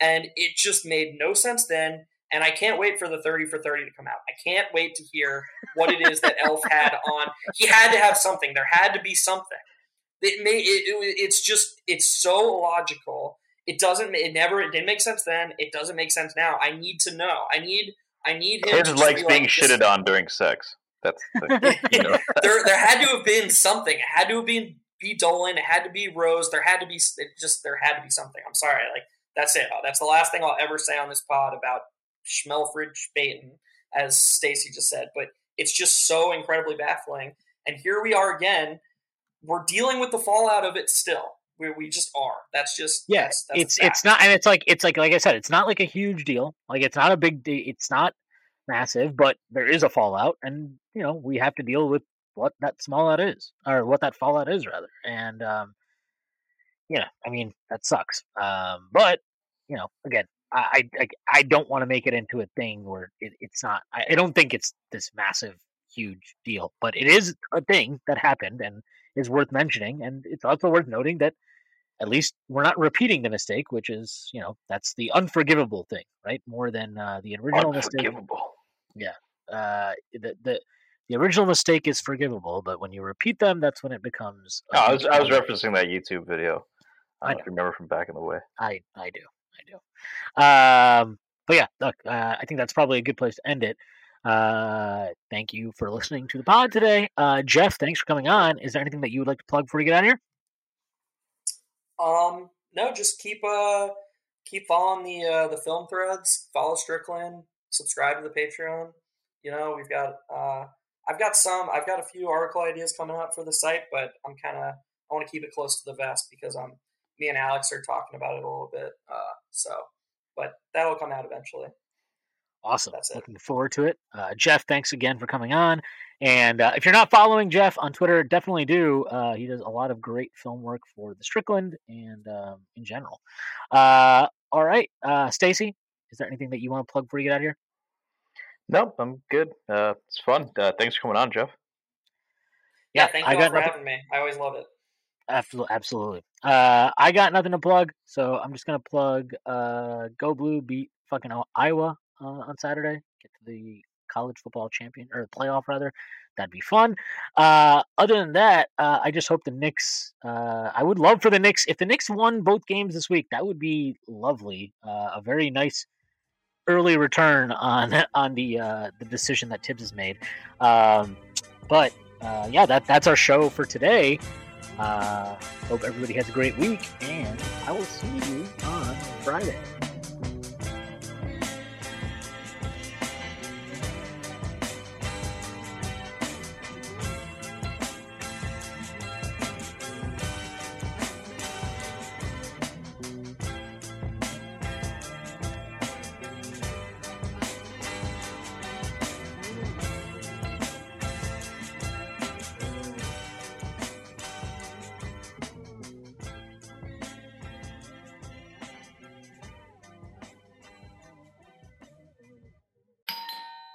And it just made no sense then. And I can't wait for the 30 for 30 to come out. I can't wait to hear what it is that Elf had on. He had to have something. There had to be something. It may it, it, it's just it's so logical. It doesn't it never it didn't make sense then. It doesn't make sense now. I need to know. I need I need him. Kids likes being like, shitted this. on during sex. That's the, you know. there. There had to have been something. It had to have been be Dolan. It had to be Rose. There had to be It just there had to be something. I'm sorry. Like that's it. That's the last thing I'll ever say on this pod about Schmelfridge Payton, as Stacy just said. But it's just so incredibly baffling. And here we are again. We're dealing with the fallout of it still. We, we just are. That's just yes. Yeah, it's it's not, and it's like it's like like I said, it's not like a huge deal. Like it's not a big. It's not massive, but there is a fallout, and you know we have to deal with what that fallout is, or what that fallout is rather. And um, you know, I mean that sucks. Um, but you know, again, I I, I don't want to make it into a thing where it, it's not. I, I don't think it's this massive, huge deal, but it is a thing that happened and is worth mentioning, and it's also worth noting that at least we're not repeating the mistake, which is, you know, that's the unforgivable thing, right? More than uh, the original mistake. Yeah. Uh, the the the original mistake is forgivable, but when you repeat them, that's when it becomes. No, I was I was referencing that YouTube video. I, I remember from back in the way. I I do I do. Um, but yeah, look, uh, I think that's probably a good place to end it. Uh, thank you for listening to the pod today, uh, Jeff. Thanks for coming on. Is there anything that you would like to plug before you get out of here? Um, no, just keep uh keep following the uh, the film threads. Follow Strickland subscribe to the Patreon. You know, we've got uh, I've got some I've got a few article ideas coming up for the site, but I'm kind of I want to keep it close to the vest because I'm me and Alex are talking about it a little bit. Uh, so, but that'll come out eventually. Awesome. Looking forward to it. Uh, Jeff, thanks again for coming on. And uh, if you're not following Jeff on Twitter, definitely do. Uh, he does a lot of great film work for the Strickland and um, in general. Uh, all right, uh, Stacy, is there anything that you want to plug before you get out of here? Nope, I'm good. Uh, it's fun. Uh, thanks for coming on, Jeff. Yeah, yeah thank you I got for nothing. having me. I always love it. Absolutely, absolutely. Uh, I got nothing to plug, so I'm just gonna plug. Uh, Go Blue beat fucking Iowa uh, on Saturday. Get to the college football champion or the playoff rather. That'd be fun. Uh, other than that, uh, I just hope the Knicks. Uh, I would love for the Knicks if the Knicks won both games this week. That would be lovely. Uh, a very nice early return on on the uh, the decision that Thibs has made. Um, but uh, yeah, that that's our show for today. Hope everybody has a great week, and I will see you on Friday.